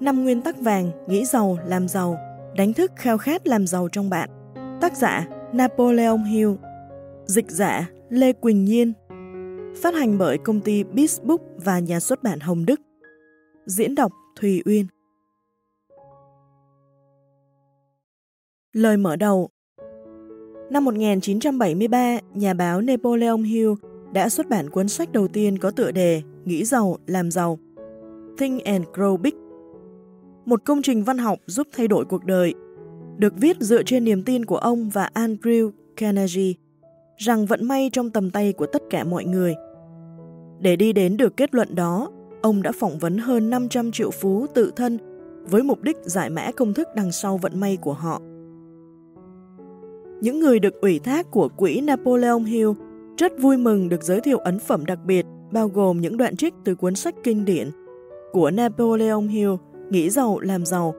Năm nguyên tắc vàng, nghĩ giàu, làm giàu, đánh thức khao khát làm giàu trong bạn. Tác giả Napoleon Hill. Dịch giả Lê Quỳnh Nhiên. Phát hành bởi công ty Beast và nhà xuất bản Hồng Đức. Diễn đọc Thùy Uyên. Lời mở đầu. Năm 1973, nhà báo Napoleon Hill đã xuất bản cuốn sách đầu tiên có tựa đề Nghĩ giàu, làm giàu. Think and Grow Big. Một công trình văn học giúp thay đổi cuộc đời được viết dựa trên niềm tin của ông và Andrew Carnegie rằng vận may trong tầm tay của tất cả mọi người. Để đi đến được kết luận đó, ông đã phỏng vấn hơn 500 triệu phú tự thân với mục đích giải mã công thức đằng sau vận may của họ. Những người được ủy thác của quỹ Napoleon Hill rất vui mừng được giới thiệu ấn phẩm đặc biệt bao gồm những đoạn trích từ cuốn sách kinh điển của Napoleon Hill Nghĩ giàu làm giàu.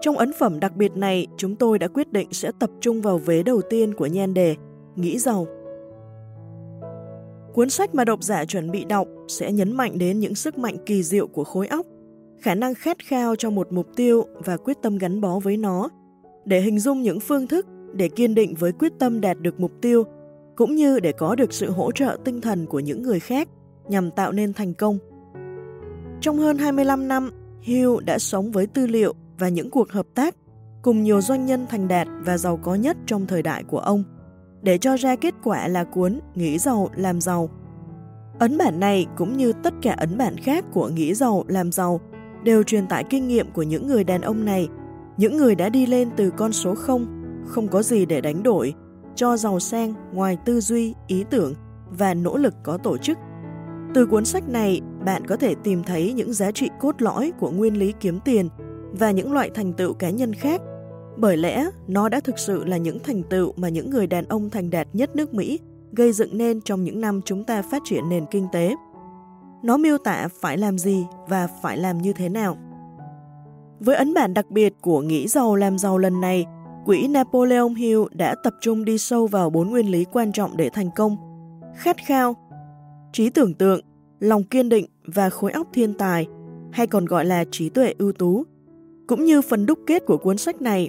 Trong ấn phẩm đặc biệt này, chúng tôi đã quyết định sẽ tập trung vào vế đầu tiên của nhan đề Nghĩ giàu. Cuốn sách mà độc giả chuẩn bị đọc sẽ nhấn mạnh đến những sức mạnh kỳ diệu của khối óc, khả năng khát khao cho một mục tiêu và quyết tâm gắn bó với nó, để hình dung những phương thức để kiên định với quyết tâm đạt được mục tiêu, cũng như để có được sự hỗ trợ tinh thần của những người khác nhằm tạo nên thành công. Trong hơn 25 năm, Hill đã sống với tư liệu và những cuộc hợp tác cùng nhiều doanh nhân thành đạt và giàu có nhất trong thời đại của ông, để cho ra kết quả là cuốn Nghĩ giàu làm giàu. Ấn bản này cũng như tất cả ấn bản khác của Nghĩ giàu làm giàu đều truyền tải kinh nghiệm của những người đàn ông này, những người đã đi lên từ con số 0, không có gì để đánh đổi, cho giàu sang ngoài tư duy, ý tưởng và nỗ lực có tổ chức. Từ cuốn sách này, bạn có thể tìm thấy những giá trị cốt lõi của nguyên lý kiếm tiền và những loại thành tựu cá nhân khác, bởi lẽ nó đã thực sự là những thành tựu mà những người đàn ông thành đạt nhất nước Mỹ gây dựng nên trong những năm chúng ta phát triển nền kinh tế. Nó miêu tả phải làm gì và phải làm như thế nào. Với ấn bản đặc biệt của Nghĩ giàu làm giàu lần này, quỹ Napoleon Hill đã tập trung đi sâu vào bốn nguyên lý quan trọng để thành công. Khát khao, trí tưởng tượng, lòng kiên định và khối óc thiên tài, hay còn gọi là trí tuệ ưu tú, cũng như phần đúc kết của cuốn sách này,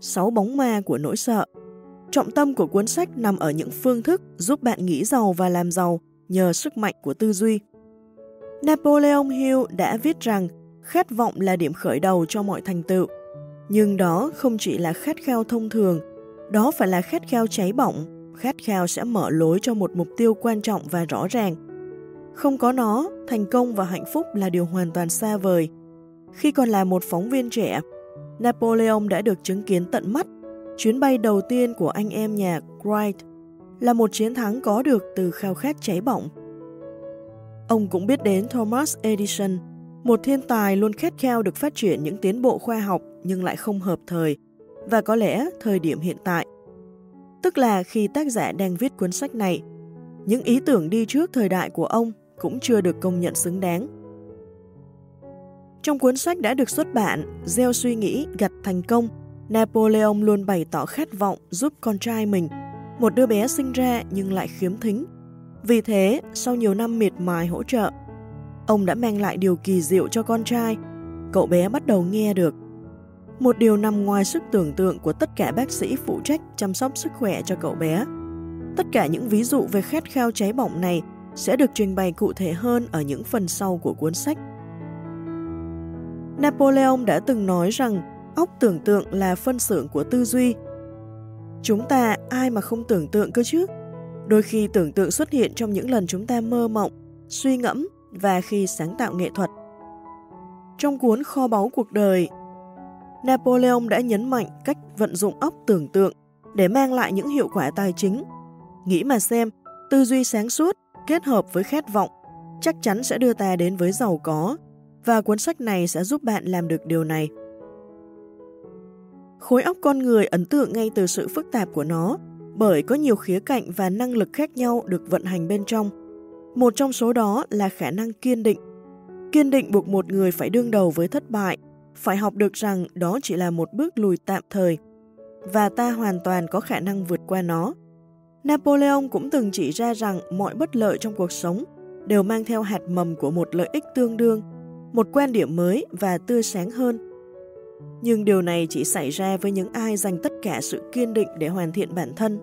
sáu bóng ma của nỗi sợ. Trọng tâm của cuốn sách nằm ở những phương thức giúp bạn nghĩ giàu và làm giàu nhờ sức mạnh của tư duy. Napoleon Hill đã viết rằng khát vọng là điểm khởi đầu cho mọi thành tựu. Nhưng đó không chỉ là khát khao thông thường, đó phải là khát khao cháy bỏng, khát khao sẽ mở lối cho một mục tiêu quan trọng và rõ ràng. Không có nó, thành công và hạnh phúc là điều hoàn toàn xa vời. Khi còn là một phóng viên trẻ, Napoleon đã được chứng kiến tận mắt chuyến bay đầu tiên của anh em nhà Wright là một chiến thắng có được từ khao khát cháy bỏng. Ông cũng biết đến Thomas Edison, một thiên tài luôn khát khao được phát triển những tiến bộ khoa học nhưng lại không hợp thời, và có lẽ thời điểm hiện tại. Tức là khi tác giả đang viết cuốn sách này, những ý tưởng đi trước thời đại của ông cũng chưa được công nhận xứng đáng. Trong cuốn sách đã được xuất bản, Gieo suy nghĩ gặt thành công, Napoleon luôn bày tỏ khát vọng giúp con trai mình, một đứa bé sinh ra nhưng lại khiếm thính. Vì thế, sau nhiều năm miệt mài hỗ trợ, ông đã mang lại điều kỳ diệu cho con trai. Cậu bé bắt đầu nghe được. Một điều nằm ngoài sức tưởng tượng của tất cả bác sĩ phụ trách chăm sóc sức khỏe cho cậu bé. Tất cả những ví dụ về khát khao cháy bỏng này sẽ được trình bày cụ thể hơn ở những phần sau của cuốn sách. Napoleon đã từng nói rằng óc tưởng tượng là phân xưởng của tư duy. Chúng ta ai mà không tưởng tượng cơ chứ? Đôi khi tưởng tượng xuất hiện trong những lần chúng ta mơ mộng, suy ngẫm và khi sáng tạo nghệ thuật. Trong cuốn Kho báu cuộc đời, Napoleon đã nhấn mạnh cách vận dụng óc tưởng tượng để mang lại những hiệu quả tài chính. Nghĩ mà xem, tư duy sáng suốt kết hợp với khát vọng chắc chắn sẽ đưa ta đến với giàu có và cuốn sách này sẽ giúp bạn làm được điều này. Khối óc con người ấn tượng ngay từ sự phức tạp của nó bởi có nhiều khía cạnh và năng lực khác nhau được vận hành bên trong. Một trong số đó là khả năng kiên định. Kiên định buộc một người phải đương đầu với thất bại, phải học được rằng đó chỉ là một bước lùi tạm thời và ta hoàn toàn có khả năng vượt qua nó. Napoleon cũng từng chỉ ra rằng mọi bất lợi trong cuộc sống đều mang theo hạt mầm của một lợi ích tương đương một quan điểm mới và tươi sáng hơn. Nhưng điều này chỉ xảy ra với những ai dành tất cả sự kiên định để hoàn thiện bản thân.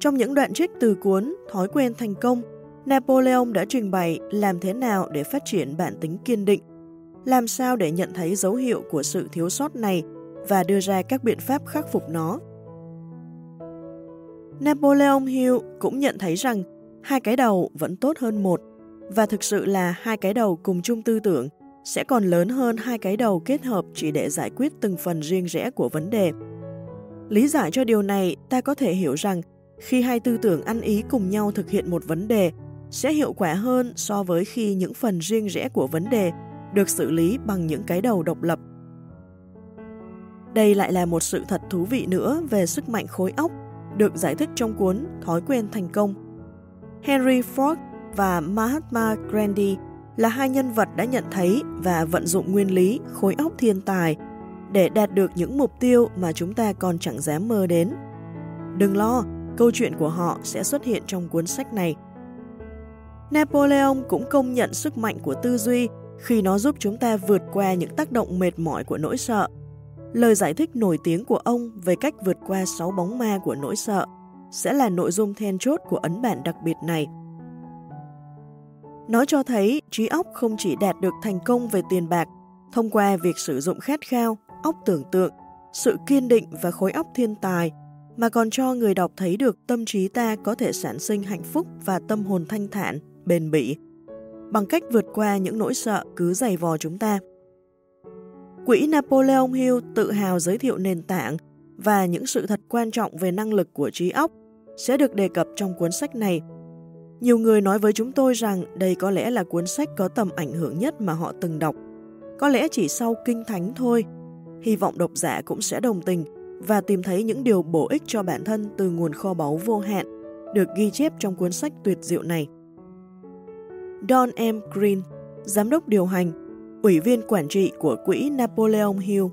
Trong những đoạn trích từ cuốn Thói quen thành công, Napoleon đã trình bày làm thế nào để phát triển bản tính kiên định, làm sao để nhận thấy dấu hiệu của sự thiếu sót này và đưa ra các biện pháp khắc phục nó. Napoleon Hill cũng nhận thấy rằng hai cái đầu vẫn tốt hơn một, và thực sự là hai cái đầu cùng chung tư tưởng sẽ còn lớn hơn hai cái đầu kết hợp chỉ để giải quyết từng phần riêng rẽ của vấn đề. Lý giải cho điều này, ta có thể hiểu rằng khi hai tư tưởng ăn ý cùng nhau thực hiện một vấn đề sẽ hiệu quả hơn so với khi những phần riêng rẽ của vấn đề được xử lý bằng những cái đầu độc lập. Đây lại là một sự thật thú vị nữa về sức mạnh khối óc được giải thích trong cuốn Thói quen thành công. Henry Ford và Mahatma Gandhi là hai nhân vật đã nhận thấy và vận dụng nguyên lý khối óc thiên tài để đạt được những mục tiêu mà chúng ta còn chẳng dám mơ đến. Đừng lo, câu chuyện của họ sẽ xuất hiện trong cuốn sách này. Napoleon cũng công nhận sức mạnh của tư duy khi nó giúp chúng ta vượt qua những tác động mệt mỏi của nỗi sợ. Lời giải thích nổi tiếng của ông về cách vượt qua sáu bóng ma của nỗi sợ sẽ là nội dung then chốt của ấn bản đặc biệt này. Nó cho thấy trí óc không chỉ đạt được thành công về tiền bạc thông qua việc sử dụng khát khao, óc tưởng tượng, sự kiên định và khối óc thiên tài, mà còn cho người đọc thấy được tâm trí ta có thể sản sinh hạnh phúc và tâm hồn thanh thản, bền bỉ, bằng cách vượt qua những nỗi sợ cứ dày vò chúng ta. Quỹ Napoleon Hill tự hào giới thiệu nền tảng và những sự thật quan trọng về năng lực của trí óc sẽ được đề cập trong cuốn sách này. Nhiều người nói với chúng tôi rằng đây có lẽ là cuốn sách có tầm ảnh hưởng nhất mà họ từng đọc. Có lẽ chỉ sau Kinh Thánh thôi. Hy vọng độc giả cũng sẽ đồng tình và tìm thấy những điều bổ ích cho bản thân từ nguồn kho báu vô hạn được ghi chép trong cuốn sách tuyệt diệu này. Don M. Green, Giám đốc điều hành, Ủy viên quản trị của Quỹ Napoleon Hill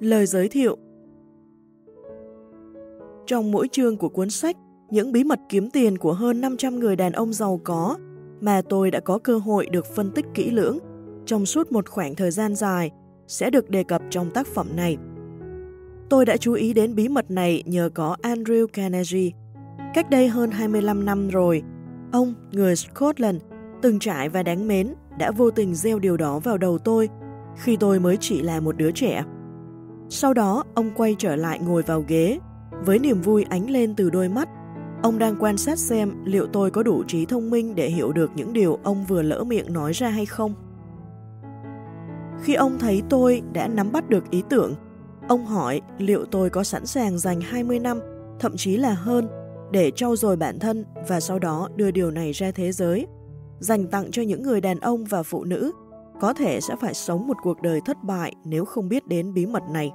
Lời giới thiệu Trong mỗi chương của cuốn sách, những bí mật kiếm tiền của hơn 500 người đàn ông giàu có mà tôi đã có cơ hội được phân tích kỹ lưỡng trong suốt một khoảng thời gian dài sẽ được đề cập trong tác phẩm này. Tôi đã chú ý đến bí mật này nhờ có Andrew Carnegie. Cách đây hơn 25 năm rồi, ông, người Scotland, từng trải và đáng mến, đã vô tình gieo điều đó vào đầu tôi khi tôi mới chỉ là một đứa trẻ. Sau đó, ông quay trở lại ngồi vào ghế, với niềm vui ánh lên từ đôi mắt. Ông đang quan sát xem liệu tôi có đủ trí thông minh để hiểu được những điều ông vừa lỡ miệng nói ra hay không. Khi ông thấy tôi đã nắm bắt được ý tưởng, ông hỏi liệu tôi có sẵn sàng dành 20 năm, thậm chí là hơn, để trau dồi bản thân và sau đó đưa điều này ra thế giới, dành tặng cho những người đàn ông và phụ nữ có thể sẽ phải sống một cuộc đời thất bại nếu không biết đến bí mật này.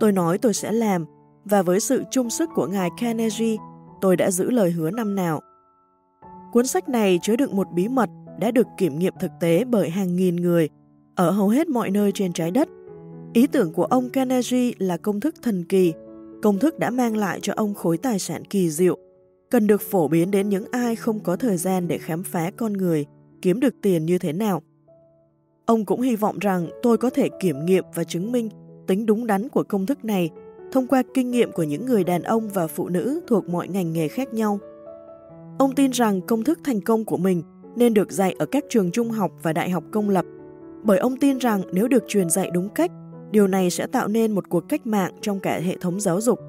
Tôi nói tôi sẽ làm, và với sự chung sức của ngài Carnegie, tôi đã giữ lời hứa năm nào. Cuốn sách này chứa đựng một bí mật đã được kiểm nghiệm thực tế bởi hàng nghìn người ở hầu hết mọi nơi trên trái đất. Ý tưởng của ông Carnegie là công thức thần kỳ, công thức đã mang lại cho ông khối tài sản kỳ diệu, cần được phổ biến đến những ai không có thời gian để khám phá con người kiếm được tiền như thế nào. Ông cũng hy vọng rằng tôi có thể kiểm nghiệm và chứng minh tính đúng đắn của công thức này thông qua kinh nghiệm của những người đàn ông và phụ nữ thuộc mọi ngành nghề khác nhau. Ông tin rằng công thức thành công của mình nên được dạy ở các trường trung học và đại học công lập, bởi ông tin rằng nếu được truyền dạy đúng cách, điều này sẽ tạo nên một cuộc cách mạng trong cả hệ thống giáo dục,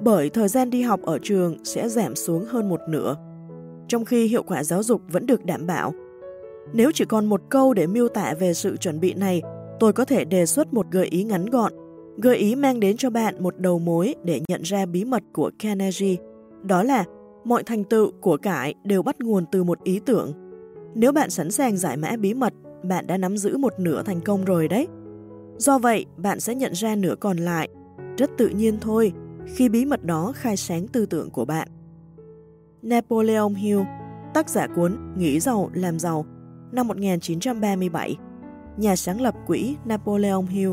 bởi thời gian đi học ở trường sẽ giảm xuống hơn một nửa, trong khi hiệu quả giáo dục vẫn được đảm bảo nếu chỉ còn một câu để miêu tả về sự chuẩn bị này, tôi có thể đề xuất một gợi ý ngắn gọn. Gợi ý mang đến cho bạn một đầu mối để nhận ra bí mật của Carnegie. Đó là mọi thành tựu của cải đều bắt nguồn từ một ý tưởng. Nếu bạn sẵn sàng giải mã bí mật, bạn đã nắm giữ một nửa thành công rồi đấy. Do vậy, bạn sẽ nhận ra nửa còn lại, rất tự nhiên thôi, khi bí mật đó khai sáng tư tưởng của bạn. Napoleon Hill, tác giả cuốn Nghĩ giàu, làm giàu, năm 1937, nhà sáng lập quỹ Napoleon Hill.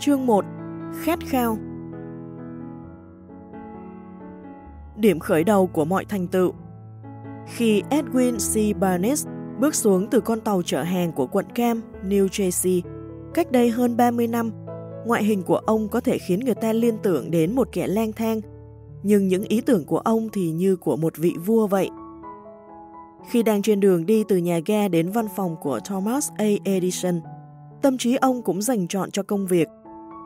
Chương 1. Khát khao Điểm khởi đầu của mọi thành tựu khi Edwin C. Barnes bước xuống từ con tàu chở hàng của quận Cam, New Jersey, cách đây hơn 30 năm, ngoại hình của ông có thể khiến người ta liên tưởng đến một kẻ lang thang, nhưng những ý tưởng của ông thì như của một vị vua vậy. Khi đang trên đường đi từ nhà ga đến văn phòng của Thomas A. Edison, tâm trí ông cũng dành chọn cho công việc.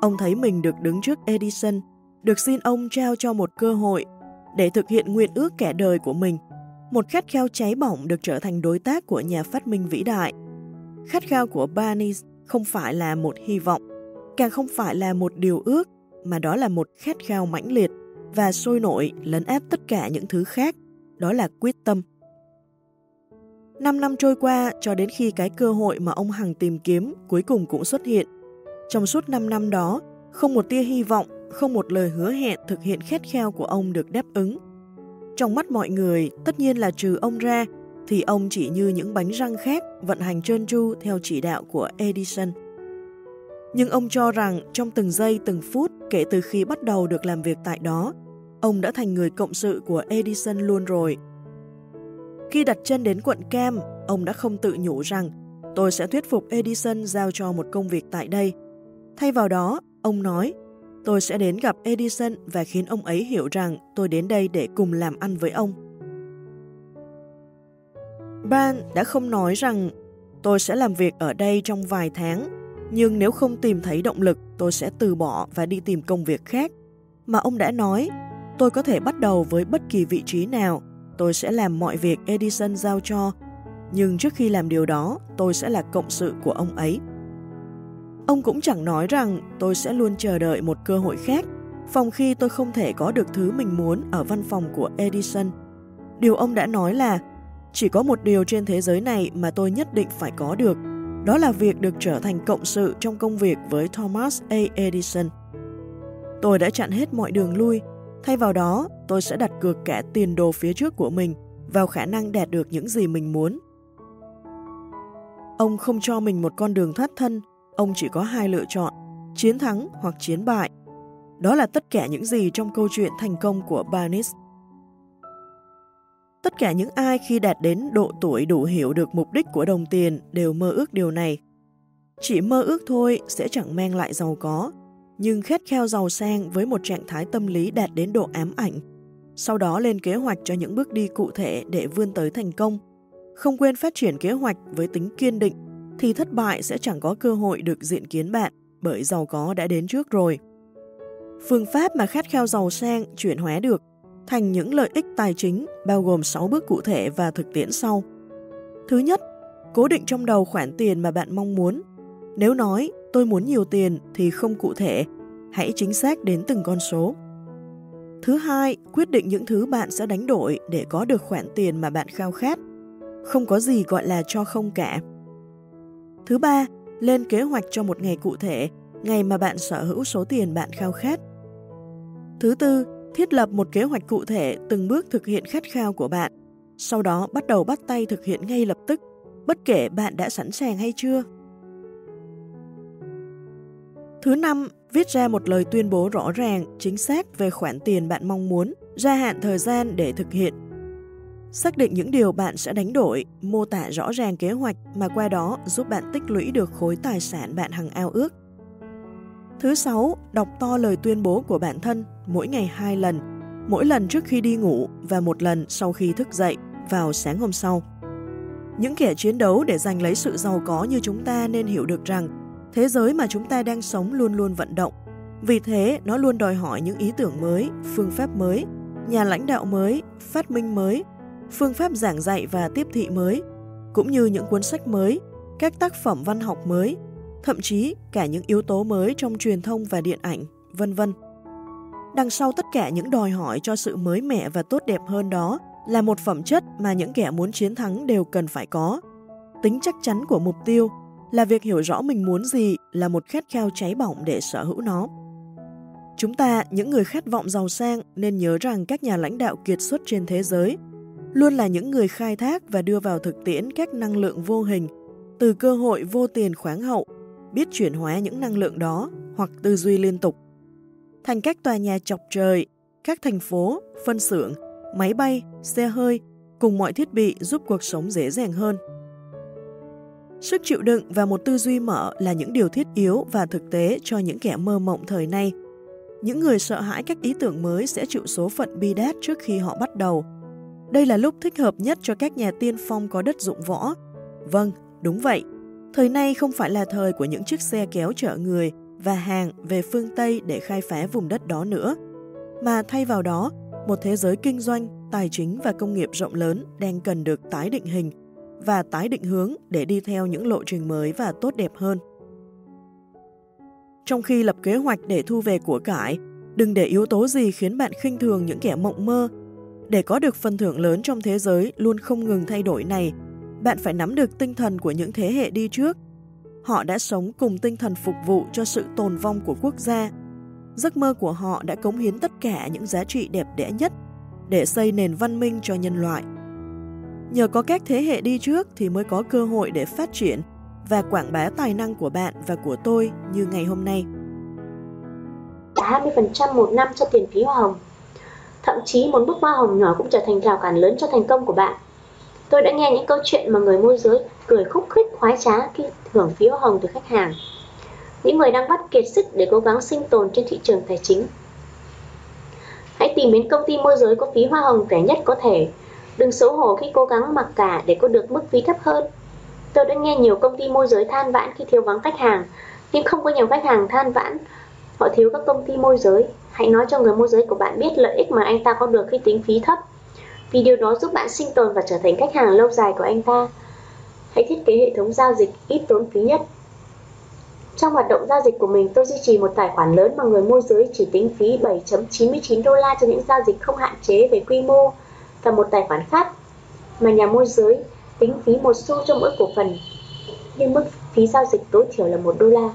Ông thấy mình được đứng trước Edison, được xin ông trao cho một cơ hội để thực hiện nguyện ước kẻ đời của mình. Một khát khao cháy bỏng được trở thành đối tác của nhà phát minh vĩ đại. Khát khao của Barnes không phải là một hy vọng, càng không phải là một điều ước, mà đó là một khát khao mãnh liệt và sôi nổi lấn áp tất cả những thứ khác, đó là quyết tâm. Năm năm trôi qua cho đến khi cái cơ hội mà ông Hằng tìm kiếm cuối cùng cũng xuất hiện. Trong suốt 5 năm đó, không một tia hy vọng, không một lời hứa hẹn thực hiện khát khao của ông được đáp ứng. Trong mắt mọi người, tất nhiên là trừ ông ra, thì ông chỉ như những bánh răng khác vận hành trơn tru theo chỉ đạo của Edison. Nhưng ông cho rằng trong từng giây từng phút kể từ khi bắt đầu được làm việc tại đó, ông đã thành người cộng sự của Edison luôn rồi. Khi đặt chân đến quận Cam, ông đã không tự nhủ rằng tôi sẽ thuyết phục Edison giao cho một công việc tại đây. Thay vào đó, ông nói tôi sẽ đến gặp Edison và khiến ông ấy hiểu rằng tôi đến đây để cùng làm ăn với ông. Ban đã không nói rằng tôi sẽ làm việc ở đây trong vài tháng, nhưng nếu không tìm thấy động lực, tôi sẽ từ bỏ và đi tìm công việc khác. Mà ông đã nói, tôi có thể bắt đầu với bất kỳ vị trí nào, tôi sẽ làm mọi việc Edison giao cho, nhưng trước khi làm điều đó, tôi sẽ là cộng sự của ông ấy. Ông cũng chẳng nói rằng tôi sẽ luôn chờ đợi một cơ hội khác, phòng khi tôi không thể có được thứ mình muốn ở văn phòng của Edison. Điều ông đã nói là chỉ có một điều trên thế giới này mà tôi nhất định phải có được, đó là việc được trở thành cộng sự trong công việc với Thomas A. Edison. Tôi đã chặn hết mọi đường lui, thay vào đó tôi sẽ đặt cược cả tiền đồ phía trước của mình vào khả năng đạt được những gì mình muốn. Ông không cho mình một con đường thoát thân, ông chỉ có hai lựa chọn, chiến thắng hoặc chiến bại. Đó là tất cả những gì trong câu chuyện thành công của Barnes. Tất cả những ai khi đạt đến độ tuổi đủ hiểu được mục đích của đồng tiền đều mơ ước điều này. Chỉ mơ ước thôi sẽ chẳng mang lại giàu có, nhưng khét khao giàu sang với một trạng thái tâm lý đạt đến độ ám ảnh. Sau đó lên kế hoạch cho những bước đi cụ thể để vươn tới thành công. Không quên phát triển kế hoạch với tính kiên định, thì thất bại sẽ chẳng có cơ hội được diện kiến bạn bởi giàu có đã đến trước rồi. Phương pháp mà khát khao giàu sang chuyển hóa được thành những lợi ích tài chính bao gồm 6 bước cụ thể và thực tiễn sau. Thứ nhất, cố định trong đầu khoản tiền mà bạn mong muốn. Nếu nói tôi muốn nhiều tiền thì không cụ thể, hãy chính xác đến từng con số. Thứ hai, quyết định những thứ bạn sẽ đánh đổi để có được khoản tiền mà bạn khao khát. Không có gì gọi là cho không cả. Thứ ba, lên kế hoạch cho một ngày cụ thể, ngày mà bạn sở hữu số tiền bạn khao khát. Thứ tư, thiết lập một kế hoạch cụ thể từng bước thực hiện khát khao của bạn, sau đó bắt đầu bắt tay thực hiện ngay lập tức, bất kể bạn đã sẵn sàng hay chưa. Thứ năm, viết ra một lời tuyên bố rõ ràng, chính xác về khoản tiền bạn mong muốn, gia hạn thời gian để thực hiện. Xác định những điều bạn sẽ đánh đổi, mô tả rõ ràng kế hoạch mà qua đó giúp bạn tích lũy được khối tài sản bạn hằng ao ước. Thứ sáu, đọc to lời tuyên bố của bản thân mỗi ngày hai lần, mỗi lần trước khi đi ngủ và một lần sau khi thức dậy vào sáng hôm sau. Những kẻ chiến đấu để giành lấy sự giàu có như chúng ta nên hiểu được rằng thế giới mà chúng ta đang sống luôn luôn vận động. Vì thế, nó luôn đòi hỏi những ý tưởng mới, phương pháp mới, nhà lãnh đạo mới, phát minh mới, phương pháp giảng dạy và tiếp thị mới, cũng như những cuốn sách mới, các tác phẩm văn học mới, thậm chí cả những yếu tố mới trong truyền thông và điện ảnh, vân vân. Đằng sau tất cả những đòi hỏi cho sự mới mẻ và tốt đẹp hơn đó là một phẩm chất mà những kẻ muốn chiến thắng đều cần phải có. Tính chắc chắn của mục tiêu là việc hiểu rõ mình muốn gì là một khát khao cháy bỏng để sở hữu nó. Chúng ta, những người khát vọng giàu sang, nên nhớ rằng các nhà lãnh đạo kiệt xuất trên thế giới luôn là những người khai thác và đưa vào thực tiễn các năng lượng vô hình từ cơ hội vô tiền khoáng hậu, biết chuyển hóa những năng lượng đó hoặc tư duy liên tục. Thành các tòa nhà chọc trời, các thành phố, phân xưởng, máy bay, xe hơi cùng mọi thiết bị giúp cuộc sống dễ dàng hơn. Sức chịu đựng và một tư duy mở là những điều thiết yếu và thực tế cho những kẻ mơ mộng thời nay. Những người sợ hãi các ý tưởng mới sẽ chịu số phận bi đát trước khi họ bắt đầu. Đây là lúc thích hợp nhất cho các nhà tiên phong có đất dụng võ. Vâng, đúng vậy. Thời nay không phải là thời của những chiếc xe kéo chở người và hàng về phương Tây để khai phá vùng đất đó nữa, mà thay vào đó, một thế giới kinh doanh, tài chính và công nghiệp rộng lớn đang cần được tái định hình và tái định hướng để đi theo những lộ trình mới và tốt đẹp hơn. Trong khi lập kế hoạch để thu về của cải, đừng để yếu tố gì khiến bạn khinh thường những kẻ mộng mơ. Để có được phần thưởng lớn trong thế giới luôn không ngừng thay đổi này, bạn phải nắm được tinh thần của những thế hệ đi trước. Họ đã sống cùng tinh thần phục vụ cho sự tồn vong của quốc gia. Giấc mơ của họ đã cống hiến tất cả những giá trị đẹp đẽ nhất để xây nền văn minh cho nhân loại. Nhờ có các thế hệ đi trước thì mới có cơ hội để phát triển và quảng bá tài năng của bạn và của tôi như ngày hôm nay. 20% một năm cho tiền phí hoa hồng. Thậm chí một bức hoa hồng nhỏ cũng trở thành rào cản lớn cho thành công của bạn. Tôi đã nghe những câu chuyện mà người môi giới cười khúc khích khoái trá khi hưởng phí hoa hồng từ khách hàng. Những người đang bắt kiệt sức để cố gắng sinh tồn trên thị trường tài chính. Hãy tìm đến công ty môi giới có phí hoa hồng rẻ nhất có thể Đừng xấu hổ khi cố gắng mặc cả để có được mức phí thấp hơn. Tôi đã nghe nhiều công ty môi giới than vãn khi thiếu vắng khách hàng, nhưng không có nhiều khách hàng than vãn. Họ thiếu các công ty môi giới. Hãy nói cho người môi giới của bạn biết lợi ích mà anh ta có được khi tính phí thấp. Vì điều đó giúp bạn sinh tồn và trở thành khách hàng lâu dài của anh ta. Hãy thiết kế hệ thống giao dịch ít tốn phí nhất. Trong hoạt động giao dịch của mình, tôi duy trì một tài khoản lớn mà người môi giới chỉ tính phí 7.99 đô la cho những giao dịch không hạn chế về quy mô và một tài khoản khác mà nhà môi giới tính phí một xu cho mỗi cổ phần nhưng mức phí giao dịch tối thiểu là một đô la.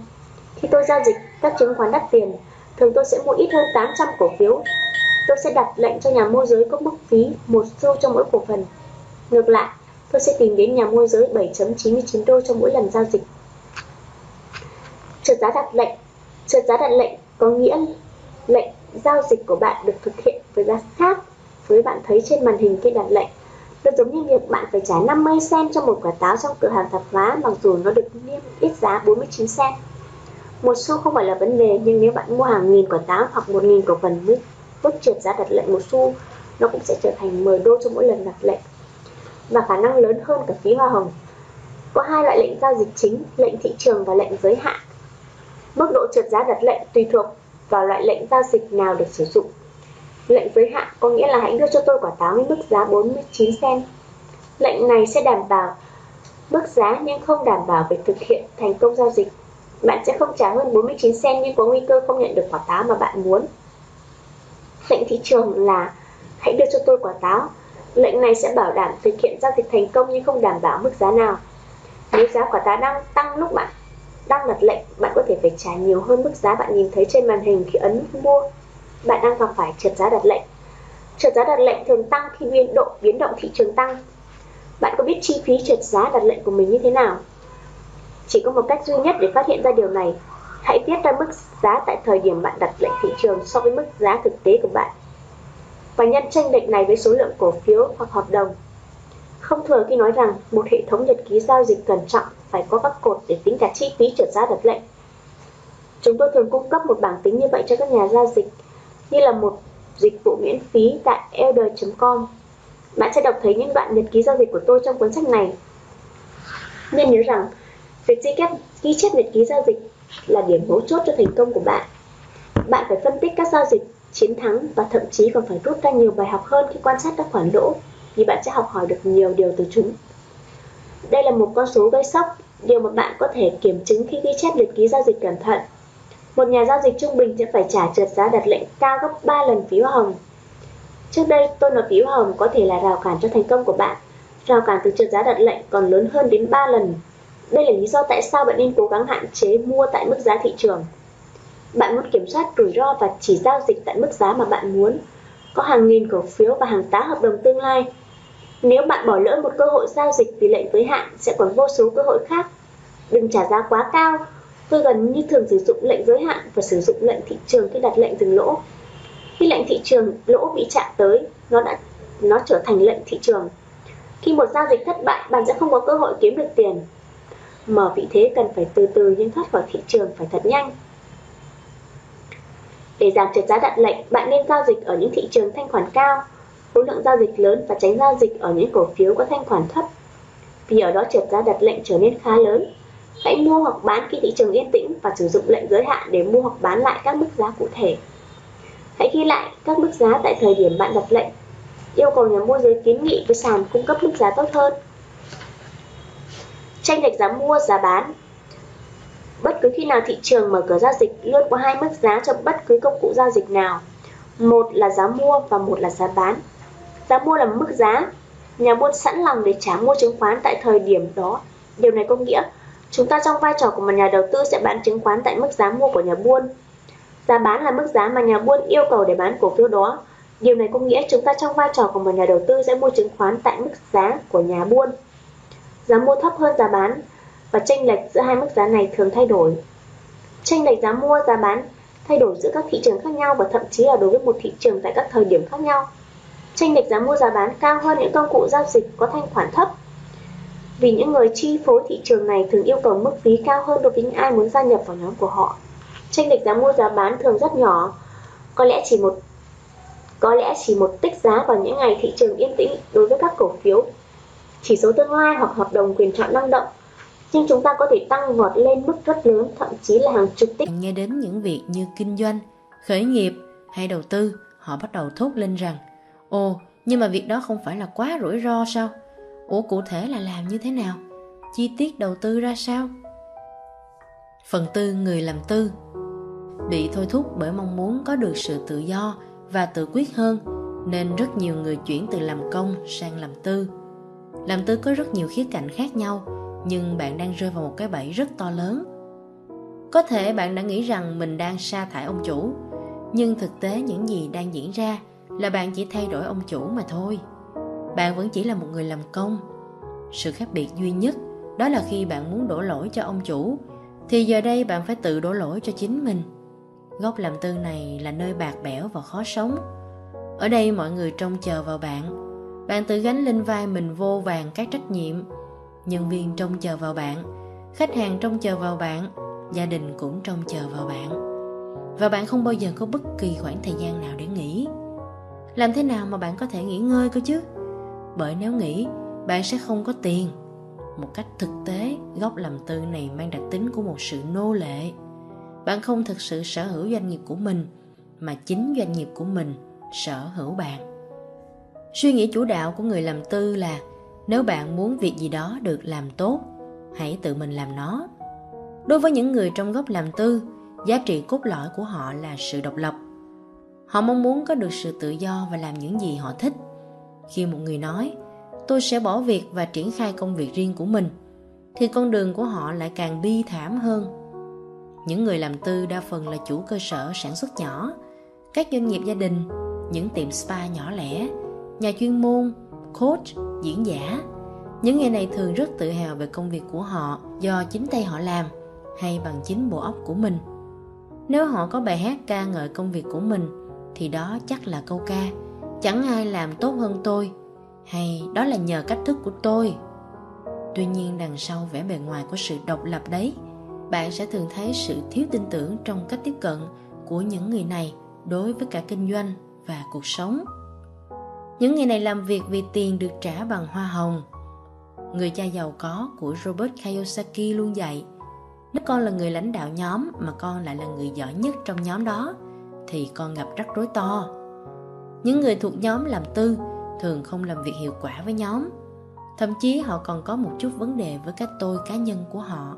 Khi tôi giao dịch các chứng khoán đắt tiền, thường tôi sẽ mua ít hơn 800 cổ phiếu. Tôi sẽ đặt lệnh cho nhà môi giới có mức phí một xu cho mỗi cổ phần. Ngược lại, tôi sẽ tìm đến nhà môi giới 7.99 đô cho mỗi lần giao dịch. Trượt giá đặt lệnh Trượt giá đặt lệnh có nghĩa lệnh giao dịch của bạn được thực hiện với giá khác với bạn thấy trên màn hình cây đặt lệnh. Nó giống như việc bạn phải trả 50 cent cho một quả táo trong cửa hàng tạp hóa mặc dù nó được niêm yết giá 49 cent. Một xu không phải là vấn đề nhưng nếu bạn mua hàng nghìn quả táo hoặc một nghìn cổ phần với mức trượt giá đặt lệnh một xu, nó cũng sẽ trở thành 10 đô cho mỗi lần đặt lệnh và khả năng lớn hơn cả phí hoa hồng. Có hai loại lệnh giao dịch chính, lệnh thị trường và lệnh giới hạn. Mức độ trượt giá đặt lệnh tùy thuộc vào loại lệnh giao dịch nào được sử dụng. Lệnh giới hạn có nghĩa là hãy đưa cho tôi quả táo với mức giá 49 cent. Lệnh này sẽ đảm bảo mức giá nhưng không đảm bảo việc thực hiện thành công giao dịch. Bạn sẽ không trả hơn 49 sen nhưng có nguy cơ không nhận được quả táo mà bạn muốn. Lệnh thị trường là hãy đưa cho tôi quả táo. Lệnh này sẽ bảo đảm thực hiện giao dịch thành công nhưng không đảm bảo mức giá nào. Nếu giá quả táo đang tăng lúc bạn đang đặt lệnh, bạn có thể phải trả nhiều hơn mức giá bạn nhìn thấy trên màn hình khi ấn mua bạn đang gặp phải trượt giá đặt lệnh. Trượt giá đặt lệnh thường tăng khi biên độ biến động thị trường tăng. Bạn có biết chi phí trượt giá đặt lệnh của mình như thế nào? Chỉ có một cách duy nhất để phát hiện ra điều này. Hãy viết ra mức giá tại thời điểm bạn đặt lệnh thị trường so với mức giá thực tế của bạn. Và nhân tranh lệch này với số lượng cổ phiếu hoặc hợp đồng. Không thừa khi nói rằng một hệ thống nhật ký giao dịch cẩn trọng phải có các cột để tính cả chi phí trượt giá đặt lệnh Chúng tôi thường cung cấp một bảng tính như vậy cho các nhà giao dịch như là một dịch vụ miễn phí tại elder.com. Bạn sẽ đọc thấy những đoạn nhật ký giao dịch của tôi trong cuốn sách này. Nên nhớ rằng, việc ghi chép, ghi chép nhật ký giao dịch là điểm mấu chốt cho thành công của bạn. Bạn phải phân tích các giao dịch, chiến thắng và thậm chí còn phải rút ra nhiều bài học hơn khi quan sát các khoản lỗ vì bạn sẽ học hỏi được nhiều điều từ chúng. Đây là một con số gây sốc, điều mà bạn có thể kiểm chứng khi ghi chép nhật ký giao dịch cẩn thận một nhà giao dịch trung bình sẽ phải trả trượt giá đặt lệnh cao gấp 3 lần phí hoa hồng. Trước đây, tôi nói phí hoa hồng có thể là rào cản cho thành công của bạn. Rào cản từ trượt giá đặt lệnh còn lớn hơn đến 3 lần. Đây là lý do tại sao bạn nên cố gắng hạn chế mua tại mức giá thị trường. Bạn muốn kiểm soát rủi ro và chỉ giao dịch tại mức giá mà bạn muốn. Có hàng nghìn cổ phiếu và hàng tá hợp đồng tương lai. Nếu bạn bỏ lỡ một cơ hội giao dịch vì lệnh giới hạn sẽ còn vô số cơ hội khác. Đừng trả giá quá cao Tôi gần như thường sử dụng lệnh giới hạn và sử dụng lệnh thị trường khi đặt lệnh dừng lỗ. Khi lệnh thị trường lỗ bị chạm tới, nó đã nó trở thành lệnh thị trường. Khi một giao dịch thất bại, bạn sẽ không có cơ hội kiếm được tiền. Mở vị thế cần phải từ từ nhưng thoát khỏi thị trường phải thật nhanh. Để giảm trượt giá đặt lệnh, bạn nên giao dịch ở những thị trường thanh khoản cao, khối lượng giao dịch lớn và tránh giao dịch ở những cổ phiếu có thanh khoản thấp. Vì ở đó trượt giá đặt lệnh trở nên khá lớn. Hãy mua hoặc bán khi thị trường yên tĩnh và sử dụng lệnh giới hạn để mua hoặc bán lại các mức giá cụ thể. Hãy ghi lại các mức giá tại thời điểm bạn đặt lệnh. Yêu cầu nhà môi giới kiến nghị với sàn cung cấp mức giá tốt hơn. Tranh lệch giá mua, giá bán Bất cứ khi nào thị trường mở cửa giao dịch luôn có hai mức giá cho bất cứ công cụ giao dịch nào. Một là giá mua và một là giá bán. Giá mua là mức giá. Nhà buôn sẵn lòng để trả mua chứng khoán tại thời điểm đó. Điều này có nghĩa chúng ta trong vai trò của một nhà đầu tư sẽ bán chứng khoán tại mức giá mua của nhà buôn. Giá bán là mức giá mà nhà buôn yêu cầu để bán cổ phiếu đó. Điều này có nghĩa chúng ta trong vai trò của một nhà đầu tư sẽ mua chứng khoán tại mức giá của nhà buôn. Giá mua thấp hơn giá bán và chênh lệch giữa hai mức giá này thường thay đổi. Chênh lệch giá mua, giá bán thay đổi giữa các thị trường khác nhau và thậm chí là đối với một thị trường tại các thời điểm khác nhau. Chênh lệch giá mua giá bán cao hơn những công cụ giao dịch có thanh khoản thấp. Vì những người chi phối thị trường này thường yêu cầu mức phí cao hơn đối với những ai muốn gia nhập vào nhóm của họ. Chênh lệch giá mua giá bán thường rất nhỏ, có lẽ chỉ một có lẽ chỉ một tích giá vào những ngày thị trường yên tĩnh đối với các cổ phiếu. Chỉ số tương lai hoặc hợp đồng quyền chọn năng động nhưng chúng ta có thể tăng vọt lên mức rất lớn, thậm chí là hàng chục tỷ Nghe đến những việc như kinh doanh, khởi nghiệp hay đầu tư, họ bắt đầu thốt lên rằng Ồ, nhưng mà việc đó không phải là quá rủi ro sao? Ủa cụ thể là làm như thế nào? Chi tiết đầu tư ra sao? Phần tư người làm tư Bị thôi thúc bởi mong muốn có được sự tự do và tự quyết hơn nên rất nhiều người chuyển từ làm công sang làm tư. Làm tư có rất nhiều khía cạnh khác nhau, nhưng bạn đang rơi vào một cái bẫy rất to lớn. Có thể bạn đã nghĩ rằng mình đang sa thải ông chủ, nhưng thực tế những gì đang diễn ra là bạn chỉ thay đổi ông chủ mà thôi. Bạn vẫn chỉ là một người làm công. Sự khác biệt duy nhất đó là khi bạn muốn đổ lỗi cho ông chủ, thì giờ đây bạn phải tự đổ lỗi cho chính mình. Góc làm tư này là nơi bạc bẽo và khó sống. Ở đây mọi người trông chờ vào bạn bạn tự gánh lên vai mình vô vàng các trách nhiệm. Nhân viên trông chờ vào bạn, khách hàng trông chờ vào bạn, gia đình cũng trông chờ vào bạn. Và bạn không bao giờ có bất kỳ khoảng thời gian nào để nghỉ. Làm thế nào mà bạn có thể nghỉ ngơi cơ chứ? Bởi nếu nghỉ, bạn sẽ không có tiền. Một cách thực tế góc làm tư này mang đặc tính của một sự nô lệ. Bạn không thực sự sở hữu doanh nghiệp của mình, mà chính doanh nghiệp của mình sở hữu bạn suy nghĩ chủ đạo của người làm tư là, nếu bạn muốn việc gì đó được làm tốt, hãy tự mình làm nó. Đối với những người trong góc làm tư, giá trị cốt lõi của họ là sự độc lập. Họ mong muốn có được sự tự do và làm những gì họ thích. Khi một người nói, tôi sẽ bỏ việc và triển khai công việc riêng của mình, thì con đường của họ lại càng bi thảm hơn. Những người làm tư đa phần là chủ cơ sở sản xuất nhỏ, các doanh nghiệp gia đình, những tiệm spa nhỏ lẻ nhà chuyên môn coach, diễn giả. Những người này thường rất tự hào về công việc của họ do chính tay họ làm hay bằng chính bộ óc của mình. Nếu họ có bài hát ca ngợi công việc của mình thì đó chắc là câu ca chẳng ai làm tốt hơn tôi hay đó là nhờ cách thức của tôi. Tuy nhiên đằng sau vẻ bề ngoài của sự độc lập đấy, bạn sẽ thường thấy sự thiếu tin tưởng trong cách tiếp cận của những người này đối với cả kinh doanh và cuộc sống. Những người này làm việc vì tiền được trả bằng hoa hồng. Người cha giàu có của Robert Kiyosaki luôn dạy, nếu con là người lãnh đạo nhóm mà con lại là người giỏi nhất trong nhóm đó, thì con gặp rắc rối to. Những người thuộc nhóm làm tư thường không làm việc hiệu quả với nhóm. Thậm chí họ còn có một chút vấn đề với cái tôi cá nhân của họ.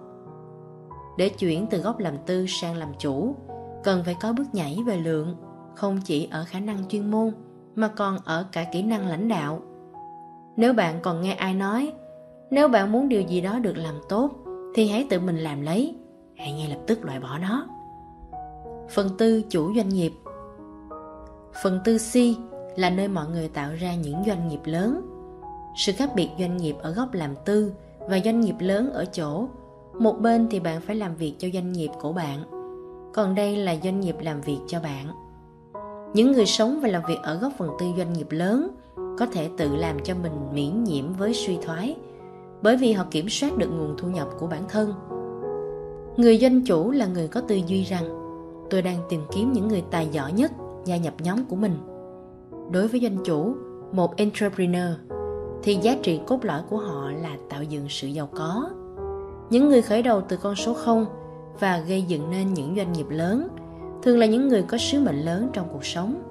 Để chuyển từ góc làm tư sang làm chủ, cần phải có bước nhảy về lượng, không chỉ ở khả năng chuyên môn mà còn ở cả kỹ năng lãnh đạo. Nếu bạn còn nghe ai nói nếu bạn muốn điều gì đó được làm tốt thì hãy tự mình làm lấy hãy ngay lập tức loại bỏ nó. Phần tư chủ doanh nghiệp. Phần tư c là nơi mọi người tạo ra những doanh nghiệp lớn. Sự khác biệt doanh nghiệp ở góc làm tư và doanh nghiệp lớn ở chỗ Một bên thì bạn phải làm việc cho doanh nghiệp của bạn, còn đây là doanh nghiệp làm việc cho bạn. Những người sống và làm việc ở góc phần tư doanh nghiệp lớn có thể tự làm cho mình miễn nhiễm với suy thoái bởi vì họ kiểm soát được nguồn thu nhập của bản thân. Người doanh chủ là người có tư duy rằng tôi đang tìm kiếm những người tài giỏi nhất gia nhập nhóm của mình. Đối với doanh chủ, một entrepreneur thì giá trị cốt lõi của họ là tạo dựng sự giàu có. Những người khởi đầu từ con số 0 và gây dựng nên những doanh nghiệp lớn thường là những người có sứ mệnh lớn trong cuộc sống.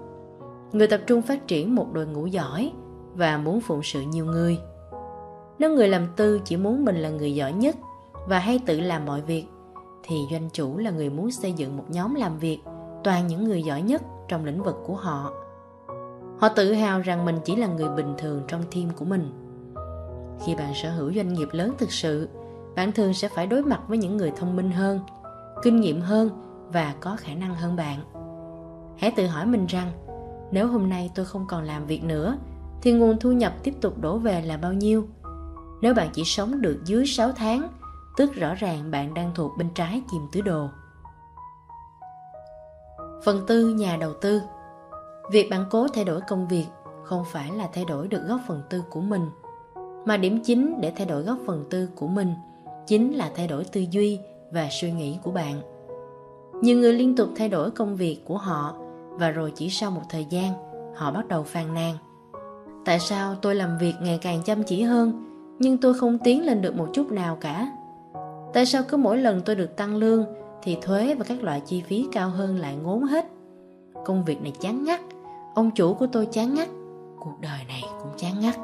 Người tập trung phát triển một đội ngũ giỏi và muốn phụng sự nhiều người. Nếu người làm tư chỉ muốn mình là người giỏi nhất và hay tự làm mọi việc thì doanh chủ là người muốn xây dựng một nhóm làm việc toàn những người giỏi nhất trong lĩnh vực của họ. Họ tự hào rằng mình chỉ là người bình thường trong team của mình. Khi bạn sở hữu doanh nghiệp lớn thực sự, bạn thường sẽ phải đối mặt với những người thông minh hơn, kinh nghiệm hơn và có khả năng hơn bạn. Hãy tự hỏi mình rằng, nếu hôm nay tôi không còn làm việc nữa, thì nguồn thu nhập tiếp tục đổ về là bao nhiêu? Nếu bạn chỉ sống được dưới 6 tháng, tức rõ ràng bạn đang thuộc bên trái chìm tứ đồ. Phần tư nhà đầu tư Việc bạn cố thay đổi công việc không phải là thay đổi được góc phần tư của mình, mà điểm chính để thay đổi góc phần tư của mình chính là thay đổi tư duy và suy nghĩ của bạn. Nhiều người liên tục thay đổi công việc của họ và rồi chỉ sau một thời gian, họ bắt đầu phàn nàn. Tại sao tôi làm việc ngày càng chăm chỉ hơn, nhưng tôi không tiến lên được một chút nào cả? Tại sao cứ mỗi lần tôi được tăng lương thì thuế và các loại chi phí cao hơn lại ngốn hết? Công việc này chán ngắt, ông chủ của tôi chán ngắt, cuộc đời này cũng chán ngắt.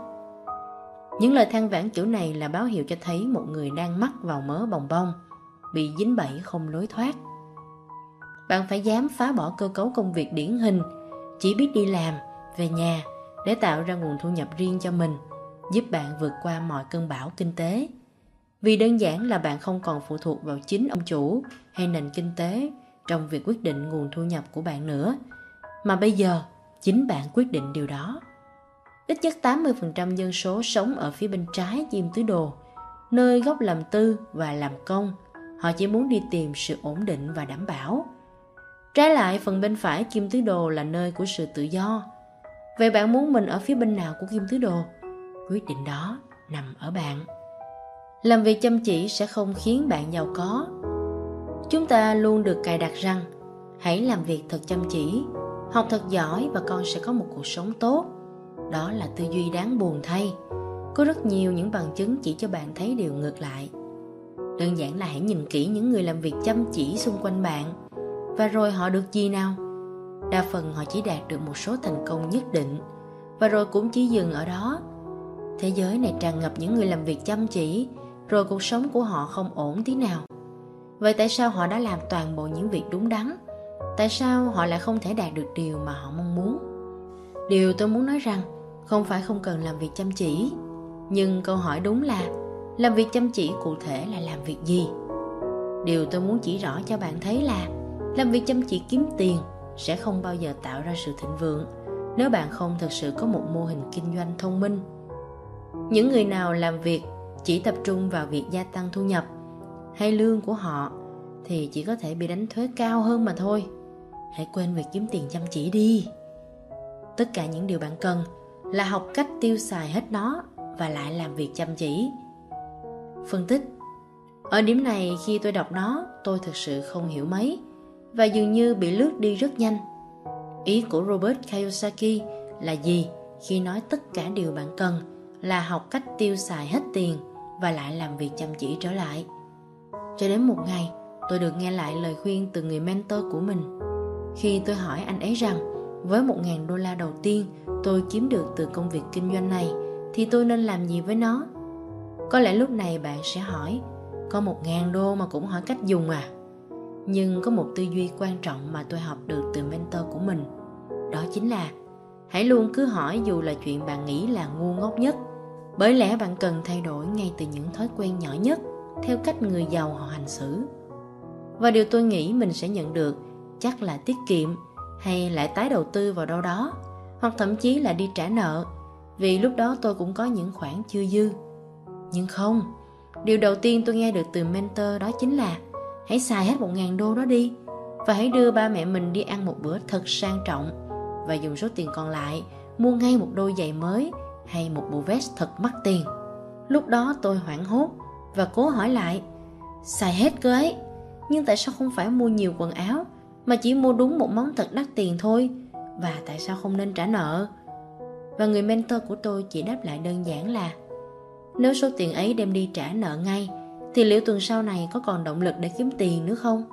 Những lời than vãn kiểu này là báo hiệu cho thấy một người đang mắc vào mớ bồng bông, bị dính bẫy không lối thoát. Bạn phải dám phá bỏ cơ cấu công việc điển hình, chỉ biết đi làm, về nhà để tạo ra nguồn thu nhập riêng cho mình, giúp bạn vượt qua mọi cơn bão kinh tế. Vì đơn giản là bạn không còn phụ thuộc vào chính ông chủ hay nền kinh tế trong việc quyết định nguồn thu nhập của bạn nữa, mà bây giờ chính bạn quyết định điều đó. Ít nhất 80% dân số sống ở phía bên trái chim tứ đồ, nơi gốc làm tư và làm công. Họ chỉ muốn đi tìm sự ổn định và đảm bảo. Trái lại, phần bên phải kim tứ đồ là nơi của sự tự do. Vậy bạn muốn mình ở phía bên nào của kim tứ đồ? Quyết định đó nằm ở bạn. Làm việc chăm chỉ sẽ không khiến bạn giàu có. Chúng ta luôn được cài đặt rằng hãy làm việc thật chăm chỉ, học thật giỏi và con sẽ có một cuộc sống tốt. Đó là tư duy đáng buồn thay. Có rất nhiều những bằng chứng chỉ cho bạn thấy điều ngược lại. Đơn giản là hãy nhìn kỹ những người làm việc chăm chỉ xung quanh bạn và rồi họ được gì nào? Đa phần họ chỉ đạt được một số thành công nhất định và rồi cũng chỉ dừng ở đó. Thế giới này tràn ngập những người làm việc chăm chỉ rồi cuộc sống của họ không ổn tí nào. Vậy tại sao họ đã làm toàn bộ những việc đúng đắn? Tại sao họ lại không thể đạt được điều mà họ mong muốn? Điều tôi muốn nói rằng không phải không cần làm việc chăm chỉ, nhưng câu hỏi đúng là làm việc chăm chỉ cụ thể là làm việc gì? Điều tôi muốn chỉ rõ cho bạn thấy là làm việc chăm chỉ kiếm tiền sẽ không bao giờ tạo ra sự thịnh vượng nếu bạn không thực sự có một mô hình kinh doanh thông minh. Những người nào làm việc chỉ tập trung vào việc gia tăng thu nhập hay lương của họ thì chỉ có thể bị đánh thuế cao hơn mà thôi. Hãy quên việc kiếm tiền chăm chỉ đi. Tất cả những điều bạn cần là học cách tiêu xài hết nó và lại làm việc chăm chỉ. Phân tích Ở điểm này khi tôi đọc nó, tôi thực sự không hiểu mấy và dường như bị lướt đi rất nhanh. Ý của Robert Kiyosaki là gì khi nói tất cả điều bạn cần là học cách tiêu xài hết tiền và lại làm việc chăm chỉ trở lại. Cho đến một ngày, tôi được nghe lại lời khuyên từ người mentor của mình. Khi tôi hỏi anh ấy rằng, với 1.000 đô la đầu tiên tôi kiếm được từ công việc kinh doanh này, thì tôi nên làm gì với nó? Có lẽ lúc này bạn sẽ hỏi, có một ngàn đô mà cũng hỏi cách dùng à? Nhưng có một tư duy quan trọng mà tôi học được từ mentor của mình. Đó chính là, hãy luôn cứ hỏi dù là chuyện bạn nghĩ là ngu ngốc nhất bởi lẽ bạn cần thay đổi ngay từ những thói quen nhỏ nhất theo cách người giàu họ hành xử. Và điều tôi nghĩ mình sẽ nhận được chắc là tiết kiệm hay lại tái đầu tư vào đâu đó hoặc thậm chí là đi trả nợ vì lúc đó tôi cũng có những khoản chưa dư. Nhưng không, Điều đầu tiên tôi nghe được từ mentor đó chính là Hãy xài hết một ngàn đô đó đi Và hãy đưa ba mẹ mình đi ăn một bữa thật sang trọng. Và dùng số tiền còn lại, mua ngay một đôi giày mới hay một bộ vest thật mắc tiền. Lúc đó tôi hoảng hốt và cố hỏi lại, Xài hết cơ ấy, Nhưng tại sao không phải mua nhiều quần áo Mà chỉ mua đúng một món thật đắt tiền thôi? Và tại sao không nên trả nợ? Và người mentor của tôi chỉ đáp lại đơn giản là, Nếu số tiền ấy đem đi trả nợ ngay thì liệu tuần sau này có còn động lực để kiếm tiền nữa không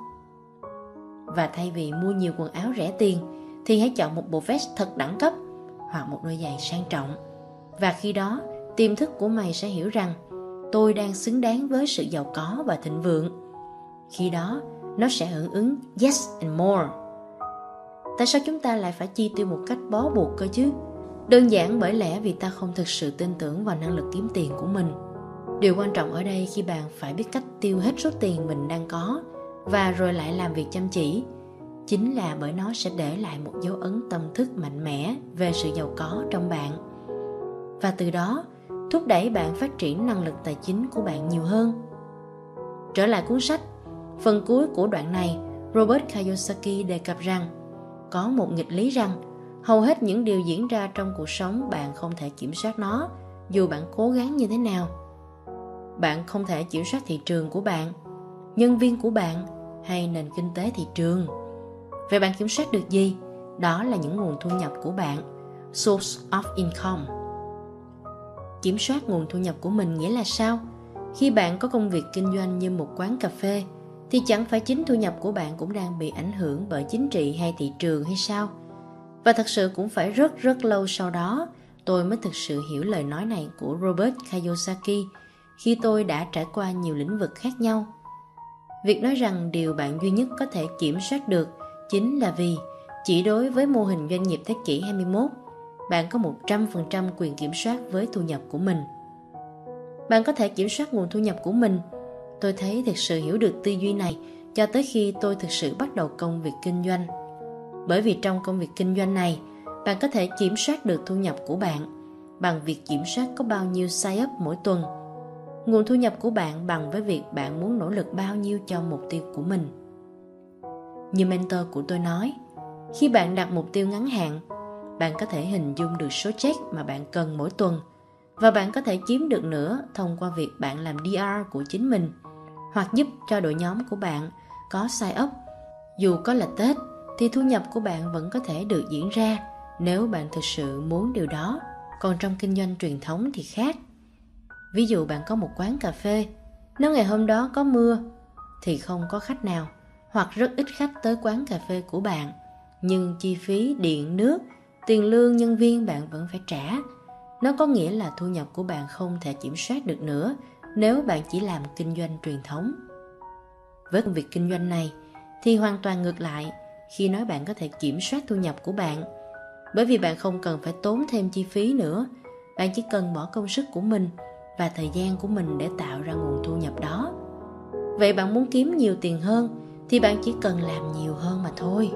Và thay vì mua nhiều quần áo rẻ tiền Thì hãy chọn một bộ vest thật đẳng cấp Hoặc một đôi giày sang trọng Và khi đó tiềm thức của mày sẽ hiểu rằng tôi đang xứng đáng với sự giàu có và thịnh vượng. Khi đó, nó sẽ hưởng ứng yes and more. Tại sao chúng ta lại phải chi tiêu một cách bó buộc cơ chứ? Đơn giản bởi lẽ vì ta không thực sự tin tưởng vào năng lực kiếm tiền của mình. Điều quan trọng ở đây khi bạn phải biết cách tiêu hết số tiền mình đang có và rồi lại làm việc chăm chỉ chính là bởi nó sẽ để lại một dấu ấn tâm thức mạnh mẽ về sự giàu có trong bạn. Và từ đó, thúc đẩy bạn phát triển năng lực tài chính của bạn nhiều hơn. Trở lại cuốn sách, phần cuối của đoạn này, Robert Kiyosaki đề cập rằng có một nghịch lý rằng hầu hết những điều diễn ra trong cuộc sống bạn không thể kiểm soát nó dù bạn cố gắng như thế nào. Bạn không thể kiểm soát thị trường của bạn, nhân viên của bạn hay nền kinh tế thị trường. Vậy bạn kiểm soát được gì? Đó là những nguồn thu nhập của bạn, source of income. Kiểm soát nguồn thu nhập của mình nghĩa là sao? Khi bạn có công việc kinh doanh như một quán cà phê thì chẳng phải chính thu nhập của bạn cũng đang bị ảnh hưởng bởi chính trị hay thị trường hay sao? Và thật sự cũng phải rất rất lâu sau đó tôi mới thực sự hiểu lời nói này của robert kiyosaki khi tôi đã trải qua nhiều lĩnh vực khác nhau việc nói rằng điều bạn duy nhất có thể kiểm soát được chính là vì chỉ đối với mô hình doanh nghiệp thế kỷ 21 bạn có 100% quyền kiểm soát với thu nhập của mình. Bạn có thể kiểm soát nguồn thu nhập của mình. Tôi thấy thực sự hiểu được tư duy này cho tới khi tôi thực sự bắt đầu công việc kinh doanh. Bởi vì trong công việc kinh doanh này, bạn có thể kiểm soát được thu nhập của bạn bằng việc kiểm soát có bao nhiêu sign up mỗi tuần. Nguồn thu nhập của bạn bằng với việc bạn muốn nỗ lực bao nhiêu cho mục tiêu của mình. Như mentor của tôi nói, khi bạn đặt mục tiêu ngắn hạn bạn có thể hình dung được số check mà bạn cần mỗi tuần và bạn có thể chiếm được nữa thông qua việc bạn làm DR của chính mình hoặc giúp cho đội nhóm của bạn có sai up. Dù có là Tết thì thu nhập của bạn vẫn có thể được diễn ra nếu bạn thực sự muốn điều đó. Còn trong kinh doanh truyền thống thì khác. Ví dụ bạn có một quán cà phê, nếu ngày hôm đó có mưa thì không có khách nào hoặc rất ít khách tới quán cà phê của bạn. Nhưng chi phí điện, nước tiền lương nhân viên bạn vẫn phải trả. Nó có nghĩa là thu nhập của bạn không thể kiểm soát được nữa nếu bạn chỉ làm kinh doanh truyền thống. Với công việc kinh doanh này thì hoàn toàn ngược lại khi nói bạn có thể kiểm soát thu nhập của bạn. Bởi vì bạn không cần phải tốn thêm chi phí nữa bạn chỉ cần bỏ công sức của mình và thời gian của mình để tạo ra nguồn thu nhập đó vậy bạn muốn kiếm nhiều tiền hơn thì bạn chỉ cần làm nhiều hơn mà thôi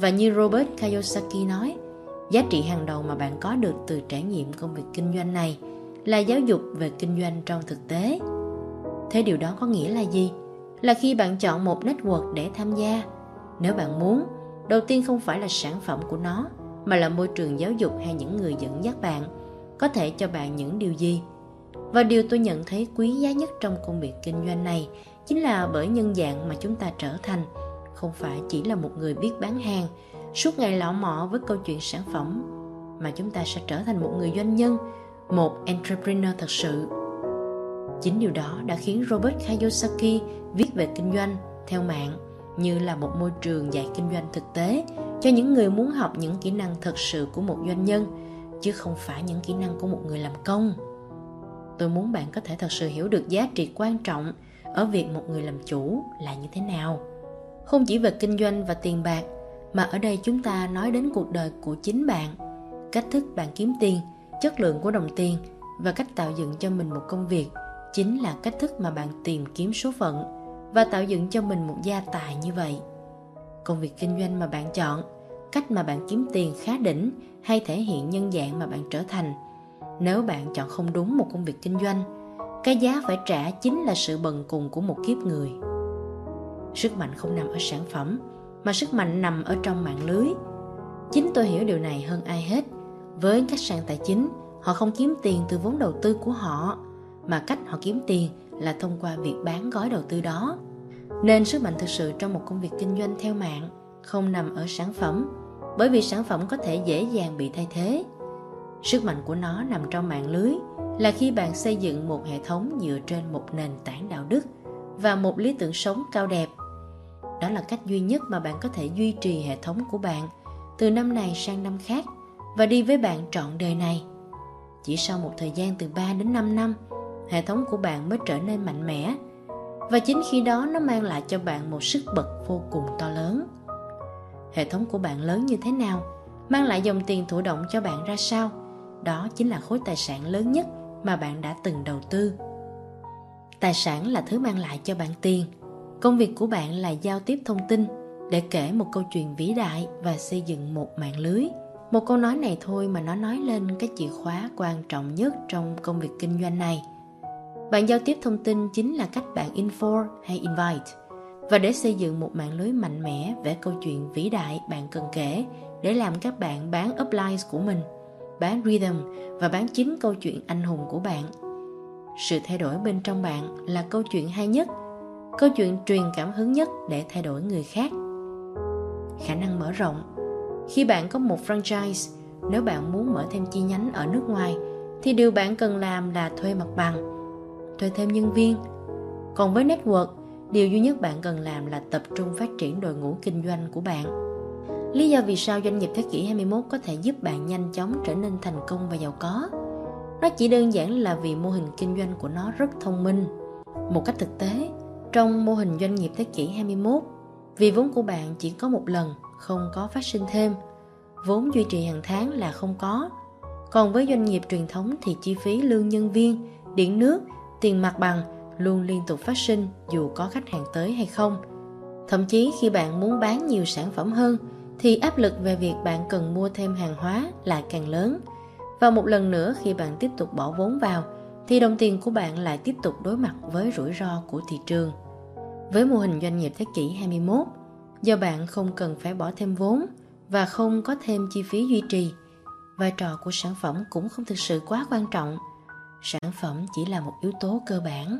và như Robert Kiyosaki nói, giá trị hàng đầu mà bạn có được từ trải nghiệm công việc kinh doanh này là giáo dục về kinh doanh trong thực tế. Thế điều đó có nghĩa là gì? Là khi bạn chọn một network để tham gia, nếu bạn muốn, đầu tiên không phải là sản phẩm của nó, mà là môi trường giáo dục hay những người dẫn dắt bạn, có thể cho bạn những điều gì. Và điều tôi nhận thấy quý giá nhất trong công việc kinh doanh này chính là bởi nhân dạng mà chúng ta trở thành – không phải chỉ là một người biết bán hàng, suốt ngày lọ mọ với câu chuyện sản phẩm, mà chúng ta sẽ trở thành một người doanh nhân, một entrepreneur thật sự chính điều đó đã khiến robert kiyosaki viết về kinh doanh theo mạng như là một môi trường dạy kinh doanh thực tế cho những người muốn học những kỹ năng thật sự của một doanh nhân chứ không phải những kỹ năng của một người làm công. Tôi muốn bạn có thể thật sự hiểu được giá trị quan trọng ở việc một người làm chủ là như thế nào. Không chỉ về kinh doanh và tiền bạc, mà ở đây chúng ta nói đến cuộc đời của chính bạn, cách thức bạn kiếm tiền, chất lượng của đồng tiền và cách tạo dựng cho mình một công việc chính là cách thức mà bạn tìm kiếm số phận và tạo dựng cho mình một gia tài như vậy. Công việc kinh doanh mà bạn chọn, cách mà bạn kiếm tiền khá đỉnh hay thể hiện nhân dạng mà bạn trở thành nếu bạn chọn không đúng một công việc kinh doanh cái giá phải trả chính là sự bần cùng của một kiếp người. Sức mạnh không nằm ở sản phẩm, mà sức mạnh nằm ở trong mạng lưới. Chính tôi hiểu điều này hơn ai hết. Với các sàn tài chính, họ không kiếm tiền từ vốn đầu tư của họ, mà cách họ kiếm tiền là thông qua việc bán gói đầu tư đó. Nên sức mạnh thực sự trong một công việc kinh doanh theo mạng không nằm ở sản phẩm, bởi vì sản phẩm có thể dễ dàng bị thay thế. Sức mạnh của nó nằm trong mạng lưới là khi bạn xây dựng một hệ thống dựa trên một nền tảng đạo đức và một lý tưởng sống cao đẹp. Đó là cách duy nhất mà bạn có thể duy trì hệ thống của bạn từ năm này sang năm khác và đi với bạn trọn đời này. Chỉ sau một thời gian từ 3 đến 5 năm, hệ thống của bạn mới trở nên mạnh mẽ và chính khi đó nó mang lại cho bạn một sức bật vô cùng to lớn. Hệ thống của bạn lớn như thế nào? Mang lại dòng tiền thụ động cho bạn ra sao? Đó chính là khối tài sản lớn nhất mà bạn đã từng đầu tư. Tài sản là thứ mang lại cho bạn tiền. Công việc của bạn là giao tiếp thông tin để kể một câu chuyện vĩ đại và xây dựng một mạng lưới. Một câu nói này thôi mà nó nói lên cái chìa khóa quan trọng nhất trong công việc kinh doanh này. Bạn giao tiếp thông tin chính là cách bạn info hay invite. Và để xây dựng một mạng lưới mạnh mẽ về câu chuyện vĩ đại bạn cần kể để làm các bạn bán uplines của mình, bán rhythm và bán chính câu chuyện anh hùng của bạn. Sự thay đổi bên trong bạn là câu chuyện hay nhất, câu chuyện truyền cảm hứng nhất để thay đổi người khác. Khả năng mở rộng Khi bạn có một franchise, nếu bạn muốn mở thêm chi nhánh ở nước ngoài, thì điều bạn cần làm là thuê mặt bằng, thuê thêm nhân viên. Còn với network, điều duy nhất bạn cần làm là tập trung phát triển đội ngũ kinh doanh của bạn. Lý do vì sao doanh nghiệp thế kỷ 21 có thể giúp bạn nhanh chóng trở nên thành công và giàu có? Nó chỉ đơn giản là vì mô hình kinh doanh của nó rất thông minh. Một cách thực tế, trong mô hình doanh nghiệp thế kỷ 21, vì vốn của bạn chỉ có một lần, không có phát sinh thêm. Vốn duy trì hàng tháng là không có. Còn với doanh nghiệp truyền thống thì chi phí lương nhân viên, điện nước, tiền mặt bằng luôn liên tục phát sinh dù có khách hàng tới hay không. Thậm chí khi bạn muốn bán nhiều sản phẩm hơn thì áp lực về việc bạn cần mua thêm hàng hóa lại càng lớn. Và một lần nữa khi bạn tiếp tục bỏ vốn vào thì đồng tiền của bạn lại tiếp tục đối mặt với rủi ro của thị trường. Với mô hình doanh nghiệp thế kỷ 21, do bạn không cần phải bỏ thêm vốn và không có thêm chi phí duy trì, vai trò của sản phẩm cũng không thực sự quá quan trọng. Sản phẩm chỉ là một yếu tố cơ bản.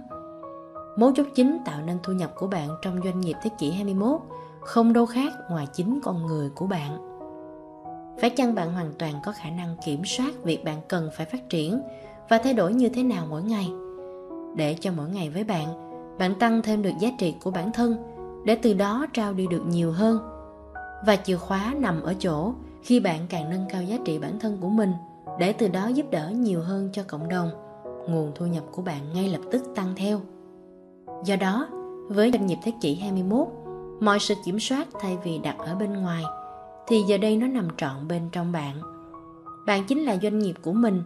Mấu chốt chính tạo nên thu nhập của bạn trong doanh nghiệp thế kỷ 21 không đâu khác ngoài chính con người của bạn. Phải chăng bạn hoàn toàn có khả năng kiểm soát việc bạn cần phải phát triển và thay đổi như thế nào mỗi ngày? Để cho mỗi ngày với bạn, bạn tăng thêm được giá trị của bản thân để từ đó trao đi được nhiều hơn. Và chìa khóa nằm ở chỗ khi bạn càng nâng cao giá trị bản thân của mình để từ đó giúp đỡ nhiều hơn cho cộng đồng, nguồn thu nhập của bạn ngay lập tức tăng theo. Do đó, với doanh nghiệp thế kỷ 21, mọi sự kiểm soát thay vì đặt ở bên ngoài, thì giờ đây nó nằm trọn bên trong bạn. Bạn chính là doanh nghiệp của mình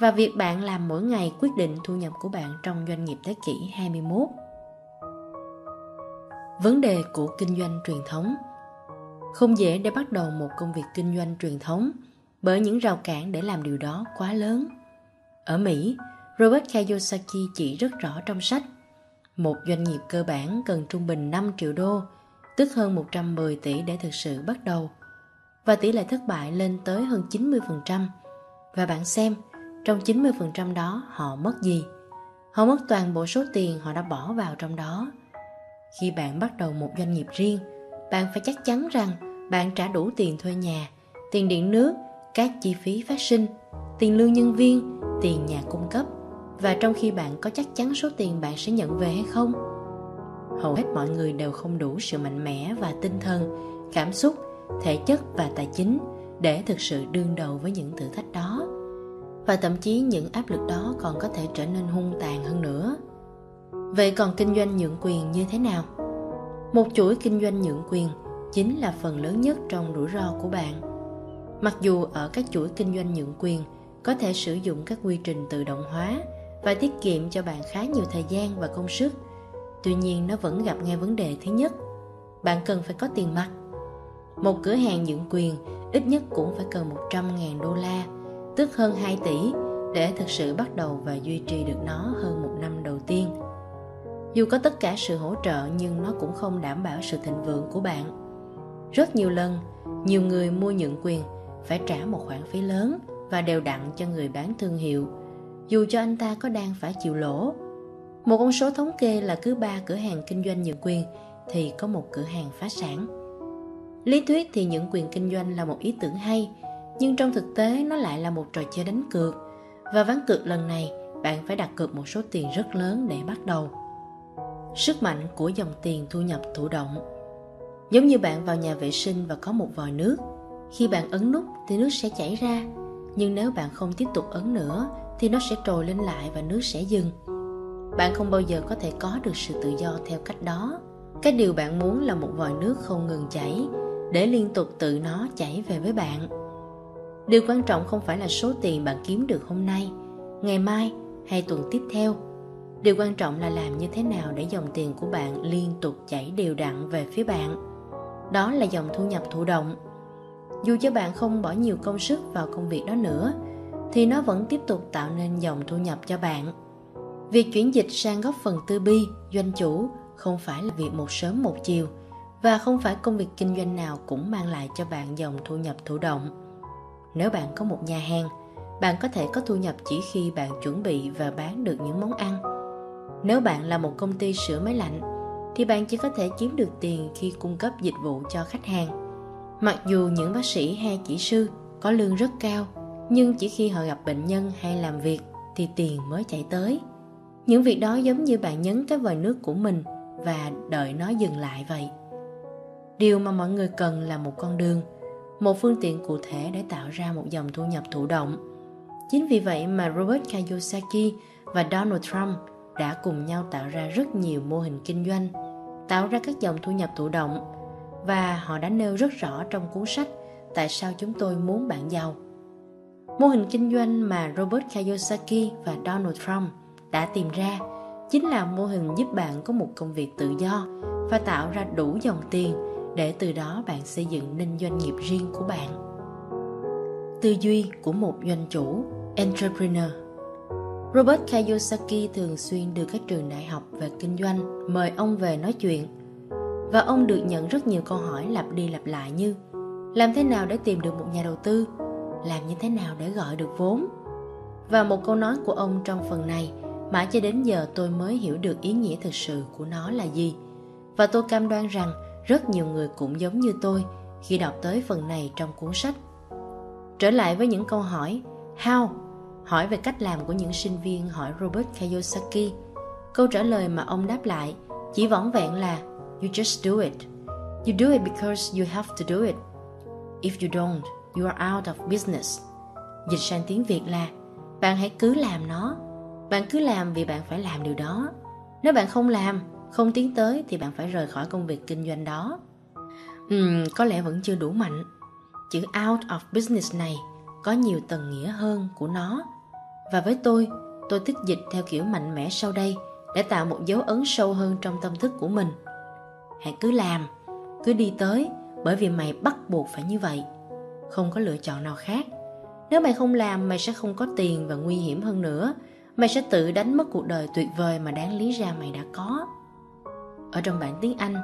và việc bạn làm mỗi ngày quyết định thu nhập của bạn trong doanh nghiệp thế kỷ 21. Vấn đề của kinh doanh truyền thống Không dễ để bắt đầu một công việc kinh doanh truyền thống bởi những rào cản để làm điều đó quá lớn. Ở Mỹ, Robert Kiyosaki chỉ rất rõ trong sách một doanh nghiệp cơ bản cần trung bình 5 triệu đô, tức hơn 110 tỷ để thực sự bắt đầu. Và tỷ lệ thất bại lên tới hơn 90%. Và bạn xem, trong 90% đó họ mất gì? Họ mất toàn bộ số tiền họ đã bỏ vào trong đó. Khi bạn bắt đầu một doanh nghiệp riêng, bạn phải chắc chắn rằng bạn trả đủ tiền thuê nhà, tiền điện nước, các chi phí phát sinh, tiền lương nhân viên, tiền nhà cung cấp và trong khi bạn có chắc chắn số tiền bạn sẽ nhận về hay không? Hầu hết mọi người đều không đủ sự mạnh mẽ và tinh thần, cảm xúc, thể chất và tài chính để thực sự đương đầu với những thử thách đó. Và thậm chí những áp lực đó còn có thể trở nên hung tàn hơn nữa. Vậy còn kinh doanh nhượng quyền như thế nào? Một chuỗi kinh doanh nhượng quyền chính là phần lớn nhất trong rủi ro của bạn. Mặc dù ở các chuỗi kinh doanh nhượng quyền có thể sử dụng các quy trình tự động hóa và tiết kiệm cho bạn khá nhiều thời gian và công sức. Tuy nhiên nó vẫn gặp ngay vấn đề thứ nhất. Bạn cần phải có tiền mặt. Một cửa hàng nhượng quyền ít nhất cũng phải cần 100.000 đô la, tức hơn 2 tỷ để thực sự bắt đầu và duy trì được nó hơn một năm đầu tiên. Dù có tất cả sự hỗ trợ nhưng nó cũng không đảm bảo sự thịnh vượng của bạn. Rất nhiều lần, nhiều người mua nhượng quyền phải trả một khoản phí lớn và đều đặn cho người bán thương hiệu, dù cho anh ta có đang phải chịu lỗ. Một con số thống kê là cứ ba cửa hàng kinh doanh nhượng quyền thì có một cửa hàng phá sản. Lý thuyết thì những quyền kinh doanh là một ý tưởng hay, nhưng trong thực tế nó lại là một trò chơi đánh cược. Và ván cược lần này, bạn phải đặt cược một số tiền rất lớn để bắt đầu. Sức mạnh của dòng tiền thu nhập thụ động Giống như bạn vào nhà vệ sinh và có một vòi nước. Khi bạn ấn nút thì nước sẽ chảy ra, nhưng nếu bạn không tiếp tục ấn nữa thì nó sẽ trồi lên lại và nước sẽ dừng. Bạn không bao giờ có thể có được sự tự do theo cách đó. Cái điều bạn muốn là một vòi nước không ngừng chảy để liên tục tự nó chảy về với bạn. Điều quan trọng không phải là số tiền bạn kiếm được hôm nay, ngày mai hay tuần tiếp theo. Điều quan trọng là làm như thế nào để dòng tiền của bạn liên tục chảy đều đặn về phía bạn. Đó là dòng thu nhập thụ động. Dù cho bạn không bỏ nhiều công sức vào công việc đó nữa, thì nó vẫn tiếp tục tạo nên dòng thu nhập cho bạn. Việc chuyển dịch sang góp phần tư bi, doanh chủ không phải là việc một sớm một chiều và không phải công việc kinh doanh nào cũng mang lại cho bạn dòng thu nhập thụ động. Nếu bạn có một nhà hàng, bạn có thể có thu nhập chỉ khi bạn chuẩn bị và bán được những món ăn. Nếu bạn là một công ty sửa máy lạnh, thì bạn chỉ có thể kiếm được tiền khi cung cấp dịch vụ cho khách hàng. Mặc dù những bác sĩ hay kỹ sư có lương rất cao, nhưng chỉ khi họ gặp bệnh nhân hay làm việc thì tiền mới chạy tới. Những việc đó giống như bạn nhấn cái vòi nước của mình và đợi nó dừng lại vậy. Điều mà mọi người cần là một con đường, một phương tiện cụ thể để tạo ra một dòng thu nhập thụ động. Chính vì vậy mà Robert Kiyosaki và Donald Trump đã cùng nhau tạo ra rất nhiều mô hình kinh doanh, tạo ra các dòng thu nhập thụ động và họ đã nêu rất rõ trong cuốn sách Tại sao chúng tôi muốn bạn giàu. Mô hình kinh doanh mà Robert Kiyosaki và Donald Trump đã tìm ra chính là mô hình giúp bạn có một công việc tự do và tạo ra đủ dòng tiền để từ đó bạn xây dựng nên doanh nghiệp riêng của bạn. Tư duy của một doanh chủ, entrepreneur. Robert Kiyosaki thường xuyên được các trường đại học về kinh doanh mời ông về nói chuyện. Và ông được nhận rất nhiều câu hỏi lặp đi lặp lại như làm thế nào để tìm được một nhà đầu tư? Làm như thế nào để gọi được vốn? Và một câu nói của ông trong phần này, mãi cho đến giờ tôi mới hiểu được ý nghĩa thực sự của nó là gì. Và tôi cam đoan rằng rất nhiều người cũng giống như tôi khi đọc tới phần này trong cuốn sách. Trở lại với những câu hỏi. How? Hỏi về cách làm của những sinh viên, hỏi robert kiyosaki. Câu trả lời mà ông đáp lại chỉ vỏn vẹn là, you just do it. You do it because you have to do it. If you don't you are out of business. Dịch sang tiếng việt là bạn hãy cứ làm nó. Bạn cứ làm vì bạn phải làm điều đó. Nếu bạn không làm không tiến tới thì bạn phải rời khỏi công việc kinh doanh đó. Ừm, có lẽ vẫn chưa đủ mạnh. Chữ out of business này có nhiều tầng nghĩa hơn của nó. Và với tôi tôi thích dịch theo kiểu mạnh mẽ sau đây để tạo một dấu ấn sâu hơn trong tâm thức của mình. Hãy cứ làm cứ đi tới bởi vì mày bắt buộc phải như vậy không có lựa chọn nào khác nếu mày không làm mày sẽ không có tiền và nguy hiểm hơn nữa mày sẽ tự đánh mất cuộc đời tuyệt vời mà đáng lý ra mày đã có ở trong bản tiếng Anh,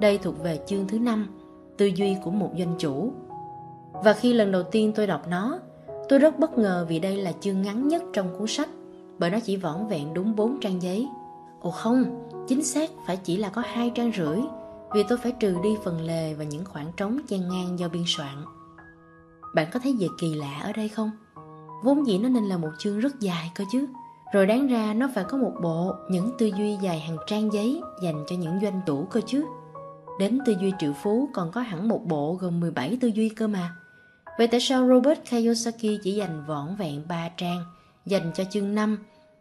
đây thuộc về chương thứ năm, tư duy của một doanh chủ. Và khi lần đầu tiên tôi đọc nó, tôi rất bất ngờ vì đây là chương ngắn nhất trong cuốn sách, bởi nó chỉ vỏn vẹn đúng 4 trang giấy. Ồ không, chính xác phải chỉ là có hai trang rưỡi, vì tôi phải trừ đi phần lề và những khoảng trống chen ngang do biên soạn. Bạn có thấy gì kỳ lạ ở đây không? Vốn dĩ nó nên là một chương rất dài cơ chứ. Rồi đáng ra nó phải có một bộ những tư duy dài hàng trang giấy dành cho những doanh chủ cơ chứ. Đến tư duy triệu phú còn có hẳn một bộ gồm 17 tư duy cơ mà. Vậy tại sao Robert Kiyosaki chỉ dành vỏn vẹn 3 trang dành cho chương 5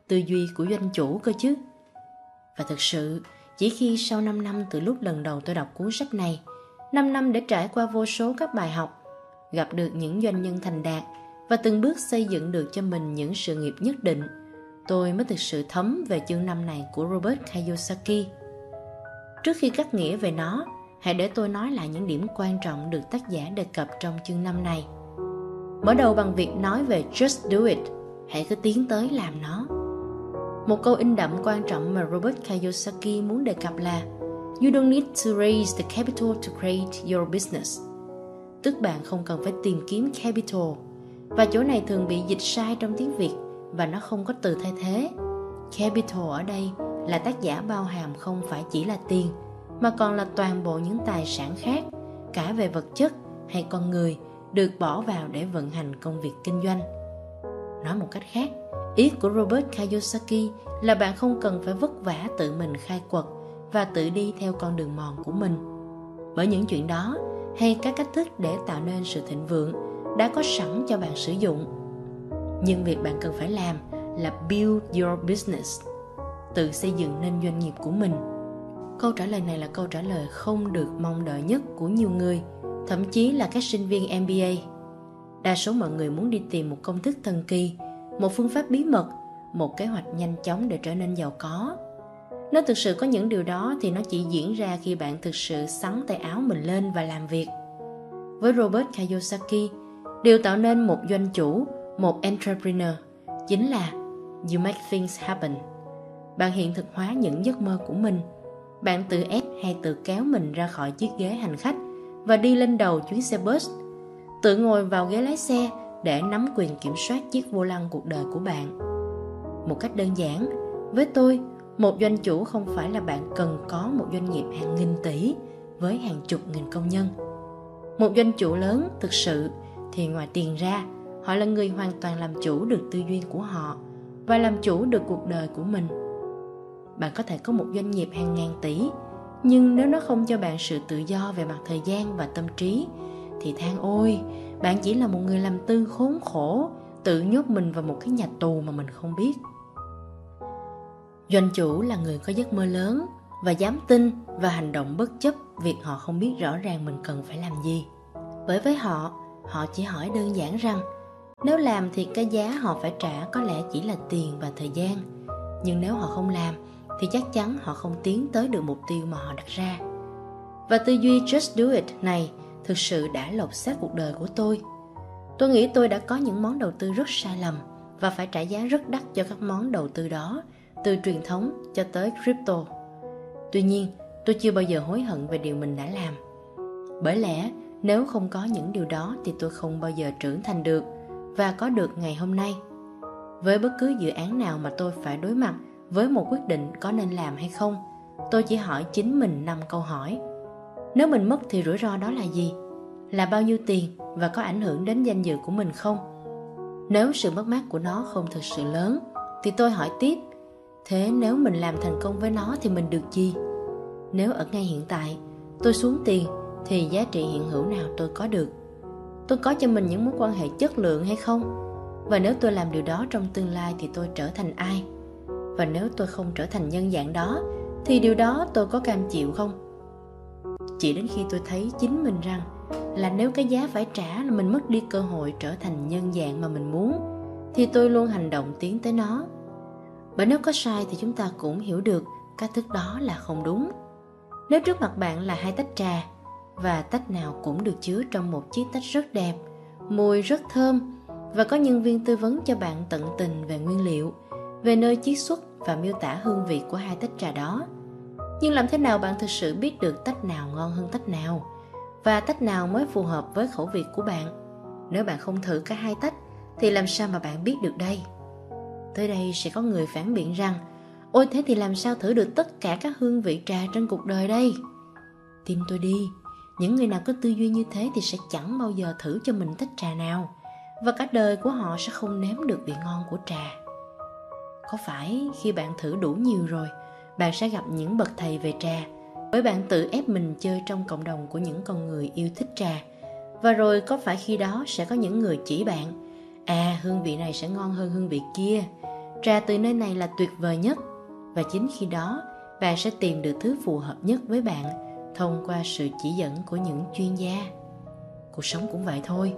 tư duy của doanh chủ cơ chứ? Và thực sự, chỉ khi sau 5 năm từ lúc lần đầu tôi đọc cuốn sách này, 5 năm để trải qua vô số các bài học, gặp được những doanh nhân thành đạt và từng bước xây dựng được cho mình những sự nghiệp nhất định tôi mới thực sự thấm về chương năm này của Robert Kiyosaki. Trước khi cắt nghĩa về nó, hãy để tôi nói lại những điểm quan trọng được tác giả đề cập trong chương năm này. Mở đầu bằng việc nói về just do it, hãy cứ tiến tới làm nó. Một câu in đậm quan trọng mà Robert Kiyosaki muốn đề cập là You don't need to raise the capital to create your business. Tức bạn không cần phải tìm kiếm capital. Và chỗ này thường bị dịch sai trong tiếng Việt và nó không có từ thay thế. Capital ở đây là tác giả bao hàm không phải chỉ là tiền mà còn là toàn bộ những tài sản khác cả về vật chất hay con người được bỏ vào để vận hành công việc kinh doanh. Nói một cách khác, ý của Robert Kiyosaki là bạn không cần phải vất vả tự mình khai quật và tự đi theo con đường mòn của mình. Bởi những chuyện đó hay các cách thức để tạo nên sự thịnh vượng đã có sẵn cho bạn sử dụng. Nhưng việc bạn cần phải làm là build your business, tự xây dựng nên doanh nghiệp của mình. Câu trả lời này là câu trả lời không được mong đợi nhất của nhiều người, thậm chí là các sinh viên MBA. Đa số mọi người muốn đi tìm một công thức thần kỳ, một phương pháp bí mật, một kế hoạch nhanh chóng để trở nên giàu có. Nếu thực sự có những điều đó thì nó chỉ diễn ra khi bạn thực sự sắn tay áo mình lên và làm việc. Với Robert Kiyosaki, điều tạo nên một doanh chủ, một entrepreneur chính là you make things happen. Bạn hiện thực hóa những giấc mơ của mình. Bạn tự ép hay tự kéo mình ra khỏi chiếc ghế hành khách và đi lên đầu chuyến xe bus. Tự ngồi vào ghế lái xe để nắm quyền kiểm soát chiếc vô lăng cuộc đời của bạn. Một cách đơn giản, với tôi, một doanh chủ không phải là bạn cần có một doanh nghiệp hàng nghìn tỷ với hàng chục nghìn công nhân. Một doanh chủ lớn thực sự thì ngoài tiền ra, họ là người hoàn toàn làm chủ được tư duy của họ và làm chủ được cuộc đời của mình. Bạn có thể có một doanh nghiệp hàng ngàn tỷ, nhưng nếu nó không cho bạn sự tự do về mặt thời gian và tâm trí thì than ôi, bạn chỉ là một người làm tư khốn khổ, tự nhốt mình vào một cái nhà tù mà mình không biết. Doanh chủ là người có giấc mơ lớn và dám tin và hành động bất chấp việc họ không biết rõ ràng mình cần phải làm gì. Bởi với họ, họ chỉ hỏi đơn giản rằng nếu làm thì cái giá họ phải trả có lẽ chỉ là tiền và thời gian. Nhưng nếu họ không làm thì chắc chắn họ không tiến tới được mục tiêu mà họ đặt ra. Và tư duy just do it này thực sự đã lột xác cuộc đời của tôi. Tôi nghĩ tôi đã có những món đầu tư rất sai lầm và phải trả giá rất đắt cho các món đầu tư đó, từ truyền thống cho tới crypto. Tuy nhiên, tôi chưa bao giờ hối hận về điều mình đã làm. Bởi lẽ, nếu không có những điều đó thì tôi không bao giờ trưởng thành được và có được ngày hôm nay. Với bất cứ dự án nào mà tôi phải đối mặt với một quyết định có nên làm hay không, tôi chỉ hỏi chính mình năm câu hỏi. Nếu mình mất thì rủi ro đó là gì? Là bao nhiêu tiền và có ảnh hưởng đến danh dự của mình không? Nếu sự mất mát của nó không thực sự lớn thì tôi hỏi tiếp Thế nếu mình làm thành công với nó thì mình được gì? Nếu ở ngay hiện tại, tôi xuống tiền thì giá trị hiện hữu nào tôi có được? Tôi có cho mình những mối quan hệ chất lượng hay không? Và nếu tôi làm điều đó trong tương lai thì tôi trở thành ai? Và nếu tôi không trở thành nhân dạng đó, thì điều đó tôi có cam chịu không? Chỉ đến khi tôi thấy chính mình rằng là nếu cái giá phải trả là mình mất đi cơ hội trở thành nhân dạng mà mình muốn, thì tôi luôn hành động tiến tới nó bởi nếu có sai thì chúng ta cũng hiểu được cách thức đó là không đúng. Nếu trước mặt bạn là hai tách trà, và tách nào cũng được chứa trong một chiếc tách rất đẹp, mùi rất thơm, và có nhân viên tư vấn cho bạn tận tình về nguyên liệu, về nơi chiết xuất và miêu tả hương vị của hai tách trà đó. Nhưng làm thế nào bạn thực sự biết được tách nào ngon hơn tách nào, và tách nào mới phù hợp với khẩu vị của bạn? Nếu bạn không thử cả hai tách, thì làm sao mà bạn biết được đây? Tới đây sẽ có người phản biện rằng, ôi thế thì làm sao thử được tất cả các hương vị trà trên cuộc đời đây? Tin tôi đi, những người nào có tư duy như thế thì sẽ chẳng bao giờ thử cho mình tách trà nào, và cả đời của họ sẽ không nếm được vị ngon của trà. Có phải khi bạn thử đủ nhiều rồi, bạn sẽ gặp những bậc thầy về trà bởi bạn tự ép mình chơi trong cộng đồng của những con người yêu thích trà? Và rồi có phải khi đó sẽ có những người chỉ bạn à hương vị này sẽ ngon hơn hương vị kia trà từ nơi này là tuyệt vời nhất. Và chính khi đó bạn sẽ tìm được thứ phù hợp nhất với bạn thông qua sự chỉ dẫn của những chuyên gia. Cuộc sống cũng vậy thôi.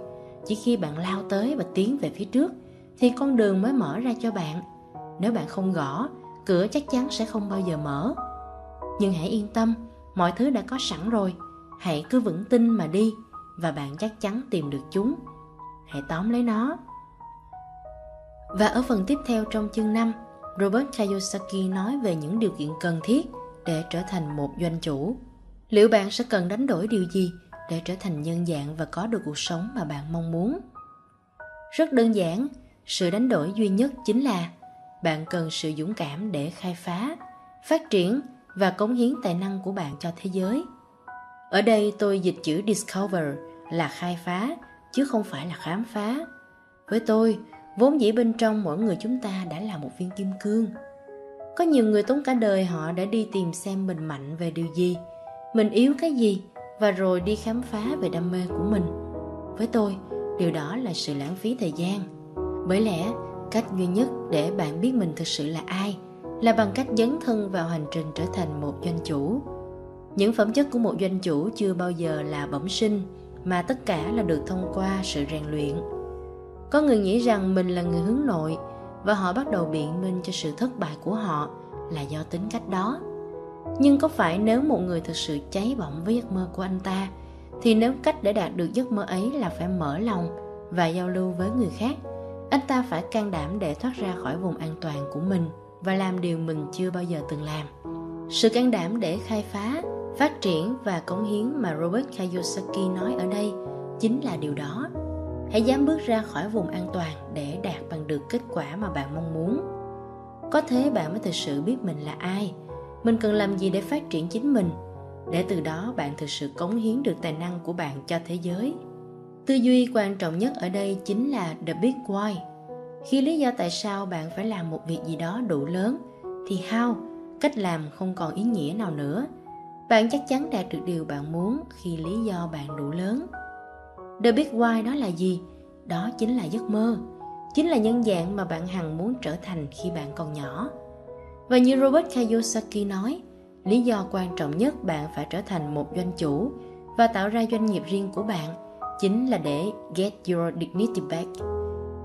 Chỉ khi bạn lao tới và tiến về phía trước, thì con đường mới mở ra cho bạn. Nếu bạn không gõ, cửa chắc chắn sẽ không bao giờ mở. Nhưng hãy yên tâm, mọi thứ đã có sẵn rồi. Hãy cứ vững tin mà đi, và bạn chắc chắn tìm được chúng. Hãy tóm lấy nó và ở phần tiếp theo trong chương 5 Robert Kiyosaki nói về những điều kiện cần thiết để trở thành một doanh chủ. Liệu bạn sẽ cần đánh đổi điều gì để trở thành nhân dạng và có được cuộc sống mà bạn mong muốn? Rất đơn giản, sự đánh đổi duy nhất chính là bạn cần sự dũng cảm để khai phá, phát triển và cống hiến tài năng của bạn cho thế giới. Ở đây tôi dịch chữ discover là khai phá chứ không phải là khám phá. Với tôi, vốn dĩ bên trong mỗi người chúng ta đã là một viên kim cương. Có nhiều người tốn cả đời họ đã đi tìm xem mình mạnh về điều gì, mình yếu cái gì và rồi đi khám phá về đam mê của mình. Với tôi, điều đó là sự lãng phí thời gian. Bởi lẽ, cách duy nhất để bạn biết mình thực sự là ai là bằng cách dấn thân vào hành trình trở thành một doanh chủ. Những phẩm chất của một doanh chủ chưa bao giờ là bẩm sinh mà tất cả là được thông qua sự rèn luyện. Có người nghĩ rằng mình là người hướng nội và họ bắt đầu biện minh cho sự thất bại của họ là do tính cách đó. Nhưng có phải nếu một người thực sự cháy bỏng với giấc mơ của anh ta thì nếu cách để đạt được giấc mơ ấy là phải mở lòng và giao lưu với người khác, anh ta phải can đảm để thoát ra khỏi vùng an toàn của mình và làm điều mình chưa bao giờ từng làm. Sự can đảm để khai phá, phát triển và cống hiến mà Robert Kiyosaki nói ở đây chính là điều đó. Hãy dám bước ra khỏi vùng an toàn để đạt bằng được kết quả mà bạn mong muốn. Có thế bạn mới thực sự biết mình là ai, mình cần làm gì để phát triển chính mình, để từ đó bạn thực sự cống hiến được tài năng của bạn cho thế giới. Tư duy quan trọng nhất ở đây chính là the big why, khi lý do tại sao bạn phải làm một việc gì đó đủ lớn thì how cách làm không còn ý nghĩa nào nữa. Bạn chắc chắn đạt được điều bạn muốn khi lý do bạn đủ lớn the big why đó là gì đó chính là giấc mơ chính là nhân dạng mà bạn hằng muốn trở thành khi bạn còn nhỏ và như robert kiyosaki nói lý do quan trọng nhất bạn phải trở thành một doanh chủ và tạo ra doanh nghiệp riêng của bạn chính là để get your dignity back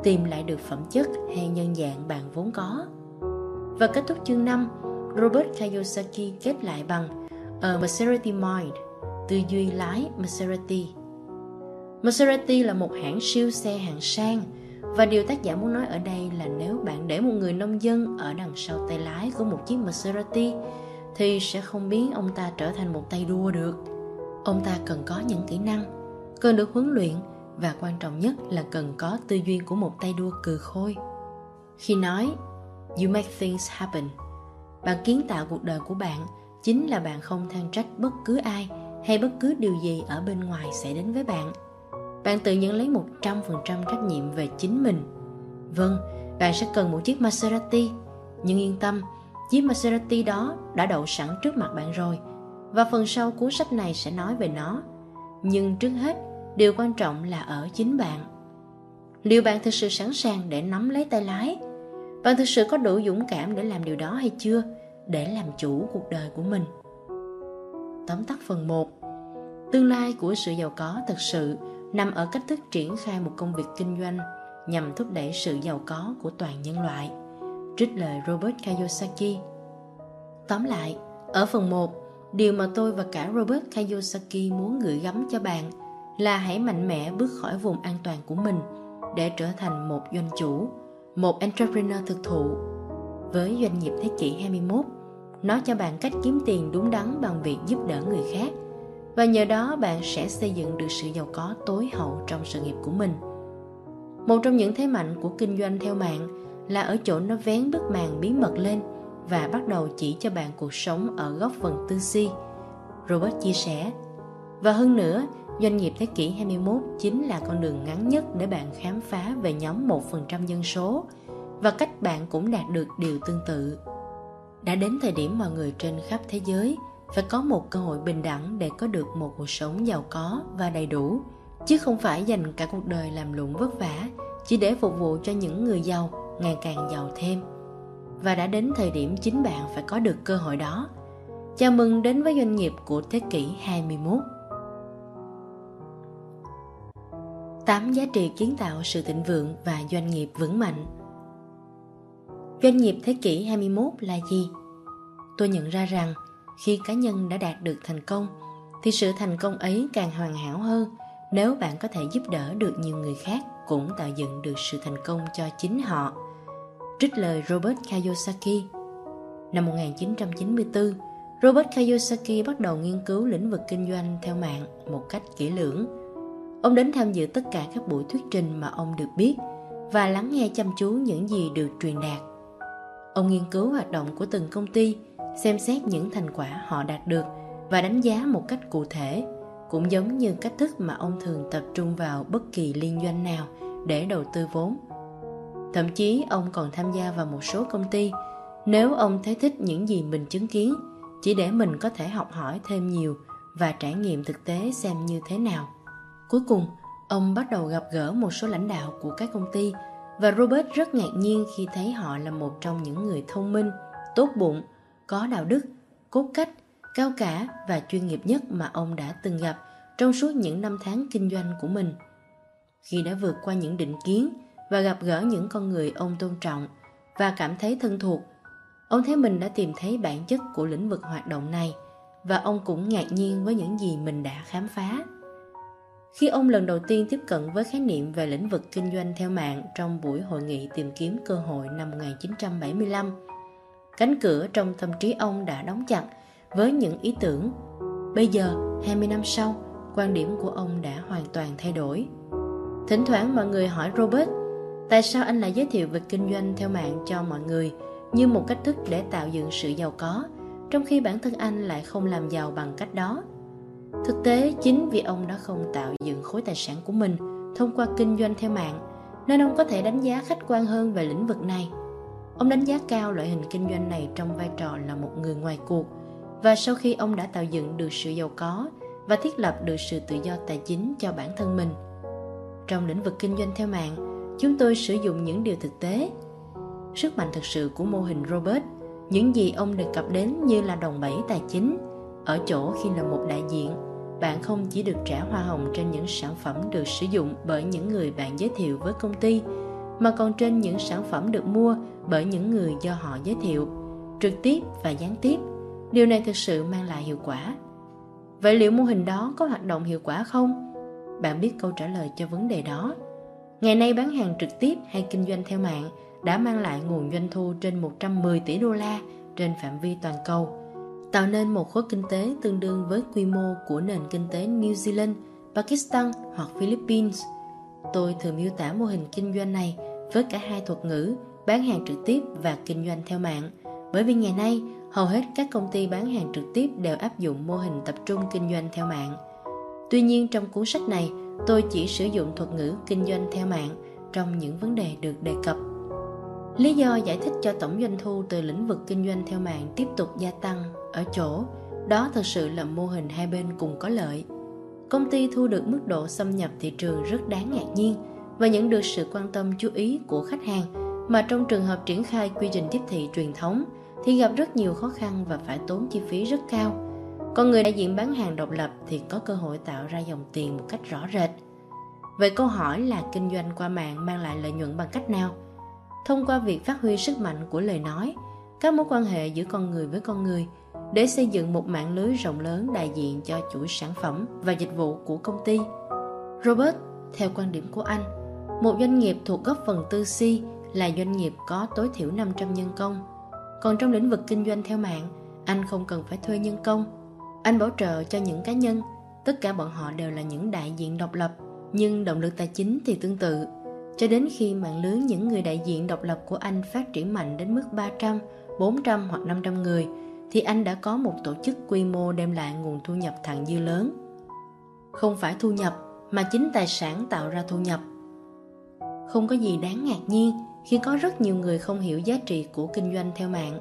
tìm lại được phẩm chất hay nhân dạng bạn vốn có. Và kết thúc chương 5, Robert Kiyosaki kết lại bằng A Maserati Mind, tư duy lái Maserati. Maserati là một hãng siêu xe hạng sang và điều tác giả muốn nói ở đây là nếu bạn để một người nông dân ở đằng sau tay lái của một chiếc Maserati thì sẽ không biến ông ta trở thành một tay đua được. Ông ta cần có những kỹ năng, cần được huấn luyện và quan trọng nhất là cần có tư duy của một tay đua cừ khôi. Khi nói You make things happen, bạn kiến tạo cuộc đời của bạn chính là bạn không than trách bất cứ ai hay bất cứ điều gì ở bên ngoài sẽ đến với bạn. Bạn tự nhận lấy 100% trách nhiệm về chính mình. Vâng, bạn sẽ cần một chiếc Maserati, nhưng yên tâm, chiếc Maserati đó đã đậu sẵn trước mặt bạn rồi. Và phần sau cuốn sách này sẽ nói về nó. Nhưng trước hết, điều quan trọng là ở chính bạn. Liệu bạn thực sự sẵn sàng để nắm lấy tay lái? Bạn thực sự có đủ dũng cảm để làm điều đó hay chưa? Để làm chủ cuộc đời của mình. Tóm tắt phần 1 tương lai của sự giàu có thực sự nằm ở cách thức triển khai một công việc kinh doanh nhằm thúc đẩy sự giàu có của toàn nhân loại trích lời Robert Kiyosaki tóm lại ở phần 1 điều mà tôi và cả Robert Kiyosaki muốn gửi gắm cho bạn là hãy mạnh mẽ bước khỏi vùng an toàn của mình để trở thành một doanh chủ, một entrepreneur thực thụ. Với doanh nghiệp thế kỷ 21, nó cho bạn cách kiếm tiền đúng đắn bằng việc giúp đỡ người khác và nhờ đó bạn sẽ xây dựng được sự giàu có tối hậu trong sự nghiệp của mình. Một trong những thế mạnh của kinh doanh theo mạng là ở chỗ nó vén bức màn bí mật lên và bắt đầu chỉ cho bạn cuộc sống ở góc phần tư si. Robert chia sẻ, và hơn nữa, Doanh nghiệp thế kỷ 21 chính là con đường ngắn nhất để bạn khám phá về nhóm 1% dân số và cách bạn cũng đạt được điều tương tự. Đã đến thời điểm mọi người trên khắp thế giới phải có một cơ hội bình đẳng để có được một cuộc sống giàu có và đầy đủ, chứ không phải dành cả cuộc đời làm lụng vất vả chỉ để phục vụ cho những người giàu ngày càng giàu thêm. Và đã đến thời điểm chính bạn phải có được cơ hội đó. Chào mừng đến với doanh nghiệp của thế kỷ 21. 8 giá trị kiến tạo sự thịnh vượng và doanh nghiệp vững mạnh. Doanh nghiệp thế kỷ 21 là gì? Tôi nhận ra rằng khi cá nhân đã đạt được thành công thì sự thành công ấy càng hoàn hảo hơn nếu bạn có thể giúp đỡ được nhiều người khác cũng tạo dựng được sự thành công cho chính họ. Trích lời Robert Kiyosaki Năm 1994, Robert Kiyosaki bắt đầu nghiên cứu lĩnh vực kinh doanh theo mạng một cách kỹ lưỡng. Ông đến tham dự tất cả các buổi thuyết trình mà ông được biết và lắng nghe chăm chú những gì được truyền đạt. Ông nghiên cứu hoạt động của từng công ty, xem xét những thành quả họ đạt được và đánh giá một cách cụ thể, cũng giống như cách thức mà ông thường tập trung vào bất kỳ liên doanh nào để đầu tư vốn. Thậm chí ông còn tham gia vào một số công ty nếu ông thấy thích những gì mình chứng kiến chỉ để mình có thể học hỏi thêm nhiều và trải nghiệm thực tế xem như thế nào. Cuối cùng, ông bắt đầu gặp gỡ một số lãnh đạo của các công ty và Robert rất ngạc nhiên khi thấy họ là một trong những người thông minh, tốt bụng, có đạo đức, cốt cách, cao cả và chuyên nghiệp nhất mà ông đã từng gặp trong suốt những năm tháng kinh doanh của mình. Khi đã vượt qua những định kiến và gặp gỡ những con người ông tôn trọng và cảm thấy thân thuộc, ông thấy mình đã tìm thấy bản chất của lĩnh vực hoạt động này và ông cũng ngạc nhiên với những gì mình đã khám phá. Khi ông lần đầu tiên tiếp cận với khái niệm về lĩnh vực kinh doanh theo mạng trong buổi hội nghị tìm kiếm cơ hội năm 1975, cánh cửa trong tâm trí ông đã đóng chặt với những ý tưởng. Bây giờ, 20 năm sau, quan điểm của ông đã hoàn toàn thay đổi. Thỉnh thoảng mọi người hỏi Robert, tại sao anh lại giới thiệu về kinh doanh theo mạng cho mọi người như một cách thức để tạo dựng sự giàu có, trong khi bản thân anh lại không làm giàu bằng cách đó? Thực tế, chính vì ông đã không tạo dựng khối tài sản của mình thông qua kinh doanh theo mạng, nên ông có thể đánh giá khách quan hơn về lĩnh vực này. Ông đánh giá cao loại hình kinh doanh này trong vai trò là một người ngoài cuộc, và sau khi ông đã tạo dựng được sự giàu có và thiết lập được sự tự do tài chính cho bản thân mình. Trong lĩnh vực kinh doanh theo mạng, chúng tôi sử dụng những điều thực tế. Sức mạnh thực sự của mô hình Robert, những gì ông đề cập đến như là đồng bẩy tài chính, ở chỗ khi là một đại diện, bạn không chỉ được trả hoa hồng trên những sản phẩm được sử dụng bởi những người bạn giới thiệu với công ty, mà còn trên những sản phẩm được mua bởi những người do họ giới thiệu, trực tiếp và gián tiếp. Điều này thực sự mang lại hiệu quả. Vậy liệu mô hình đó có hoạt động hiệu quả không? Bạn biết câu trả lời cho vấn đề đó. Ngày nay bán hàng trực tiếp hay kinh doanh theo mạng đã mang lại nguồn doanh thu trên 110 tỷ đô la trên phạm vi toàn cầu tạo nên một khối kinh tế tương đương với quy mô của nền kinh tế New Zealand, Pakistan hoặc Philippines. Tôi thường miêu tả mô hình kinh doanh này với cả hai thuật ngữ bán hàng trực tiếp và kinh doanh theo mạng, bởi vì ngày nay hầu hết các công ty bán hàng trực tiếp đều áp dụng mô hình tập trung kinh doanh theo mạng. Tuy nhiên trong cuốn sách này, tôi chỉ sử dụng thuật ngữ kinh doanh theo mạng trong những vấn đề được đề cập Lý do giải thích cho tổng doanh thu từ lĩnh vực kinh doanh theo mạng tiếp tục gia tăng ở chỗ đó thực sự là mô hình hai bên cùng có lợi. Công ty thu được mức độ xâm nhập thị trường rất đáng ngạc nhiên và nhận được sự quan tâm chú ý của khách hàng mà trong trường hợp triển khai quy trình tiếp thị truyền thống thì gặp rất nhiều khó khăn và phải tốn chi phí rất cao. Còn người đại diện bán hàng độc lập thì có cơ hội tạo ra dòng tiền một cách rõ rệt. Vậy câu hỏi là kinh doanh qua mạng mang lại lợi nhuận bằng cách nào? thông qua việc phát huy sức mạnh của lời nói, các mối quan hệ giữa con người với con người để xây dựng một mạng lưới rộng lớn đại diện cho chuỗi sản phẩm và dịch vụ của công ty. Robert, theo quan điểm của anh, một doanh nghiệp thuộc góp phần tư si là doanh nghiệp có tối thiểu 500 nhân công. Còn trong lĩnh vực kinh doanh theo mạng, anh không cần phải thuê nhân công. Anh bảo trợ cho những cá nhân, tất cả bọn họ đều là những đại diện độc lập, nhưng động lực tài chính thì tương tự cho đến khi mạng lưới những người đại diện độc lập của anh phát triển mạnh đến mức 300, 400 hoặc 500 người, thì anh đã có một tổ chức quy mô đem lại nguồn thu nhập thặng dư lớn. Không phải thu nhập, mà chính tài sản tạo ra thu nhập. Không có gì đáng ngạc nhiên khi có rất nhiều người không hiểu giá trị của kinh doanh theo mạng.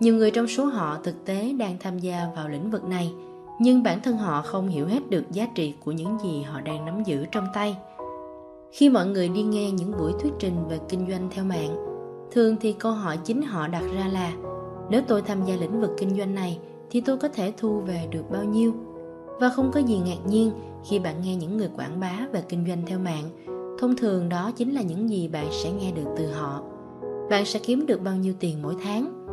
Nhiều người trong số họ thực tế đang tham gia vào lĩnh vực này, nhưng bản thân họ không hiểu hết được giá trị của những gì họ đang nắm giữ trong tay – khi mọi người đi nghe những buổi thuyết trình về kinh doanh theo mạng thường thì câu hỏi chính họ đặt ra là nếu tôi tham gia lĩnh vực kinh doanh này thì tôi có thể thu về được bao nhiêu và không có gì ngạc nhiên khi bạn nghe những người quảng bá về kinh doanh theo mạng thông thường đó chính là những gì bạn sẽ nghe được từ họ bạn sẽ kiếm được bao nhiêu tiền mỗi tháng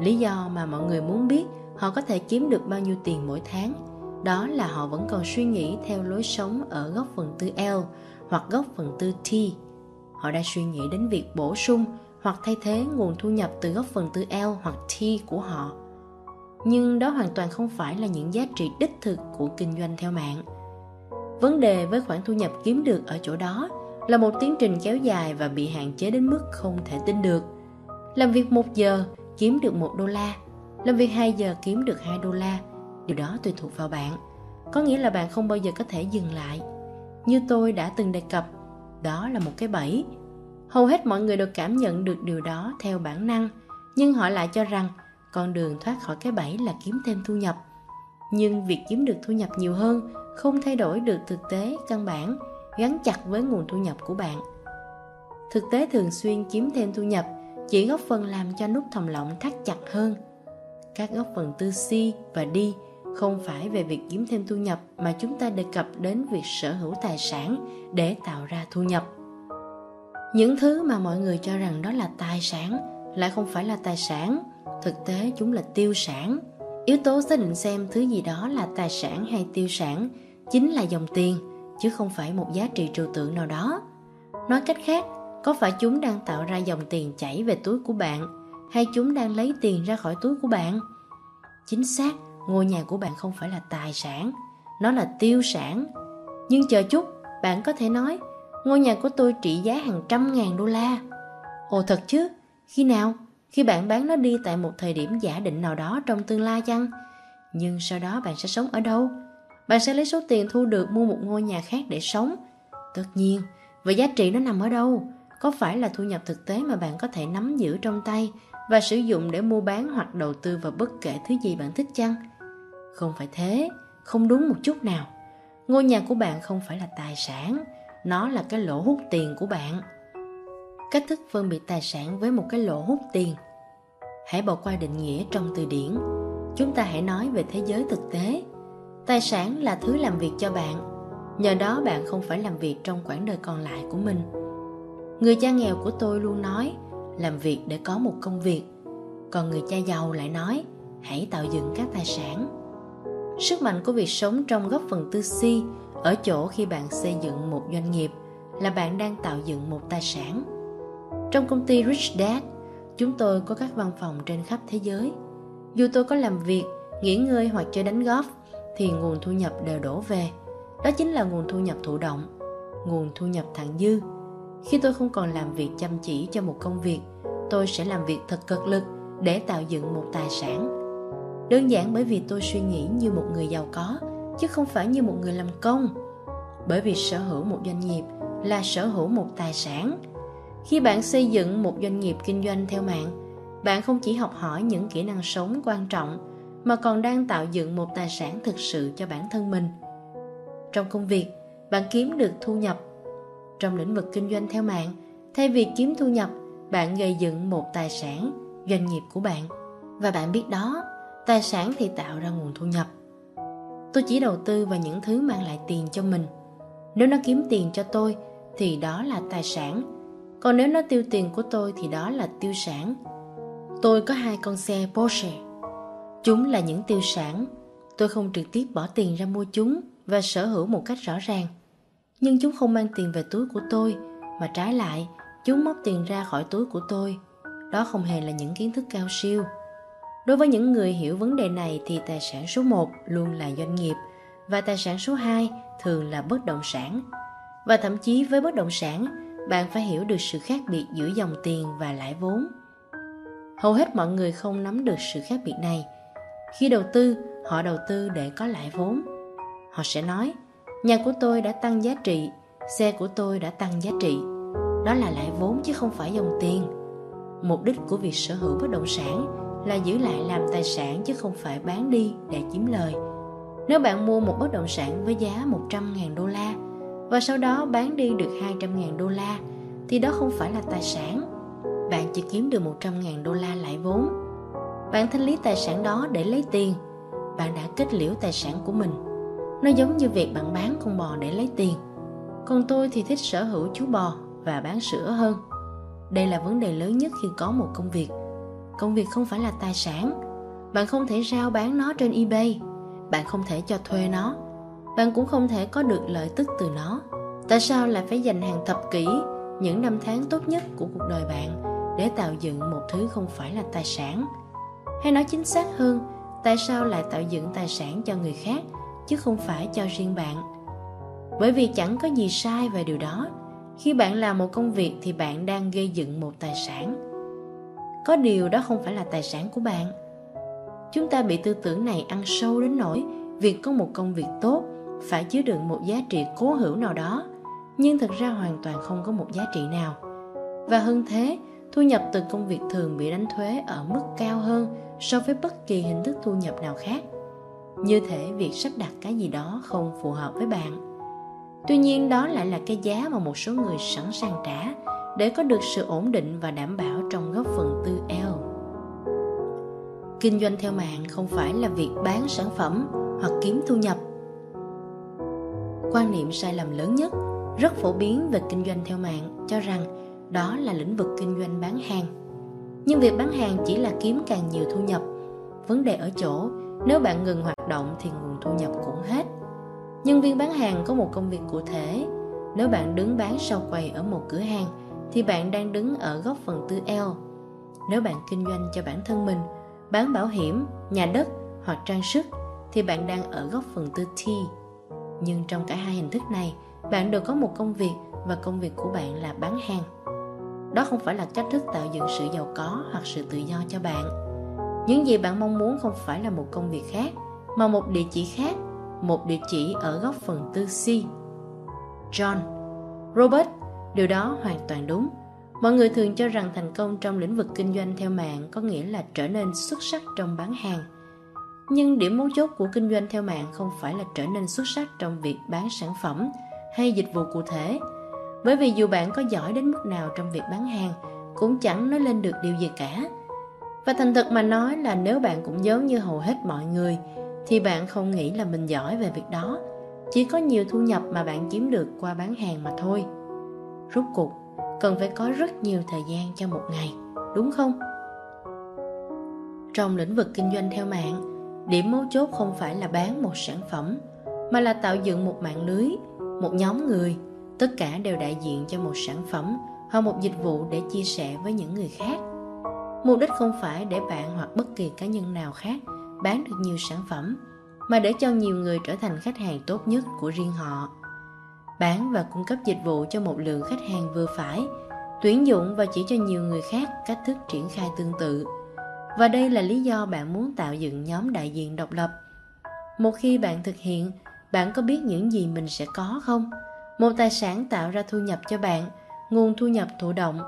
lý do mà mọi người muốn biết họ có thể kiếm được bao nhiêu tiền mỗi tháng, đó là họ vẫn còn suy nghĩ theo lối sống ở góc phần tư L hoặc góc phần tư T. Họ đã suy nghĩ đến việc bổ sung hoặc thay thế nguồn thu nhập từ góc phần tư L hoặc T của họ. Nhưng đó hoàn toàn không phải là những giá trị đích thực của kinh doanh theo mạng. Vấn đề với khoản thu nhập kiếm được ở chỗ đó là một tiến trình kéo dài và bị hạn chế đến mức không thể tin được. Làm việc một giờ kiếm được một đô la, làm việc 2 giờ kiếm được 2 đô la, điều đó tùy thuộc vào bạn. Có nghĩa là bạn không bao giờ có thể dừng lại. Như tôi đã từng đề cập, đó là một cái bẫy. Hầu hết mọi người đều cảm nhận được điều đó theo bản năng, nhưng họ lại cho rằng con đường thoát khỏi cái bẫy là kiếm thêm thu nhập. Nhưng việc kiếm được thu nhập nhiều hơn không thay đổi được thực tế căn bản gắn chặt với nguồn thu nhập của bạn. Thực tế thường xuyên kiếm thêm thu nhập chỉ góp phần làm cho nút thòng lọng thắt chặt hơn. Các góp phần tư si và đi không phải về việc kiếm thêm thu nhập mà chúng ta đề cập đến việc sở hữu tài sản để tạo ra thu nhập. Những thứ mà mọi người cho rằng đó là tài sản lại không phải là tài sản, thực tế chúng là tiêu sản. Yếu tố xác định xem thứ gì đó là tài sản hay tiêu sản chính là dòng tiền chứ không phải một giá trị trừu tượng nào đó. Nói cách khác, có phải chúng đang tạo ra dòng tiền chảy về túi của bạn hay chúng đang lấy tiền ra khỏi túi của bạn? Chính xác, ngôi nhà của bạn không phải là tài sản, nó là tiêu sản. Nhưng chờ chút, bạn có thể nói, ngôi nhà của tôi trị giá hàng trăm ngàn đô la. Ồ thật chứ, khi nào? Khi bạn bán nó đi tại một thời điểm giả định nào đó trong tương lai chăng? Nhưng sau đó bạn sẽ sống ở đâu? Bạn sẽ lấy số tiền thu được mua một ngôi nhà khác để sống. Tất nhiên, vậy giá trị nó nằm ở đâu? Có phải là thu nhập thực tế mà bạn có thể nắm giữ trong tay và sử dụng để mua bán hoặc đầu tư vào bất kể thứ gì bạn thích chăng? Không phải thế, không đúng một chút nào. Ngôi nhà của bạn không phải là tài sản, nó là cái lỗ hút tiền của bạn. Cách thức phân biệt tài sản với một cái lỗ hút tiền. Hãy bỏ qua định nghĩa trong từ điển. Chúng ta hãy nói về thế giới thực tế. Tài sản là thứ làm việc cho bạn. Nhờ đó bạn không phải làm việc trong quãng đời còn lại của mình. Người cha nghèo của tôi luôn nói làm việc để có một công việc. Còn người cha giàu lại nói hãy tạo dựng các tài sản. Sức mạnh của việc sống trong góc phần tư si ở chỗ khi bạn xây dựng một doanh nghiệp là bạn đang tạo dựng một tài sản. Trong công ty Rich Dad, chúng tôi có các văn phòng trên khắp thế giới. Dù tôi có làm việc, nghỉ ngơi hoặc chơi đánh golf, thì nguồn thu nhập đều đổ về. Đó chính là nguồn thu nhập thụ động, nguồn thu nhập thặng dư. Khi tôi không còn làm việc chăm chỉ cho một công việc, tôi sẽ làm việc thật cực lực để tạo dựng một tài sản. Đơn giản bởi vì tôi suy nghĩ như một người giàu có, chứ không phải như một người làm công. Bởi vì sở hữu một doanh nghiệp là sở hữu một tài sản. Khi bạn xây dựng một doanh nghiệp kinh doanh theo mạng, bạn không chỉ học hỏi những kỹ năng sống quan trọng mà còn đang tạo dựng một tài sản thực sự cho bản thân mình. Trong công việc, bạn kiếm được thu nhập. Trong lĩnh vực kinh doanh theo mạng, thay vì kiếm thu nhập, bạn gây dựng một tài sản, doanh nghiệp của bạn. Và bạn biết đó, tài sản thì tạo ra nguồn thu nhập. Tôi chỉ đầu tư vào những thứ mang lại tiền cho mình. Nếu nó kiếm tiền cho tôi thì đó là tài sản. Còn nếu nó tiêu tiền của tôi thì đó là tiêu sản. Tôi có hai con xe Porsche Chúng là những tiêu sản, tôi không trực tiếp bỏ tiền ra mua chúng và sở hữu một cách rõ ràng. Nhưng chúng không mang tiền về túi của tôi, mà trái lại, chúng móc tiền ra khỏi túi của tôi. Đó không hề là những kiến thức cao siêu. Đối với những người hiểu vấn đề này thì tài sản số 1 luôn là doanh nghiệp và tài sản số 2 thường là bất động sản. Và thậm chí với bất động sản, bạn phải hiểu được sự khác biệt giữa dòng tiền và lãi vốn. Hầu hết mọi người không nắm được sự khác biệt này khi đầu tư, họ đầu tư để có lãi vốn. Họ sẽ nói, nhà của tôi đã tăng giá trị, xe của tôi đã tăng giá trị. Đó là lãi vốn chứ không phải dòng tiền. Mục đích của việc sở hữu bất động sản là giữ lại làm tài sản chứ không phải bán đi để kiếm lời. Nếu bạn mua một bất động sản với giá 100.000 đô la và sau đó bán đi được 200.000 đô la thì đó không phải là tài sản. Bạn chỉ kiếm được 100.000 đô la lãi vốn bạn thanh lý tài sản đó để lấy tiền. Bạn đã kết liễu tài sản của mình. Nó giống như việc bạn bán con bò để lấy tiền. Còn tôi thì thích sở hữu chú bò và bán sữa hơn. Đây là vấn đề lớn nhất khi có một công việc. Công việc không phải là tài sản. Bạn không thể rao bán nó trên ebay. Bạn không thể cho thuê nó. Bạn cũng không thể có được lợi tức từ nó. Tại sao lại phải dành hàng thập kỷ, những năm tháng tốt nhất của cuộc đời bạn để tạo dựng một thứ không phải là tài sản? Hay nói chính xác hơn, tại sao lại tạo dựng tài sản cho người khác, chứ không phải cho riêng bạn? Bởi vì chẳng có gì sai về điều đó. Khi bạn làm một công việc thì bạn đang gây dựng một tài sản. Có điều đó không phải là tài sản của bạn. Chúng ta bị tư tưởng này ăn sâu đến nỗi việc có một công việc tốt phải chứa đựng một giá trị cố hữu nào đó, nhưng thực ra hoàn toàn không có một giá trị nào. Và hơn thế, thu nhập từ công việc thường bị đánh thuế ở mức cao hơn so với bất kỳ hình thức thu nhập nào khác. Như thể việc sắp đặt cái gì đó không phù hợp với bạn. Tuy nhiên, đó lại là cái giá mà một số người sẵn sàng trả để có được sự ổn định và đảm bảo trong góp phần tư eo. Kinh doanh theo mạng không phải là việc bán sản phẩm hoặc kiếm thu nhập. Quan niệm sai lầm lớn nhất, rất phổ biến về kinh doanh theo mạng, cho rằng đó là lĩnh vực kinh doanh bán hàng nhưng việc bán hàng chỉ là kiếm càng nhiều thu nhập. Vấn đề ở chỗ, nếu bạn ngừng hoạt động thì nguồn thu nhập cũng hết. Nhân viên bán hàng có một công việc cụ thể. Nếu bạn đứng bán sau quầy ở một cửa hàng, thì bạn đang đứng ở góc phần tư L nếu bạn kinh doanh cho bản thân mình, bán bảo hiểm, nhà đất hoặc trang sức, thì bạn đang ở góc phần tư T. Nhưng trong cả hai hình thức này, bạn đều có một công việc và công việc của bạn là bán hàng đó không phải là cách thức tạo dựng sự giàu có hoặc sự tự do cho bạn. Những gì bạn mong muốn không phải là một công việc khác, mà một địa chỉ khác, một địa chỉ ở góc phần tư C. John, Robert, điều đó hoàn toàn đúng. Mọi người thường cho rằng thành công trong lĩnh vực kinh doanh theo mạng có nghĩa là trở nên xuất sắc trong bán hàng. Nhưng điểm mấu chốt của kinh doanh theo mạng không phải là trở nên xuất sắc trong việc bán sản phẩm hay dịch vụ cụ thể bởi vì dù bạn có giỏi đến mức nào trong việc bán hàng, cũng chẳng nói lên được điều gì cả. Và thành thật mà nói là nếu bạn cũng giống như hầu hết mọi người, thì bạn không nghĩ là mình giỏi về việc đó. Chỉ có nhiều thu nhập mà bạn kiếm được qua bán hàng mà thôi. Rốt cuộc, cần phải có rất nhiều thời gian cho một ngày, đúng không? Trong lĩnh vực kinh doanh theo mạng, điểm mấu chốt không phải là bán một sản phẩm, mà là tạo dựng một mạng lưới, một nhóm người tất cả đều đại diện cho một sản phẩm hoặc một dịch vụ để chia sẻ với những người khác. Mục đích không phải để bạn hoặc bất kỳ cá nhân nào khác bán được nhiều sản phẩm, mà để cho nhiều người trở thành khách hàng tốt nhất của riêng họ. Bán và cung cấp dịch vụ cho một lượng khách hàng vừa phải, tuyển dụng và chỉ cho nhiều người khác cách thức triển khai tương tự. Và đây là lý do bạn muốn tạo dựng nhóm đại diện độc lập. Một khi bạn thực hiện, bạn có biết những gì mình sẽ có không? Một tài sản tạo ra thu nhập cho bạn, nguồn thu nhập thụ động.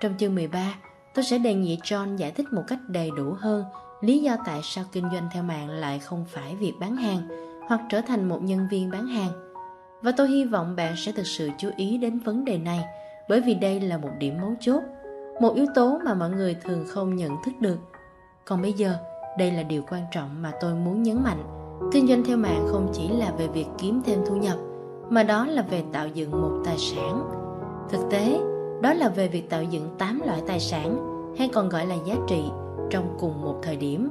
Trong chương 13 tôi sẽ đề nghị John giải thích một cách đầy đủ hơn lý do tại sao kinh doanh theo mạng lại không phải việc bán hàng hoặc trở thành một nhân viên bán hàng. Và tôi hy vọng bạn sẽ thực sự chú ý đến vấn đề này, bởi vì đây là một điểm mấu chốt, một yếu tố mà mọi người thường không nhận thức được. Còn bây giờ, đây là điều quan trọng mà tôi muốn nhấn mạnh. Kinh doanh theo mạng không chỉ là về việc kiếm thêm thu nhập mà đó là về tạo dựng một tài sản. Thực tế, đó là về việc tạo dựng 8 loại tài sản, hay còn gọi là giá trị, trong cùng một thời điểm.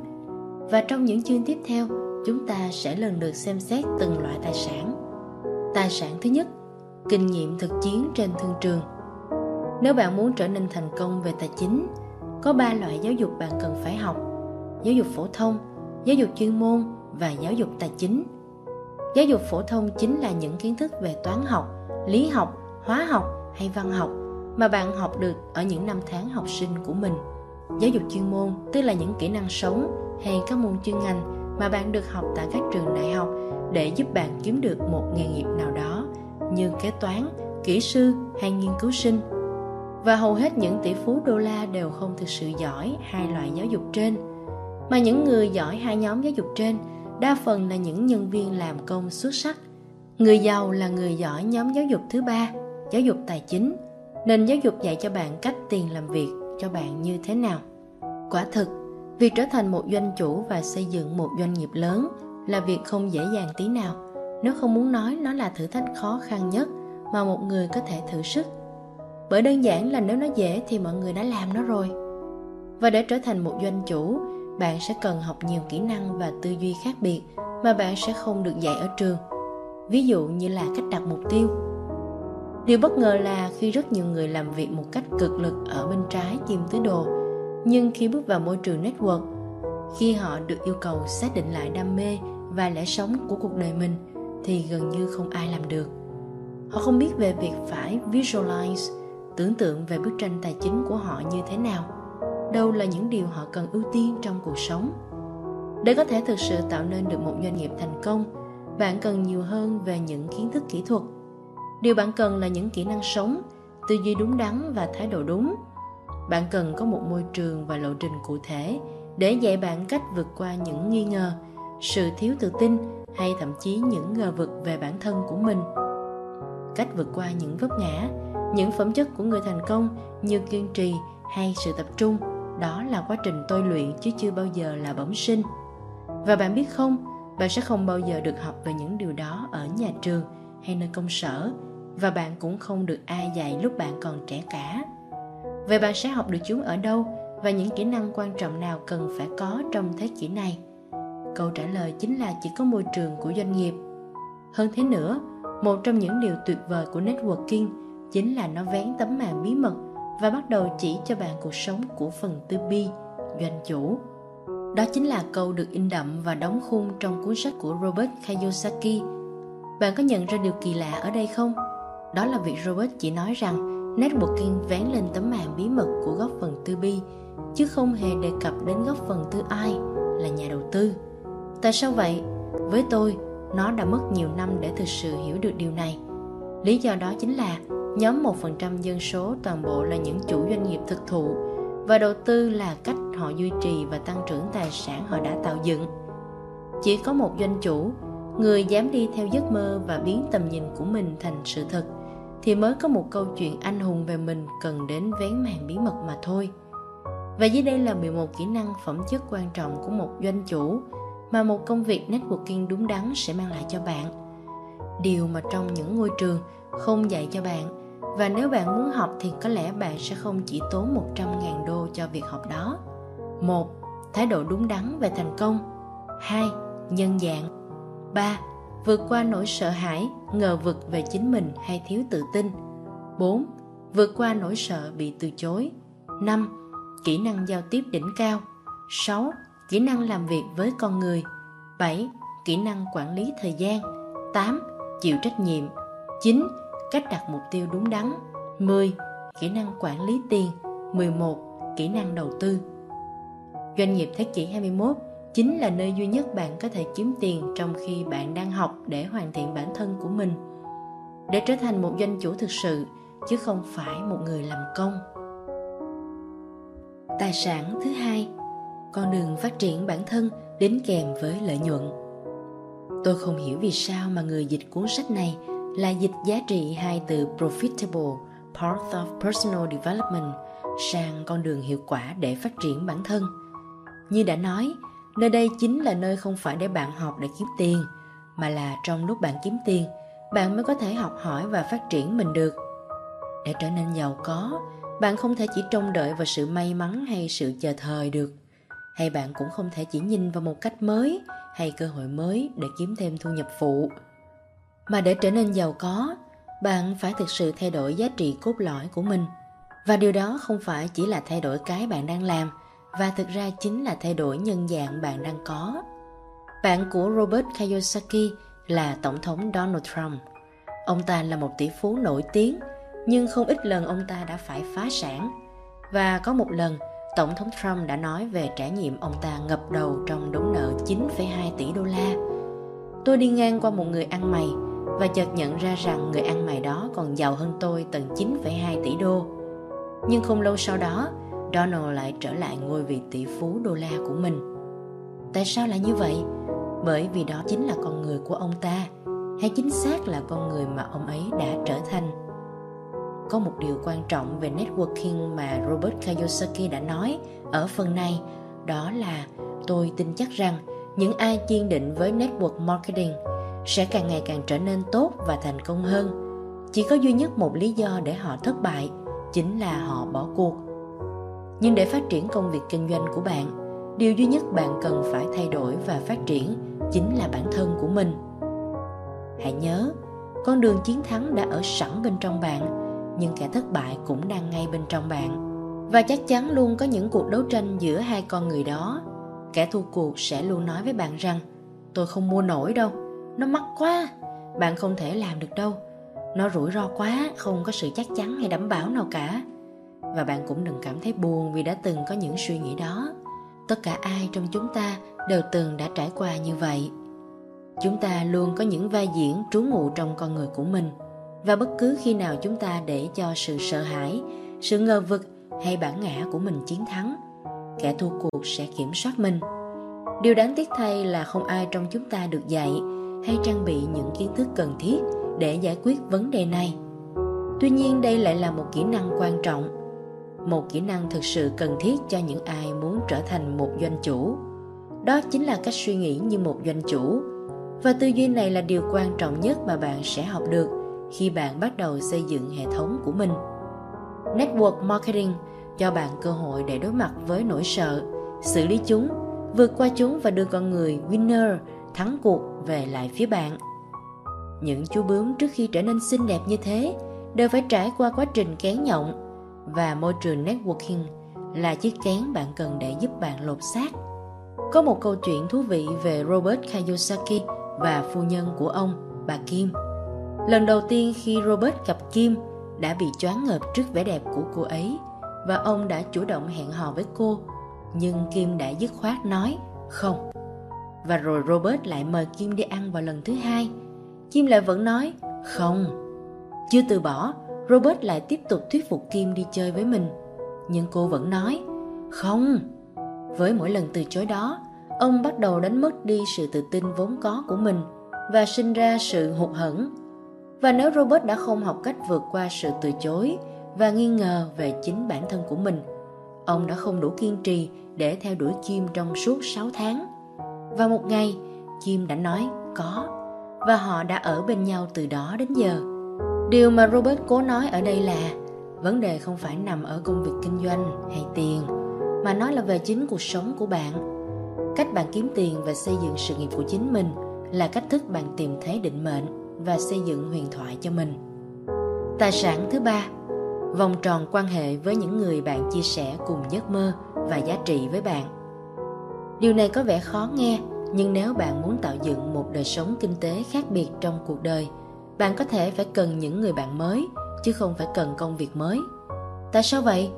Và trong những chương tiếp theo, chúng ta sẽ lần lượt xem xét từng loại tài sản. Tài sản thứ nhất, kinh nghiệm thực chiến trên thương trường. Nếu bạn muốn trở nên thành công về tài chính, có ba loại giáo dục bạn cần phải học giáo dục phổ thông, giáo dục chuyên môn và giáo dục tài chính giáo dục phổ thông chính là những kiến thức về toán học, lý học, hóa học hay văn học mà bạn học được ở những năm tháng học sinh của mình. Giáo dục chuyên môn, tức là những kỹ năng sống hay các môn chuyên ngành mà bạn được học tại các trường đại học để giúp bạn kiếm được một nghề nghiệp nào đó như kế toán, kỹ sư hay nghiên cứu sinh. Và hầu hết những tỷ phú đô la đều không thực sự giỏi hai loại giáo dục trên, mà những người giỏi hai nhóm giáo dục trên đa phần là những nhân viên làm công xuất sắc. Người giàu là người giỏi nhóm giáo dục thứ ba, giáo dục tài chính. Nền giáo dục dạy cho bạn cách tiền làm việc cho bạn như thế nào. Quả thực, việc trở thành một doanh chủ và xây dựng một doanh nghiệp lớn là việc không dễ dàng tí nào. Nếu không muốn nói nó là thử thách khó khăn nhất mà một người có thể thử sức. Bởi đơn giản là nếu nó dễ thì mọi người đã làm nó rồi. Và để trở thành một doanh chủ bạn sẽ cần học nhiều kỹ năng và tư duy khác biệt mà bạn sẽ không được dạy ở trường ví dụ như là cách đặt mục tiêu Điều bất ngờ là khi rất nhiều người làm việc một cách cực lực ở bên trái chim tứ đồ, nhưng khi bước vào môi trường network, khi họ được yêu cầu xác định lại đam mê và lẽ sống của cuộc đời mình thì gần như không ai làm được. Họ không biết về việc phải visualize, tưởng tượng về bức tranh tài chính của họ như thế nào. Đâu là những điều họ cần ưu tiên trong cuộc sống. Để có thể thực sự tạo nên được một doanh nghiệp thành công, bạn cần nhiều hơn về những kiến thức kỹ thuật. Điều bạn cần là những kỹ năng sống, tư duy đúng đắn và thái độ đúng. Bạn cần có một môi trường và lộ trình cụ thể để dạy bạn cách vượt qua những nghi ngờ, sự thiếu tự tin hay thậm chí những ngờ vực về bản thân của mình. Cách vượt qua những vấp ngã, những phẩm chất của người thành công như kiên trì hay sự tập trung, đó là quá trình tôi luyện chứ chưa bao giờ là bẩm sinh. Và bạn biết không, bạn sẽ không bao giờ được học về những điều đó ở nhà trường hay nơi công sở và bạn cũng không được ai dạy lúc bạn còn trẻ cả. Vậy bạn sẽ học được chúng ở đâu và những kỹ năng quan trọng nào cần phải có trong thế kỷ này? Câu trả lời chính là chỉ có môi trường của doanh nghiệp. Hơn thế nữa, một trong những điều tuyệt vời của networking chính là nó vén tấm màn bí mật và bắt đầu chỉ cho bạn cuộc sống của phần tư bi, doanh chủ. Đó chính là câu được in đậm và đóng khung trong cuốn sách của Robert Kiyosaki. Bạn có nhận ra điều kỳ lạ ở đây không? Đó là việc Robert chỉ nói rằng networking vén lên tấm màn bí mật của góc phần tư bi, chứ không hề đề cập đến góc phần tư ai là nhà đầu tư. Tại sao vậy? Với tôi, nó đã mất nhiều năm để thực sự hiểu được điều này. Lý do đó chính là nhóm 1% dân số toàn bộ là những chủ doanh nghiệp thực thụ và đầu tư là cách họ duy trì và tăng trưởng tài sản họ đã tạo dựng. Chỉ có một doanh chủ, người dám đi theo giấc mơ và biến tầm nhìn của mình thành sự thật, thì mới có một câu chuyện anh hùng về mình cần đến vén màn bí mật mà thôi. Và dưới đây là 11 kỹ năng phẩm chất quan trọng của một doanh chủ mà một công việc networking đúng đắn sẽ mang lại cho bạn. Điều mà trong những ngôi trường không dạy cho bạn và nếu bạn muốn học thì có lẽ bạn sẽ không chỉ tốn 100.000 đô cho việc học đó. một Thái độ đúng đắn về thành công 2. Nhân dạng 3. Vượt qua nỗi sợ hãi, ngờ vực về chính mình hay thiếu tự tin 4. Vượt qua nỗi sợ bị từ chối 5. Kỹ năng giao tiếp đỉnh cao 6. Kỹ năng làm việc với con người 7. Kỹ năng quản lý thời gian 8. Chịu trách nhiệm 9 cách đặt mục tiêu đúng đắn 10. Kỹ năng quản lý tiền 11. Kỹ năng đầu tư Doanh nghiệp thế kỷ 21 chính là nơi duy nhất bạn có thể kiếm tiền trong khi bạn đang học để hoàn thiện bản thân của mình để trở thành một doanh chủ thực sự, chứ không phải một người làm công tài sản thứ hai, con đường phát triển bản thân đến kèm với lợi nhuận tôi không hiểu vì sao mà người dịch cuốn sách này là dịch giá trị hai từ profitable path of personal development sang con đường hiệu quả để phát triển bản thân. Như đã nói, nơi đây chính là nơi không phải để bạn học để kiếm tiền, mà là trong lúc bạn kiếm tiền, bạn mới có thể học hỏi và phát triển mình được. Để trở nên giàu có, bạn không thể chỉ trông đợi vào sự may mắn hay sự chờ thời được. Hay bạn cũng không thể chỉ nhìn vào một cách mới hay cơ hội mới để kiếm thêm thu nhập phụ mà để trở nên giàu có bạn phải thực sự thay đổi giá trị cốt lõi của mình. Và điều đó không phải chỉ là thay đổi cái bạn đang làm và thực ra chính là thay đổi nhân dạng bạn đang có. Bạn của robert kiyosaki là tổng thống donald trump. Ông ta là một tỷ phú nổi tiếng nhưng không ít lần ông ta đã phải phá sản. Và có một lần tổng thống trump đã nói về trải nghiệm ông ta ngập đầu trong đống nợ 9,2 tỷ đô la. Tôi đi ngang qua một người ăn mày và chợt nhận ra rằng người ăn mày đó còn giàu hơn tôi tận 9,2 tỷ đô. Nhưng không lâu sau đó, Donald lại trở lại ngôi vị tỷ phú đô la của mình. Tại sao lại như vậy? Bởi vì đó chính là con người của ông ta, hay chính xác là con người mà ông ấy đã trở thành. Có một điều quan trọng về networking mà Robert Kiyosaki đã nói ở phần này, đó là tôi tin chắc rằng những ai kiên định với network marketing – sẽ càng ngày càng trở nên tốt và thành công hơn. Chỉ có duy nhất một lý do để họ thất bại chính là họ bỏ cuộc. Nhưng để phát triển công việc kinh doanh của bạn, điều duy nhất bạn cần phải thay đổi và phát triển chính là bản thân của mình. Hãy nhớ, con đường chiến thắng đã ở sẵn bên trong bạn, nhưng kẻ thất bại cũng đang ngay bên trong bạn. Và chắc chắn luôn có những cuộc đấu tranh giữa hai con người đó. Kẻ thua cuộc sẽ luôn nói với bạn rằng, tôi không mua nổi đâu nó mắc quá. Bạn không thể làm được đâu. Nó rủi ro quá, không có sự chắc chắn hay đảm bảo nào cả. Và bạn cũng đừng cảm thấy buồn vì đã từng có những suy nghĩ đó. Tất cả ai trong chúng ta đều từng đã trải qua như vậy. Chúng ta luôn có những vai diễn trú ngụ trong con người của mình. Và bất cứ khi nào chúng ta để cho sự sợ hãi, sự ngờ vực hay bản ngã của mình chiến thắng, kẻ thua cuộc sẽ kiểm soát mình. Điều đáng tiếc thay là không ai trong chúng ta được dạy hay trang bị những kiến thức cần thiết để giải quyết vấn đề này. Tuy nhiên, đây lại là một kỹ năng quan trọng, một kỹ năng thực sự cần thiết cho những ai muốn trở thành một doanh chủ. Đó chính là cách suy nghĩ như một doanh chủ. Và tư duy này là điều quan trọng nhất mà bạn sẽ học được khi bạn bắt đầu xây dựng hệ thống của mình. Network marketing cho bạn cơ hội để đối mặt với nỗi sợ, xử lý chúng, vượt qua chúng và đưa con người winner thắng cuộc về lại phía bạn những chú bướm trước khi trở nên xinh đẹp như thế đều phải trải qua quá trình kén nhộng và môi trường networking là chiếc kén bạn cần để giúp bạn lột xác. Có một câu chuyện thú vị về Robert Kiyosaki và phu nhân của ông, bà Kim. Lần đầu tiên khi Robert gặp Kim đã bị choáng ngợp trước vẻ đẹp của cô ấy và ông đã chủ động hẹn hò với cô nhưng Kim đã dứt khoát nói không. Và rồi Robert lại mời Kim đi ăn vào lần thứ hai. Kim lại vẫn nói không. Chưa từ bỏ, Robert lại tiếp tục thuyết phục Kim đi chơi với mình. Nhưng cô vẫn nói, không. Với mỗi lần từ chối đó, ông bắt đầu đánh mất đi sự tự tin vốn có của mình và sinh ra sự hụt hẫng. Và nếu Robert đã không học cách vượt qua sự từ chối và nghi ngờ về chính bản thân của mình, ông đã không đủ kiên trì để theo đuổi Kim trong suốt 6 tháng. Và một ngày, chim đã nói có, và họ đã ở bên nhau từ đó đến giờ. Điều mà Robert cố nói ở đây là vấn đề không phải nằm ở công việc kinh doanh hay tiền, mà nó là về chính cuộc sống của bạn. Cách bạn kiếm tiền và xây dựng sự nghiệp của chính mình là cách thức bạn tìm thấy định mệnh và xây dựng huyền thoại cho mình. Tài sản thứ ba, vòng tròn quan hệ với những người bạn chia sẻ cùng giấc mơ và giá trị với bạn. Điều này có vẻ khó nghe, nhưng nếu bạn muốn tạo dựng một đời sống kinh tế khác biệt trong cuộc đời – bạn có thể phải cần những người bạn mới chứ không phải cần công việc mới. Tại sao vậy?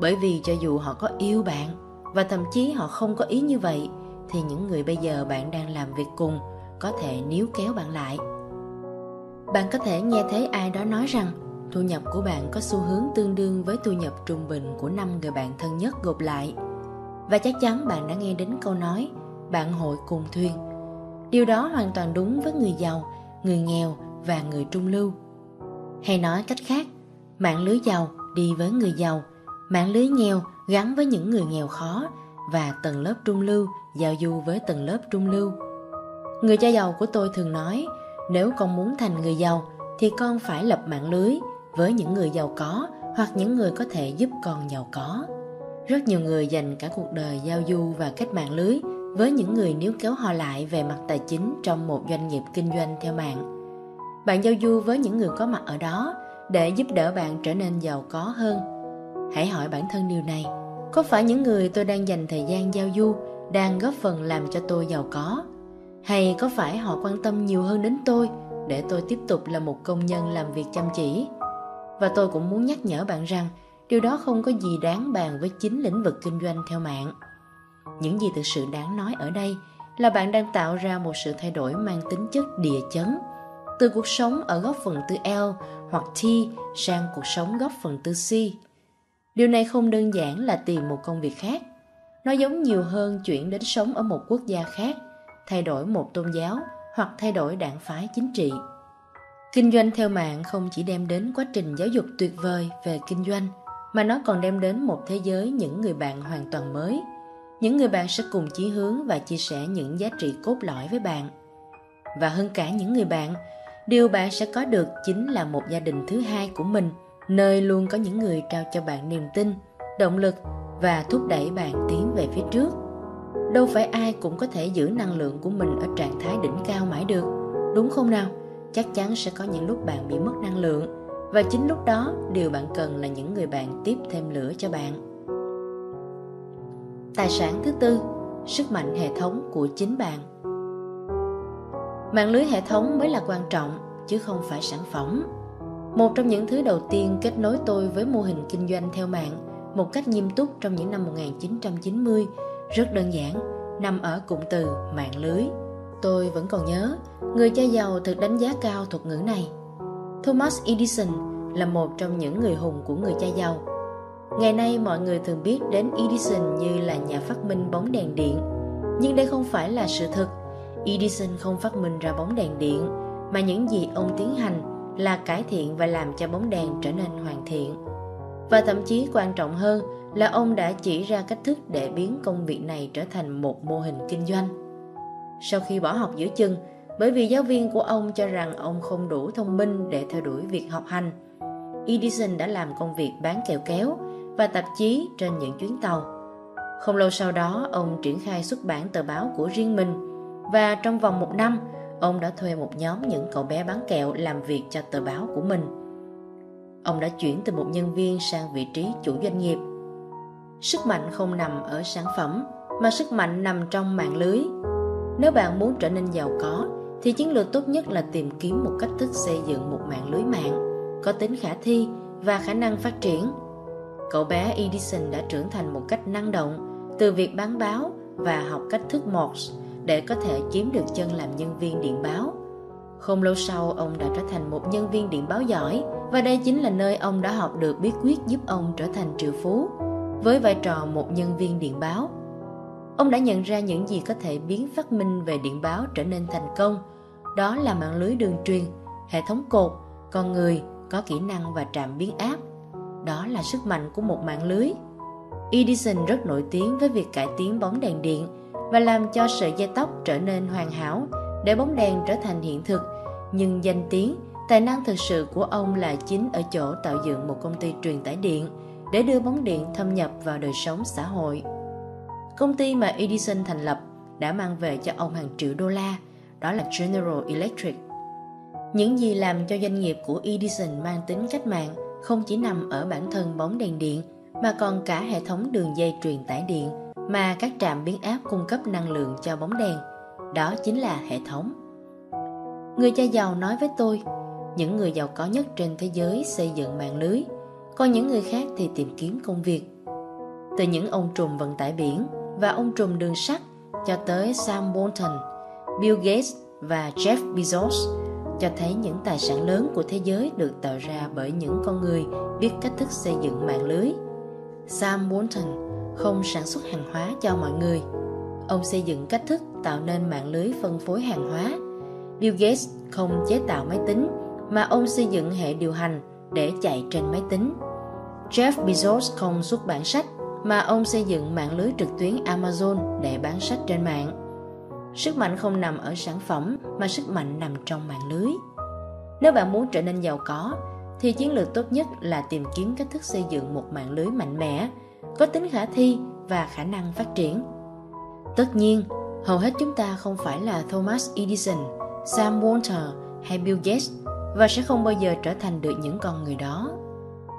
Bởi vì cho dù họ có yêu bạn và thậm chí họ không có ý như vậy thì những người bây giờ bạn đang làm việc cùng có thể níu kéo bạn lại. Bạn có thể nghe thấy ai đó nói rằng thu nhập của bạn có xu hướng tương đương với thu nhập trung bình của năm người bạn thân nhất gộp lại và chắc chắn bạn đã nghe đến câu nói bạn hội cùng thuyền điều đó hoàn toàn đúng với người giàu người nghèo và người trung lưu. Hay nói cách khác, mạng lưới giàu đi với người giàu, mạng lưới nghèo gắn với những người nghèo khó và tầng lớp trung lưu giao du với tầng lớp trung lưu. Người cha giàu của tôi thường nói, nếu con muốn thành người giàu thì con phải lập mạng lưới với những người giàu có hoặc những người có thể giúp con giàu có. Rất nhiều người dành cả cuộc đời giao du và kết mạng lưới với những người níu kéo họ lại về mặt tài chính trong một doanh nghiệp kinh doanh theo mạng. Bạn giao du với những người có mặt ở đó để giúp đỡ bạn trở nên giàu có hơn. Hãy hỏi bản thân điều này, có phải những người tôi đang dành thời gian giao du đang góp phần làm cho tôi giàu có? Hay có phải họ quan tâm nhiều hơn đến tôi để tôi tiếp tục là một công nhân làm việc chăm chỉ? Và tôi cũng muốn nhắc nhở bạn rằng điều đó không có gì đáng bàn với chính lĩnh vực kinh doanh theo mạng những gì thực sự đáng nói ở đây là bạn đang tạo ra một sự thay đổi mang tính chất địa chấn từ cuộc sống ở góc phần tư L hoặc T sang cuộc sống góc phần tư C. Điều này không đơn giản là tìm một công việc khác. Nó giống nhiều hơn chuyển đến sống ở một quốc gia khác, thay đổi một tôn giáo hoặc thay đổi đảng phái chính trị. Kinh doanh theo mạng không chỉ đem đến quá trình giáo dục tuyệt vời về kinh doanh, mà nó còn đem đến một thế giới những người bạn hoàn toàn mới. Những người bạn sẽ cùng chí hướng và chia sẻ những giá trị cốt lõi với bạn. Và hơn cả những người bạn, điều bạn sẽ có được chính là một gia đình thứ hai của mình nơi luôn có những người trao cho bạn niềm tin động lực và thúc đẩy bạn tiến về phía trước đâu phải ai cũng có thể giữ năng lượng của mình ở trạng thái đỉnh cao mãi được đúng không nào chắc chắn sẽ có những lúc bạn bị mất năng lượng và chính lúc đó, điều bạn cần là những người bạn tiếp thêm lửa cho bạn. Tài sản thứ tư, sức mạnh hệ thống của chính bạn. Mạng lưới hệ thống mới là quan trọng, chứ không phải sản phẩm. Một trong những thứ đầu tiên kết nối tôi với mô hình kinh doanh theo mạng, một cách nghiêm túc trong những năm 1990 rất đơn giản, nằm ở cụm từ mạng lưới. Tôi vẫn còn nhớ, người cha giàu thực đánh giá cao thuật ngữ này. Thomas Edison là một trong những người hùng của người cha giàu. Ngày nay mọi người thường biết đến Edison như là nhà phát minh bóng đèn điện. Nhưng đây không phải là sự thật. Edison không phát minh ra bóng đèn điện, Mà những gì ông tiến hành là cải thiện và làm cho bóng đèn trở nên hoàn thiện. Và thậm chí quan trọng hơn là ông đã chỉ ra cách thức để biến công việc này trở thành một mô hình kinh doanh. Sau khi bỏ học giữa chừng bởi vì giáo viên của ông cho rằng ông không đủ thông minh để theo đuổi việc học hành Edison đã làm công việc bán kẹo kéo và tạp chí trên những chuyến tàu. Không lâu sau đó, ông triển khai xuất bản tờ báo của riêng mình và trong vòng một năm, ông đã thuê một nhóm những cậu bé bán kẹo làm việc cho tờ báo của mình. Ông đã chuyển từ một nhân viên sang vị trí chủ doanh nghiệp. Sức mạnh không nằm ở sản phẩm, mà sức mạnh nằm trong mạng lưới. Nếu bạn muốn trở nên giàu có, thì chiến lược tốt nhất là tìm kiếm một cách thức xây dựng một mạng lưới mạng có tính khả thi và khả năng phát triển. Cậu bé Edison đã trưởng thành một cách năng động từ việc bán báo và học cách thức Morse để có thể chiếm được chân làm nhân viên điện báo. Không lâu sau, ông đã trở thành một nhân viên điện báo giỏi và đây chính là nơi ông đã học được bí quyết giúp ông trở thành triệu phú với vai trò một nhân viên điện báo. Ông đã nhận ra những gì có thể biến phát minh về điện báo trở nên thành công. Đó là mạng lưới đường truyền, hệ thống cột, con người có kỹ năng và trạm biến áp. Đó là sức mạnh của một mạng lưới. Edison rất nổi tiếng với việc cải tiến bóng đèn điện và làm cho sợi dây tóc trở nên hoàn hảo để bóng đèn trở thành hiện thực. Nhưng danh tiếng, tài năng thực sự của ông là chính ở chỗ tạo dựng một công ty truyền tải điện để đưa bóng điện thâm nhập vào đời sống xã hội. Công ty mà Edison thành lập đã mang về cho ông hàng triệu đô la, đó là General Electric. Những gì làm cho doanh nghiệp của Edison mang tính cách mạng không chỉ nằm ở bản thân bóng đèn điện mà còn cả hệ thống đường dây truyền tải điện mà các trạm biến áp cung cấp năng lượng cho bóng đèn. Đó chính là hệ thống. Người cha giàu nói với tôi, những người giàu có nhất trên thế giới xây dựng mạng lưới, còn những người khác thì tìm kiếm công việc. Từ những ông trùm vận tải biển và ông trùm đường sắt cho tới Sam Walton, Bill Gates và Jeff Bezos cho thấy những tài sản lớn của thế giới được tạo ra bởi những con người biết cách thức xây dựng mạng lưới. Sam Walton không sản xuất hàng hóa cho mọi người. Ông xây dựng cách thức tạo nên mạng lưới phân phối hàng hóa. Bill Gates không chế tạo máy tính mà ông xây dựng hệ điều hành để chạy trên máy tính. Jeff Bezos không xuất bản sách mà ông xây dựng mạng lưới trực tuyến Amazon để bán sách trên mạng. Sức mạnh không nằm ở sản phẩm mà sức mạnh nằm trong mạng lưới. Nếu bạn muốn trở nên giàu có, thì chiến lược tốt nhất là tìm kiếm cách thức xây dựng một mạng lưới mạnh mẽ, có tính khả thi và khả năng phát triển. Tất nhiên, hầu hết chúng ta không phải là Thomas Edison, Sam Walter hay Bill Gates và sẽ không bao giờ trở thành được những con người đó.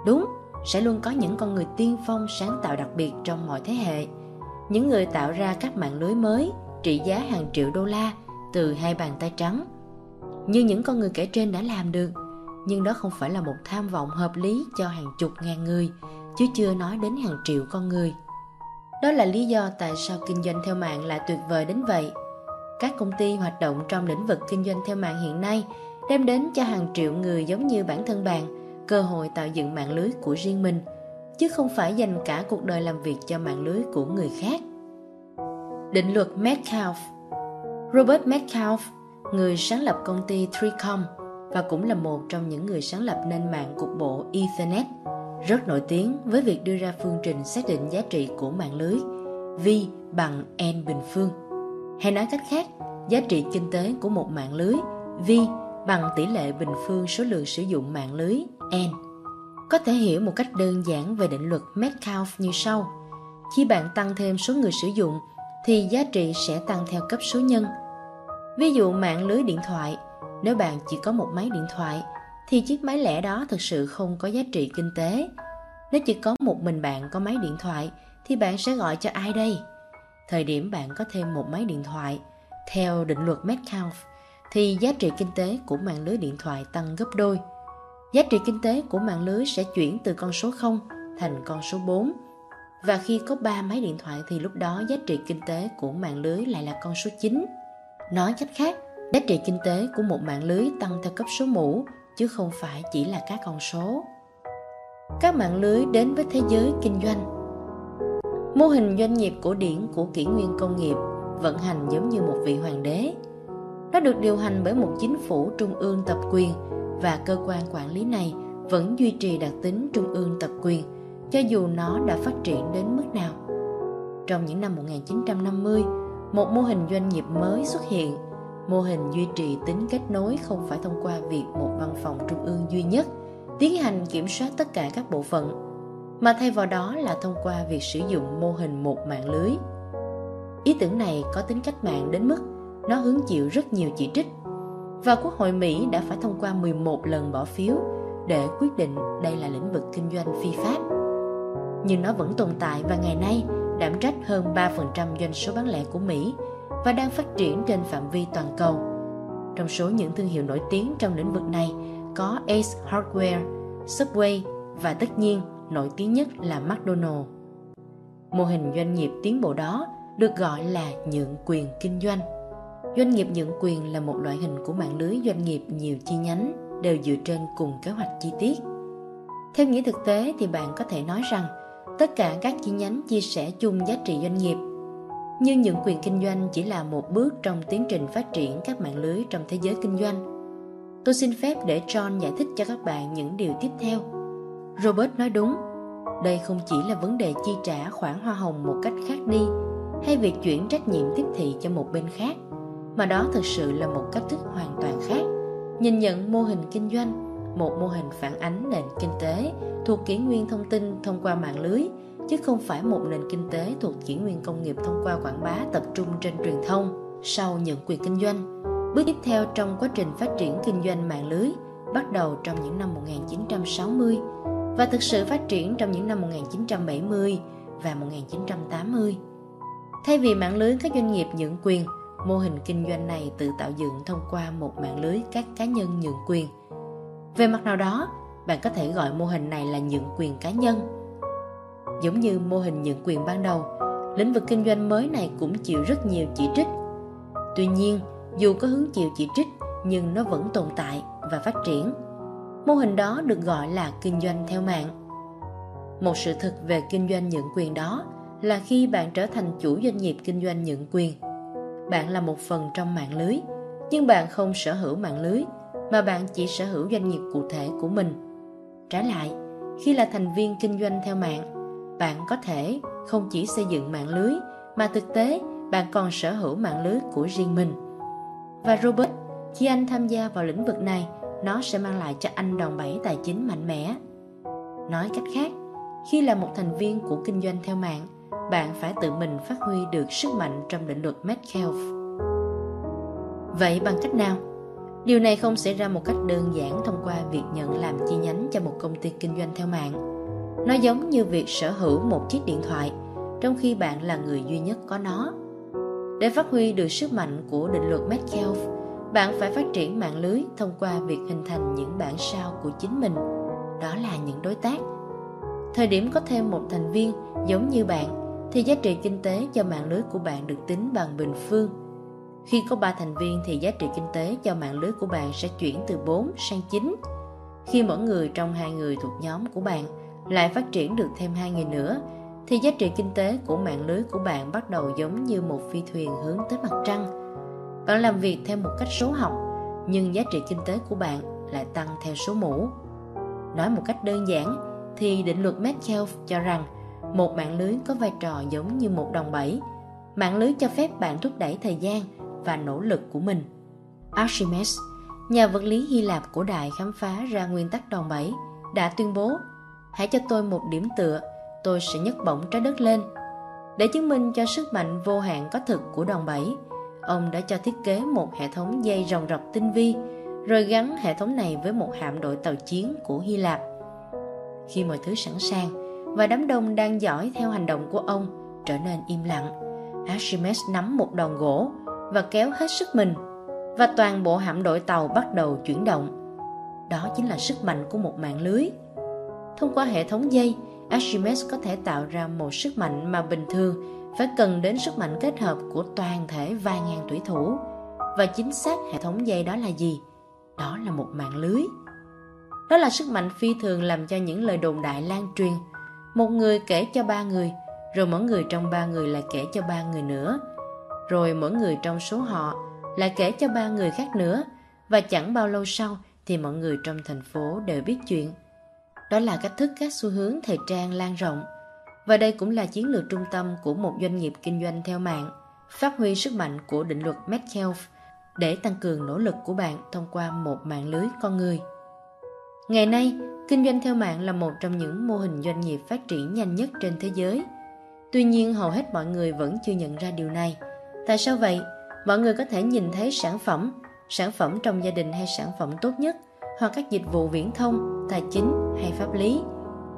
Đúng, sẽ luôn có những con người tiên phong sáng tạo đặc biệt trong mọi thế hệ, những người tạo ra các mạng lưới mới trị giá hàng triệu đô la từ hai bàn tay trắng. Như những con người kể trên đã làm được, nhưng đó không phải là một tham vọng hợp lý cho hàng chục ngàn người, chứ chưa nói đến hàng triệu con người. Đó là lý do tại sao kinh doanh theo mạng lại tuyệt vời đến vậy. Các công ty hoạt động trong lĩnh vực kinh doanh theo mạng hiện nay đem đến cho hàng triệu người giống như bản thân bạn cơ hội tạo dựng mạng lưới của riêng mình, chứ không phải dành cả cuộc đời làm việc cho mạng lưới của người khác. Định luật metcalf Robert metcalf người sáng lập công ty Tricom và cũng là một trong những người sáng lập nên mạng cục bộ Ethernet, rất nổi tiếng với việc đưa ra phương trình xác định giá trị của mạng lưới V bằng N bình phương. Hay nói cách khác, giá trị kinh tế của một mạng lưới V bằng tỷ lệ bình phương số lượng sử dụng mạng lưới N. Có thể hiểu một cách đơn giản về định luật Metcalfe như sau. Khi bạn tăng thêm số người sử dụng thì giá trị sẽ tăng theo cấp số nhân. Ví dụ mạng lưới điện thoại, Nếu bạn chỉ có một máy điện thoại, thì chiếc máy lẻ đó thực sự không có giá trị kinh tế. Nếu chỉ có một mình bạn có máy điện thoại, thì bạn sẽ gọi cho ai đây? Thời điểm bạn có thêm một máy điện thoại, theo định luật Metcalfe, thì giá trị kinh tế của mạng lưới điện thoại tăng gấp đôi. Giá trị kinh tế của mạng lưới sẽ chuyển từ con số 0 thành con số 4. Và khi có 3 máy điện thoại thì lúc đó giá trị kinh tế của mạng lưới lại là con số 9. Nói cách khác, giá trị kinh tế của một mạng lưới tăng theo cấp số mũ chứ không phải chỉ là các con số. Các mạng lưới đến với thế giới kinh doanh Mô hình doanh nghiệp cổ điển của kỷ nguyên công nghiệp vận hành giống như một vị hoàng đế. Nó được điều hành bởi một chính phủ trung ương tập quyền và cơ quan quản lý này vẫn duy trì đặc tính trung ương tập quyền cho dù nó đã phát triển đến mức nào. Trong những năm 1950, một mô hình doanh nghiệp mới xuất hiện. Mô hình duy trì tính kết nối không phải thông qua việc một văn phòng trung ương duy nhất tiến hành kiểm soát tất cả các bộ phận, mà thay vào đó là thông qua việc sử dụng mô hình một mạng lưới. Ý tưởng này có tính cách mạng đến mức nó hứng chịu rất nhiều chỉ trích và Quốc hội Mỹ đã phải thông qua 11 lần bỏ phiếu để quyết định đây là lĩnh vực kinh doanh phi pháp. Nhưng nó vẫn tồn tại và ngày nay đảm trách hơn 3% doanh số bán lẻ của Mỹ và đang phát triển trên phạm vi toàn cầu. Trong số những thương hiệu nổi tiếng trong lĩnh vực này có Ace Hardware, Subway và tất nhiên nổi tiếng nhất là McDonald. Mô hình doanh nghiệp tiến bộ đó được gọi là nhượng quyền kinh doanh. Doanh nghiệp nhận quyền là một loại hình của mạng lưới doanh nghiệp nhiều chi nhánh đều dựa trên cùng kế hoạch chi tiết. Theo nghĩa thực tế thì bạn có thể nói rằng tất cả các chi nhánh chia sẻ chung giá trị doanh nghiệp nhưng nhận quyền kinh doanh chỉ là một bước trong tiến trình phát triển các mạng lưới trong thế giới kinh doanh. Tôi xin phép để John giải thích cho các bạn những điều tiếp theo. Robert nói đúng, đây không chỉ là vấn đề chi trả khoản hoa hồng một cách khác đi hay việc chuyển trách nhiệm tiếp thị cho một bên khác mà đó thực sự là một cách thức hoàn toàn khác nhìn nhận mô hình kinh doanh một mô hình phản ánh nền kinh tế thuộc kỷ nguyên thông tin thông qua mạng lưới chứ không phải một nền kinh tế thuộc kỷ nguyên công nghiệp thông qua quảng bá tập trung trên truyền thông sau nhận quyền kinh doanh bước tiếp theo trong quá trình phát triển kinh doanh mạng lưới bắt đầu trong những năm 1960 và thực sự phát triển trong những năm 1970 và 1980. Thay vì mạng lưới các doanh nghiệp nhượng quyền, mô hình kinh doanh này tự tạo dựng thông qua một mạng lưới các cá nhân nhượng quyền. Về mặt nào đó, bạn có thể gọi mô hình này là nhượng quyền cá nhân. Giống như mô hình nhượng quyền ban đầu, lĩnh vực kinh doanh mới này cũng chịu rất nhiều chỉ trích. Tuy nhiên, dù có hứng chịu chỉ trích nhưng nó vẫn tồn tại và phát triển. Mô hình đó được gọi là kinh doanh theo mạng. Một sự thực về kinh doanh nhượng quyền đó là khi bạn trở thành chủ doanh nghiệp kinh doanh nhượng quyền bạn là một phần trong mạng lưới. Nhưng bạn không sở hữu mạng lưới, mà bạn chỉ sở hữu doanh nghiệp cụ thể của mình. Trái lại, khi là thành viên kinh doanh theo mạng, bạn có thể không chỉ xây dựng mạng lưới, mà thực tế bạn còn sở hữu mạng lưới của riêng mình. Và robert, khi anh tham gia vào lĩnh vực này, nó sẽ mang lại cho anh đòn bẩy tài chính mạnh mẽ. Nói cách khác, khi là một thành viên của kinh doanh theo mạng bạn phải tự mình phát huy được sức mạnh trong định luật Metcalfe. Vậy bằng cách nào? Điều này không xảy ra một cách đơn giản thông qua việc nhận làm chi nhánh cho một công ty kinh doanh theo mạng. Nó giống như việc sở hữu một chiếc điện thoại, trong khi bạn là người duy nhất có nó. Để phát huy được sức mạnh của định luật Metcalfe, bạn phải phát triển mạng lưới thông qua việc hình thành những bản sao của chính mình. Đó là những đối tác. Thời điểm có thêm một thành viên giống như bạn thì giá trị kinh tế cho mạng lưới của bạn được tính bằng bình phương. Khi có 3 thành viên thì giá trị kinh tế cho mạng lưới của bạn sẽ chuyển từ 4 sang 9. Khi mỗi người trong hai người thuộc nhóm của bạn lại phát triển được thêm hai người nữa, thì giá trị kinh tế của mạng lưới của bạn bắt đầu giống như một phi thuyền hướng tới mặt trăng. Bạn làm việc theo một cách số học, nhưng giá trị kinh tế của bạn lại tăng theo số mũ. Nói một cách đơn giản thì định luật Metcalfe cho rằng một mạng lưới có vai trò giống như một đòn bẩy. Mạng lưới cho phép bạn thúc đẩy thời gian và nỗ lực của mình. Archimedes, nhà vật lý Hy Lạp cổ đại khám phá ra nguyên tắc đòn bẩy, đã tuyên bố Hãy cho tôi một điểm tựa, tôi sẽ nhấc bổng trái đất lên. Để chứng minh cho sức mạnh vô hạn có thực của đòn bẩy, ông đã cho thiết kế một hệ thống dây rồng rọc tinh vi rồi gắn hệ thống này với một hạm đội tàu chiến của Hy Lạp. Khi mọi thứ sẵn sàng và đám đông đang dõi theo hành động của ông trở nên im lặng, Archimedes nắm một đòn gỗ và kéo hết sức mình và toàn bộ hạm đội tàu bắt đầu chuyển động. Đó chính là sức mạnh của một mạng lưới. Thông qua hệ thống dây, Archimedes có thể tạo ra một sức mạnh mà bình thường phải cần đến sức mạnh kết hợp của toàn thể vài ngàn thủy thủ. Và chính xác hệ thống dây đó là gì? Đó là một mạng lưới. Đó là sức mạnh phi thường làm cho những lời đồn đại lan truyền. Một người kể cho ba người, rồi mỗi người trong ba người lại kể cho ba người nữa. Rồi mỗi người trong số họ lại kể cho ba người khác nữa. Và chẳng bao lâu sau thì mọi người trong thành phố đều biết chuyện. Đó là cách thức các xu hướng thời trang lan rộng. Và đây cũng là chiến lược trung tâm của một doanh nghiệp kinh doanh theo mạng, phát huy sức mạnh của định luật Metcalfe để tăng cường nỗ lực của bạn thông qua một mạng lưới con người. Ngày nay, kinh doanh theo mạng là một trong những mô hình doanh nghiệp phát triển nhanh nhất trên thế giới. Tuy nhiên, hầu hết mọi người vẫn chưa nhận ra điều này. Tại sao vậy? Mọi người có thể nhìn thấy sản phẩm, sản phẩm trong gia đình hay sản phẩm tốt nhất, hoặc các dịch vụ viễn thông, tài chính hay pháp lý.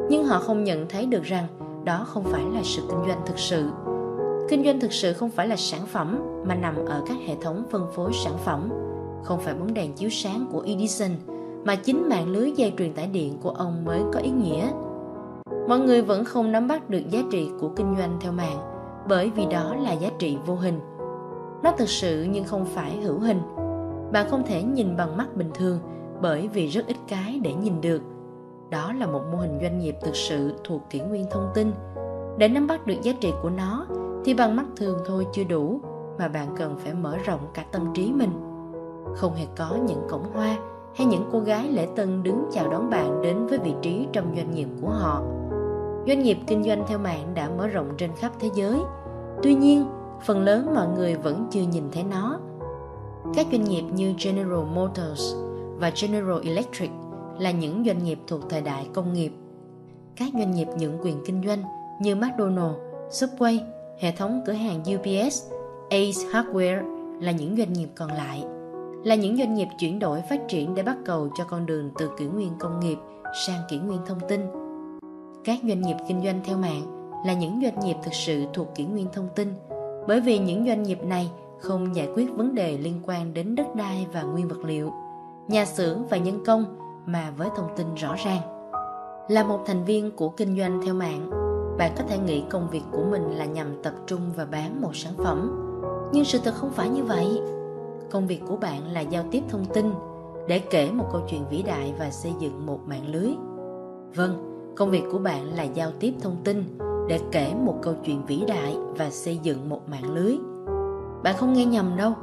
Nhưng họ không nhận thấy được rằng đó không phải là sự kinh doanh thực sự. Kinh doanh thực sự không phải là sản phẩm mà nằm ở các hệ thống phân phối sản phẩm, không phải bóng đèn chiếu sáng của Edison mà chính mạng lưới dây truyền tải điện của ông mới có ý nghĩa. Mọi người vẫn không nắm bắt được giá trị của kinh doanh theo mạng, bởi vì đó là giá trị vô hình. Nó thực sự nhưng không phải hữu hình. Bạn không thể nhìn bằng mắt bình thường, bởi vì rất ít cái để nhìn được. Đó là một mô hình doanh nghiệp thực sự thuộc kỷ nguyên thông tin. Để nắm bắt được giá trị của nó, thì bằng mắt thường thôi chưa đủ, mà bạn cần phải mở rộng cả tâm trí mình. Không hề có những cổng hoa hay những cô gái lễ tân đứng chào đón bạn đến với vị trí trong doanh nghiệp của họ. Doanh nghiệp kinh doanh theo mạng đã mở rộng trên khắp thế giới. Tuy nhiên, phần lớn mọi người vẫn chưa nhìn thấy nó. Các doanh nghiệp như General Motors và General Electric là những doanh nghiệp thuộc thời đại công nghiệp. Các doanh nghiệp nhượng quyền kinh doanh như McDonald, Subway, hệ thống cửa hàng UPS, Ace Hardware là những doanh nghiệp còn lại là những doanh nghiệp chuyển đổi phát triển để bắt cầu cho con đường từ kỷ nguyên công nghiệp sang kỷ nguyên thông tin. Các doanh nghiệp kinh doanh theo mạng là những doanh nghiệp thực sự thuộc kỷ nguyên thông tin bởi vì những doanh nghiệp này không giải quyết vấn đề liên quan đến đất đai và nguyên vật liệu, nhà xưởng và nhân công mà với thông tin rõ ràng. Là một thành viên của kinh doanh theo mạng, bạn có thể nghĩ công việc của mình là nhằm tập trung và bán một sản phẩm. Nhưng sự thật không phải như vậy công việc của bạn là giao tiếp thông tin, để kể một câu chuyện vĩ đại và xây dựng một mạng lưới. Vâng công việc của bạn là giao tiếp thông tin, để kể một câu chuyện vĩ đại và xây dựng một mạng lưới. Bạn không nghe nhầm đâu,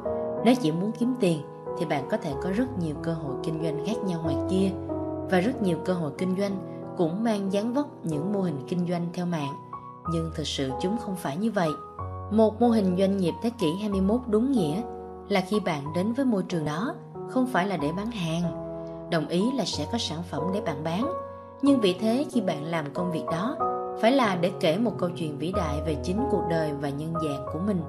nếu chỉ muốn kiếm tiền thì bạn có thể có rất nhiều cơ hội kinh doanh khác nhau ngoài kia, và rất nhiều cơ hội kinh doanh cũng mang dáng vóc những mô hình kinh doanh theo mạng. Nhưng thực sự chúng không phải như vậy. Một mô hình doanh nghiệp thế kỷ 21 đúng nghĩa là khi bạn đến với môi trường đó, không phải là để bán hàng. Đồng ý là sẽ có sản phẩm để bạn bán. Nhưng vì thế khi bạn làm công việc đó, phải là để kể một câu chuyện vĩ đại về chính cuộc đời và nhân dạng của mình.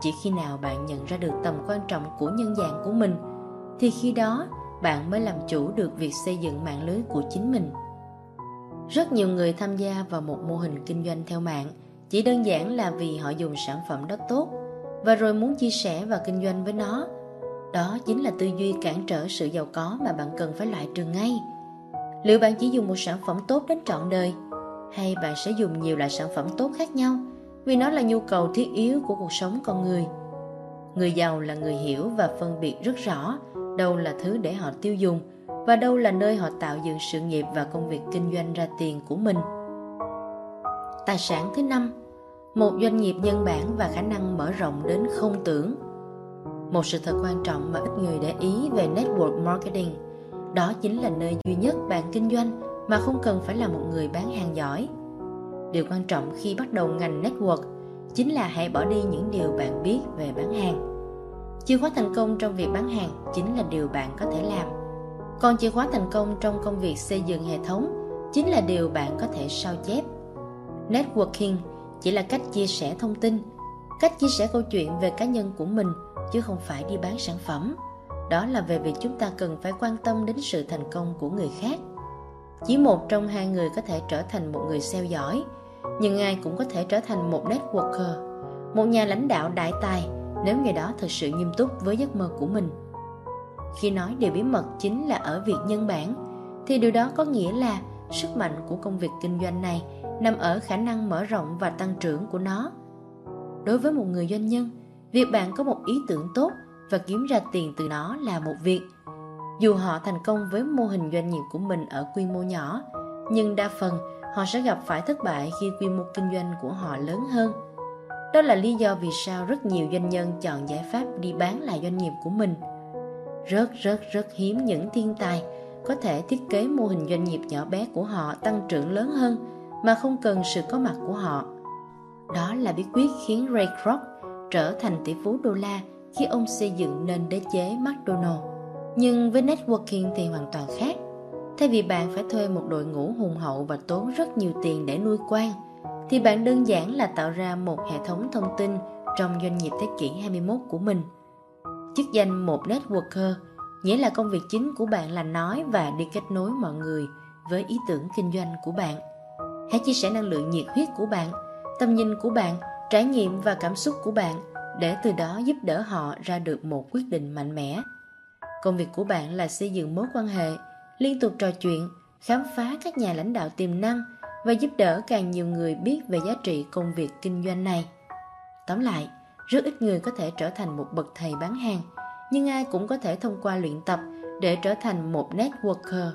Chỉ khi nào bạn nhận ra được tầm quan trọng của nhân dạng của mình, thì khi đó bạn mới làm chủ được việc xây dựng mạng lưới của chính mình. Rất nhiều người tham gia vào một mô hình kinh doanh theo mạng, chỉ đơn giản là vì họ dùng sản phẩm đó tốt và rồi muốn chia sẻ và kinh doanh với nó. Đó chính là tư duy cản trở sự giàu có mà bạn cần phải loại trừ ngay. Liệu bạn chỉ dùng một sản phẩm tốt đến trọn đời, hay bạn sẽ dùng nhiều loại sản phẩm tốt khác nhau vì nó là nhu cầu thiết yếu của cuộc sống con người. Người giàu là người hiểu và phân biệt rất rõ đâu là thứ để họ tiêu dùng và đâu là nơi họ tạo dựng sự nghiệp và công việc kinh doanh ra tiền của mình. Tài sản thứ năm một doanh nghiệp nhân bản và khả năng mở rộng đến không tưởng. Một sự thật quan trọng mà ít người để ý về network marketing, đó chính là nơi duy nhất bạn kinh doanh mà không cần phải là một người bán hàng giỏi. Điều quan trọng khi bắt đầu ngành network chính là hãy bỏ đi những điều bạn biết về bán hàng. Chìa khóa thành công trong việc bán hàng chính là điều bạn có thể làm. Còn chìa khóa thành công trong công việc xây dựng hệ thống chính là điều bạn có thể sao chép. Networking chỉ là cách chia sẻ thông tin, cách chia sẻ câu chuyện về cá nhân của mình, chứ không phải đi bán sản phẩm. Đó là về việc chúng ta cần phải quan tâm đến sự thành công của người khác. Chỉ một trong hai người có thể trở thành một người sale giỏi, nhưng ai cũng có thể trở thành một networker, một nhà lãnh đạo đại tài, nếu người đó thực sự nghiêm túc với giấc mơ của mình. Khi nói điều bí mật chính là ở việc nhân bản, thì điều đó có nghĩa là sức mạnh của công việc kinh doanh này nằm ở khả năng mở rộng và tăng trưởng của nó. Đối với một người doanh nhân, việc bạn có một ý tưởng tốt và kiếm ra tiền từ nó là một việc. Dù họ thành công với mô hình doanh nghiệp của mình ở quy mô nhỏ, nhưng đa phần họ sẽ gặp phải thất bại khi quy mô kinh doanh của họ lớn hơn. Đó là lý do vì sao rất nhiều doanh nhân chọn giải pháp đi bán lại doanh nghiệp của mình. Rất rất rất hiếm những thiên tài có thể thiết kế mô hình doanh nghiệp nhỏ bé của họ tăng trưởng lớn hơn mà không cần sự có mặt của họ đó là bí quyết khiến Ray Kroc trở thành tỷ phú đô la khi ông xây dựng nên đế chế McDonald. Nhưng với networking thì hoàn toàn khác. Thay vì bạn phải thuê một đội ngũ hùng hậu và tốn rất nhiều tiền để nuôi quan, thì bạn đơn giản là tạo ra một hệ thống thông tin trong doanh nghiệp thế kỷ 21 của mình. Chức danh một networker nghĩa là công việc chính của bạn là nói và đi kết nối mọi người với ý tưởng kinh doanh của bạn. Hãy chia sẻ năng lượng nhiệt huyết của bạn, tầm nhìn của bạn, trải nghiệm và cảm xúc của bạn để từ đó giúp đỡ họ ra được một quyết định mạnh mẽ. Công việc của bạn là xây dựng mối quan hệ, liên tục trò chuyện, khám phá các nhà lãnh đạo tiềm năng và giúp đỡ càng nhiều người biết về giá trị công việc kinh doanh này. Tóm lại, rất ít người có thể trở thành một bậc thầy bán hàng, nhưng ai cũng có thể thông qua luyện tập để trở thành một networker,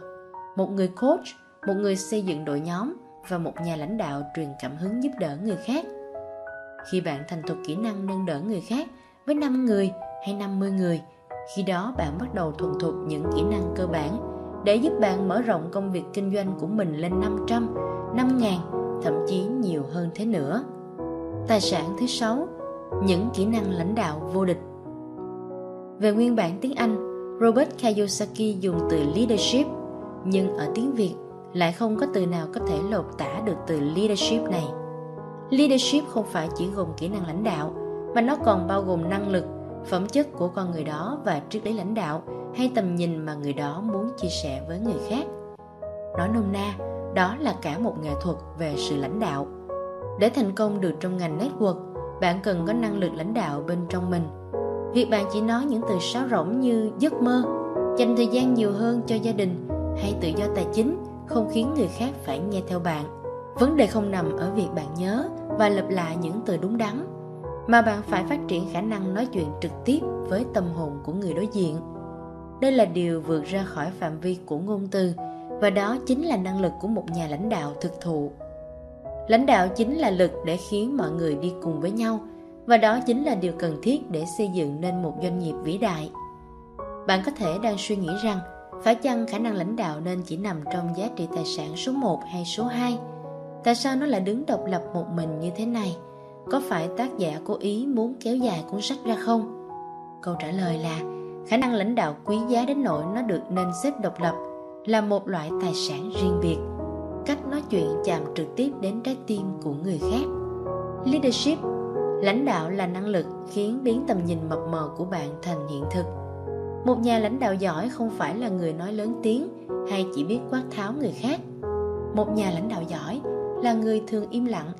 một người coach, một người xây dựng đội nhóm và một nhà lãnh đạo truyền cảm hứng giúp đỡ người khác. Khi bạn thành thục kỹ năng nâng đỡ người khác với 5 người hay 50 người, khi đó bạn bắt đầu thuần thục những kỹ năng cơ bản để giúp bạn mở rộng công việc kinh doanh của mình lên 500, 5.000, thậm chí nhiều hơn thế nữa. Tài sản thứ sáu, những kỹ năng lãnh đạo vô địch. Về nguyên bản tiếng Anh, Robert Kiyosaki dùng từ leadership, nhưng ở tiếng Việt lại không có từ nào có thể lột tả được từ leadership này. Leadership không phải chỉ gồm kỹ năng lãnh đạo, mà nó còn bao gồm năng lực, phẩm chất của con người đó và triết lý lãnh đạo hay tầm nhìn mà người đó muốn chia sẻ với người khác. Nói nôm na, đó là cả một nghệ thuật về sự lãnh đạo. Để thành công được trong ngành network, bạn cần có năng lực lãnh đạo bên trong mình. Việc bạn chỉ nói những từ sáo rỗng như giấc mơ, dành thời gian nhiều hơn cho gia đình hay tự do tài chính không khiến người khác phải nghe theo bạn. Vấn đề không nằm ở việc bạn nhớ và lặp lại những từ đúng đắn, mà bạn phải phát triển khả năng nói chuyện trực tiếp với tâm hồn của người đối diện. Đây là điều vượt ra khỏi phạm vi của ngôn từ và đó chính là năng lực của một nhà lãnh đạo thực thụ. Lãnh đạo chính là lực để khiến mọi người đi cùng với nhau và đó chính là điều cần thiết để xây dựng nên một doanh nghiệp vĩ đại. Bạn có thể đang suy nghĩ rằng phải chăng khả năng lãnh đạo nên chỉ nằm trong giá trị tài sản số 1 hay số 2? Tại sao nó lại đứng độc lập một mình như thế này? Có phải tác giả cố ý muốn kéo dài cuốn sách ra không? Câu trả lời là, khả năng lãnh đạo quý giá đến nỗi nó được nên xếp độc lập là một loại tài sản riêng biệt cách nói chuyện chạm trực tiếp đến trái tim của người khác leadership, lãnh đạo là năng lực khiến biến tầm nhìn mập mờ của bạn thành hiện thực một nhà lãnh đạo giỏi không phải là người nói lớn tiếng hay chỉ biết quát tháo người khác. Một nhà lãnh đạo giỏi là người thường im lặng,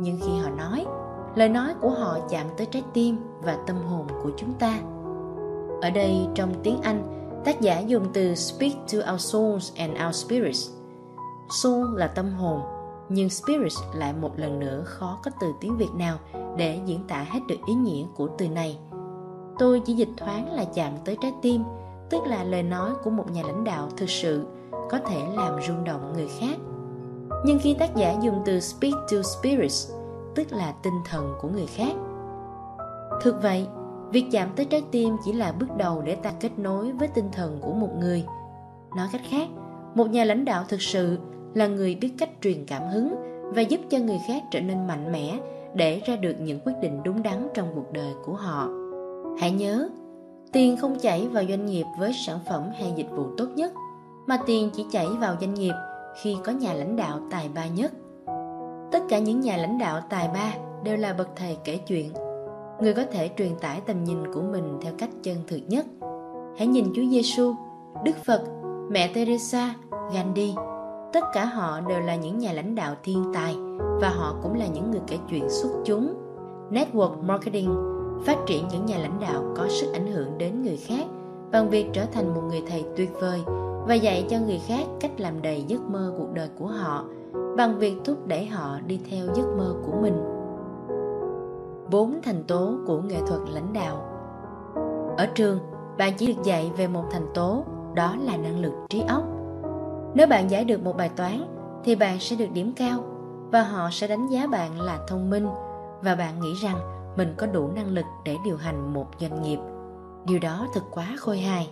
nhưng khi họ nói, lời nói của họ chạm tới trái tim và tâm hồn của chúng ta. Ở đây trong tiếng anh, tác giả dùng từ speak to our souls and our spirits. Soul là tâm hồn, nhưng spirit lại một lần nữa khó có từ tiếng việt nào để diễn tả hết được ý nghĩa của từ này tôi chỉ dịch thoáng là chạm tới trái tim, tức là lời nói của một nhà lãnh đạo thực sự, có thể làm rung động người khác. Nhưng khi tác giả dùng từ speak to spirits, tức là tinh thần của người khác. Thực vậy, việc chạm tới trái tim chỉ là bước đầu để ta kết nối với tinh thần của một người. Nói cách khác, một nhà lãnh đạo thực sự là người biết cách truyền cảm hứng và giúp cho người khác trở nên mạnh mẽ để ra được những quyết định đúng đắn trong cuộc đời của họ hãy nhớ tiền không chảy vào doanh nghiệp với sản phẩm hay dịch vụ tốt nhất mà tiền chỉ chảy vào doanh nghiệp khi có nhà lãnh đạo tài ba nhất tất cả những nhà lãnh đạo tài ba đều là bậc thầy kể chuyện người có thể truyền tải tầm nhìn của mình theo cách chân thực nhất Hãy nhìn Chúa Giêsu, Đức Phật, mẹ Teresa, Gandhi. Tất cả họ đều là những nhà lãnh đạo thiên tài và họ cũng là những người kể chuyện xuất chúng. Network marketing phát triển những nhà lãnh đạo có sức ảnh hưởng đến người khác bằng việc trở thành một người thầy tuyệt vời và dạy cho người khác cách làm đầy giấc mơ cuộc đời của họ bằng việc thúc đẩy họ đi theo giấc mơ của mình. Bốn thành tố của nghệ thuật lãnh đạo Ở trường, bạn chỉ được dạy về một thành tố, đó là năng lực trí óc. Nếu bạn giải được một bài toán, thì bạn sẽ được điểm cao và họ sẽ đánh giá bạn là thông minh và bạn nghĩ rằng mình có đủ năng lực để điều hành một doanh nghiệp. Điều đó thật quá khôi hài.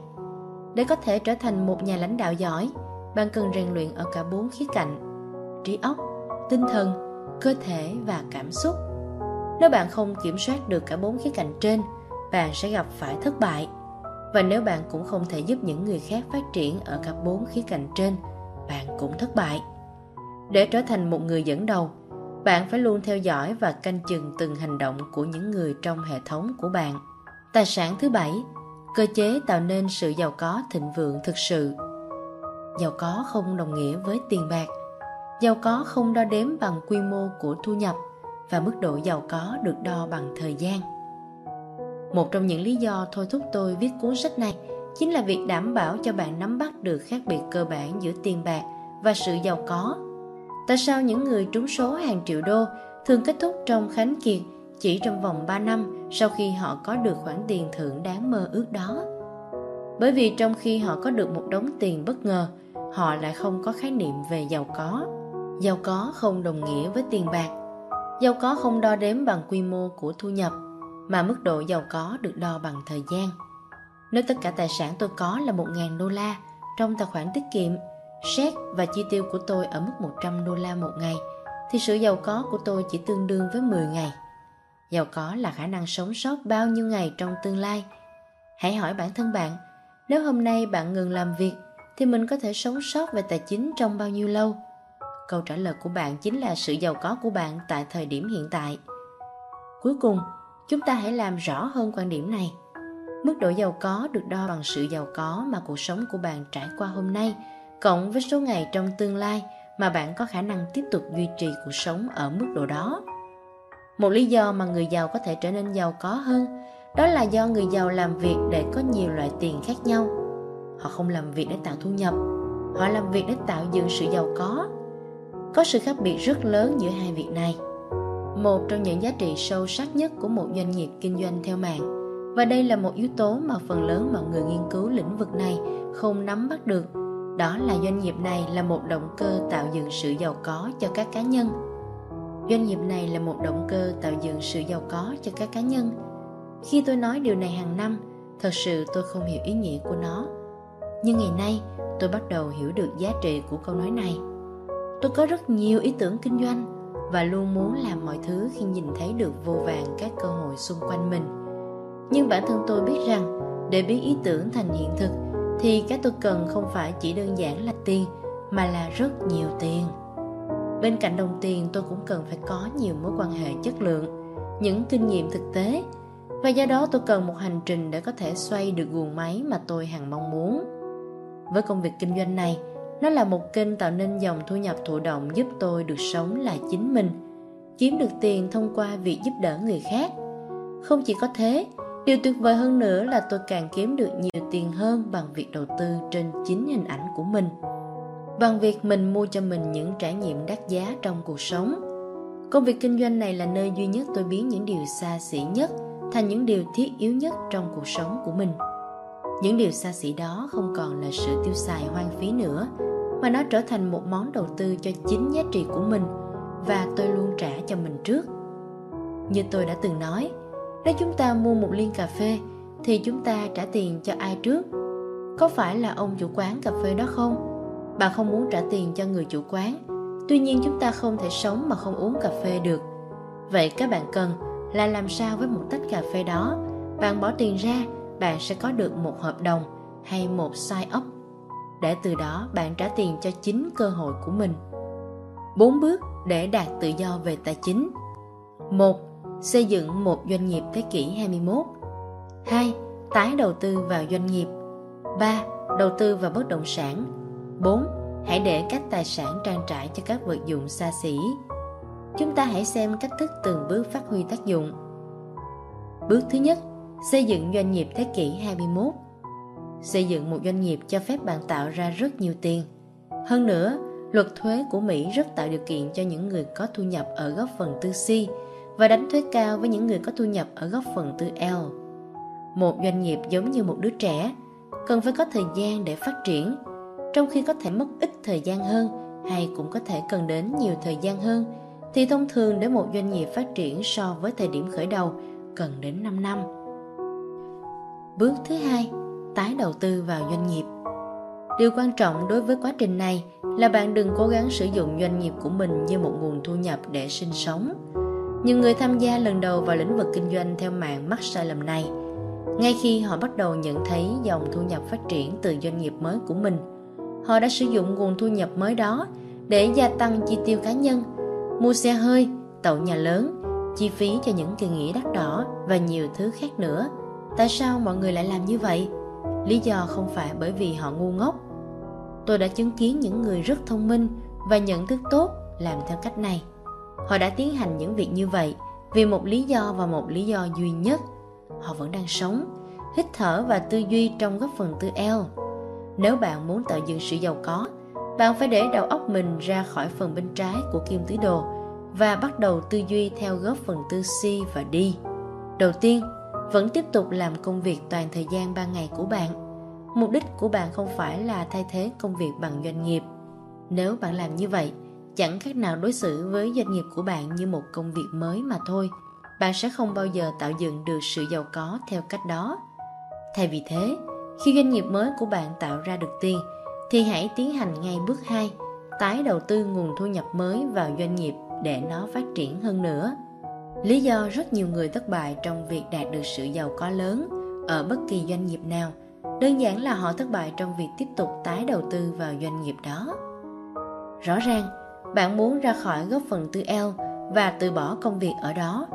Để có thể trở thành một nhà lãnh đạo giỏi, bạn cần rèn luyện ở cả bốn khía cạnh: trí óc, tinh thần, cơ thể và cảm xúc. Nếu bạn không kiểm soát được cả bốn khía cạnh trên, bạn sẽ gặp phải thất bại. Và nếu bạn cũng không thể giúp những người khác phát triển ở cả bốn khía cạnh trên, bạn cũng thất bại. Để trở thành một người dẫn đầu, bạn phải luôn theo dõi và canh chừng từng hành động của những người trong hệ thống của bạn. Tài sản thứ bảy, cơ chế tạo nên sự giàu có thịnh vượng thực sự. Giàu có không đồng nghĩa với tiền bạc. Giàu có không đo đếm bằng quy mô của thu nhập và mức độ giàu có được đo bằng thời gian. Một trong những lý do thôi thúc tôi viết cuốn sách này chính là việc đảm bảo cho bạn nắm bắt được khác biệt cơ bản giữa tiền bạc và sự giàu có. Tại sao những người trúng số hàng triệu đô thường kết thúc trong khánh kiệt chỉ trong vòng 3 năm sau khi họ có được khoản tiền thưởng đáng mơ ước đó? Bởi vì trong khi họ có được một đống tiền bất ngờ, họ lại không có khái niệm về giàu có. Giàu có không đồng nghĩa với tiền bạc. Giàu có không đo đếm bằng quy mô của thu nhập, mà mức độ giàu có được đo bằng thời gian. Nếu tất cả tài sản tôi có là 1.000 đô la trong tài khoản tiết kiệm, xét và chi tiêu của tôi ở mức 100 đô la một ngày, thì sự giàu có của tôi chỉ tương đương với 10 ngày. Giàu có là khả năng sống sót bao nhiêu ngày trong tương lai. Hãy hỏi bản thân bạn, nếu hôm nay bạn ngừng làm việc, thì mình có thể sống sót về tài chính trong bao nhiêu lâu? Câu trả lời của bạn chính là sự giàu có của bạn tại thời điểm hiện tại. Cuối cùng, chúng ta hãy làm rõ hơn quan điểm này. Mức độ giàu có được đo bằng sự giàu có mà cuộc sống của bạn trải qua hôm nay, cộng với số ngày trong tương lai mà bạn có khả năng tiếp tục duy trì cuộc sống ở mức độ đó. Một lý do mà người giàu có thể trở nên giàu có hơn đó là do người giàu làm việc để có nhiều loại tiền khác nhau. Họ không làm việc để tạo thu nhập, họ làm việc để tạo dựng sự giàu có. Có sự khác biệt rất lớn giữa hai việc này. Một trong những giá trị sâu sắc nhất của một doanh nghiệp kinh doanh theo mạng và đây là một yếu tố mà phần lớn mọi người nghiên cứu lĩnh vực này không nắm bắt được. Đó là doanh nghiệp này là một động cơ tạo dựng sự giàu có cho các cá nhân. Doanh nghiệp này là một động cơ tạo dựng sự giàu có cho các cá nhân. Khi tôi nói điều này hàng năm, thật sự tôi không hiểu ý nghĩa của nó. Nhưng ngày nay, tôi bắt đầu hiểu được giá trị của câu nói này. Tôi có rất nhiều ý tưởng kinh doanh và luôn muốn làm mọi thứ khi nhìn thấy được vô vàng các cơ hội xung quanh mình nhưng bản thân tôi biết rằng để biến ý tưởng thành hiện thực thì cái tôi cần không phải chỉ đơn giản là tiền, mà là rất nhiều tiền. Bên cạnh đồng tiền, tôi cũng cần phải có nhiều mối quan hệ chất lượng, những kinh nghiệm thực tế. Và do đó tôi cần một hành trình để có thể xoay được guồng máy mà tôi hằng mong muốn. Với công việc kinh doanh này, nó là một kênh tạo nên dòng thu nhập thụ động giúp tôi được sống là chính mình, kiếm được tiền thông qua việc giúp đỡ người khác. Không chỉ có thế Điều tuyệt vời hơn nữa là tôi càng kiếm được nhiều tiền hơn bằng việc đầu tư trên chính hình ảnh của mình. Bằng việc mình mua cho mình những trải nghiệm đắt giá trong cuộc sống. Công việc kinh doanh này là nơi duy nhất tôi biến những điều xa xỉ nhất thành những điều thiết yếu nhất trong cuộc sống của mình. Những điều xa xỉ đó không còn là sự tiêu xài hoang phí nữa, mà nó trở thành một món đầu tư cho chính giá trị của mình và tôi luôn trả cho mình trước. Như tôi đã từng nói, nếu chúng ta mua một ly cà phê thì chúng ta trả tiền cho ai trước? Có phải là ông chủ quán cà phê đó không? Bạn không muốn trả tiền cho người chủ quán. Tuy nhiên chúng ta không thể sống mà không uống cà phê được. Vậy các bạn cần là làm sao với một tách cà phê đó? Bạn bỏ tiền ra, bạn sẽ có được một hợp đồng hay một sign up để từ đó bạn trả tiền cho chính cơ hội của mình. Bốn bước để đạt tự do về tài chính. một xây dựng một doanh nghiệp thế kỷ 21. 2. Tái đầu tư vào doanh nghiệp. 3. Đầu tư vào bất động sản 4. Hãy để các tài sản trang trải cho các vật dụng xa xỉ Chúng ta hãy xem cách thức từng bước phát huy tác dụng Bước thứ nhất Xây dựng doanh nghiệp thế kỷ 21 Xây dựng một doanh nghiệp cho phép bạn tạo ra rất nhiều tiền Hơn nữa, luật thuế của Mỹ rất tạo điều kiện cho những người có thu nhập ở góc phần tư si và đánh thuế cao với những người có thu nhập ở góc phần tư L. Một doanh nghiệp giống như một đứa trẻ, cần phải có thời gian để phát triển, trong khi có thể mất ít thời gian hơn hay cũng có thể cần đến nhiều thời gian hơn, thì thông thường để một doanh nghiệp phát triển so với thời điểm khởi đầu cần đến 5 năm. Bước thứ hai, tái đầu tư vào doanh nghiệp. Điều quan trọng đối với quá trình này là bạn đừng cố gắng sử dụng doanh nghiệp của mình như một nguồn thu nhập để sinh sống. Nhiều người tham gia lần đầu vào lĩnh vực kinh doanh theo mạng mắc sai lầm này. Ngay khi họ bắt đầu nhận thấy dòng thu nhập phát triển từ doanh nghiệp mới của mình, họ đã sử dụng nguồn thu nhập mới đó để gia tăng chi tiêu cá nhân, mua xe hơi, tậu nhà lớn, chi phí cho những kỳ nghỉ đắt đỏ và nhiều thứ khác nữa. Tại sao mọi người lại làm như vậy? Lý do không phải bởi vì họ ngu ngốc. Tôi đã chứng kiến những người rất thông minh và nhận thức tốt làm theo cách này. Họ đã tiến hành những việc như vậy vì một lý do và một lý do duy nhất. Họ vẫn đang sống, hít thở và tư duy trong góc phần tư L. Nếu bạn muốn tạo dựng sự giàu có, bạn phải để đầu óc mình ra khỏi phần bên trái của kim tứ đồ và bắt đầu tư duy theo góc phần tư C và D. Đầu tiên, vẫn tiếp tục làm công việc toàn thời gian ban ngày của bạn. Mục đích của bạn không phải là thay thế công việc bằng doanh nghiệp. Nếu bạn làm như vậy, chẳng khác nào đối xử với doanh nghiệp của bạn như một công việc mới mà thôi. Bạn sẽ không bao giờ tạo dựng được sự giàu có theo cách đó. Thay vì thế, khi doanh nghiệp mới của bạn tạo ra được tiền, thì hãy tiến hành ngay bước 2, tái đầu tư nguồn thu nhập mới vào doanh nghiệp để nó phát triển hơn nữa. Lý do rất nhiều người thất bại trong việc đạt được sự giàu có lớn ở bất kỳ doanh nghiệp nào đơn giản là họ thất bại trong việc tiếp tục tái đầu tư vào doanh nghiệp đó. Rõ ràng, bạn muốn ra khỏi góc phần tư L và từ bỏ công việc ở đó.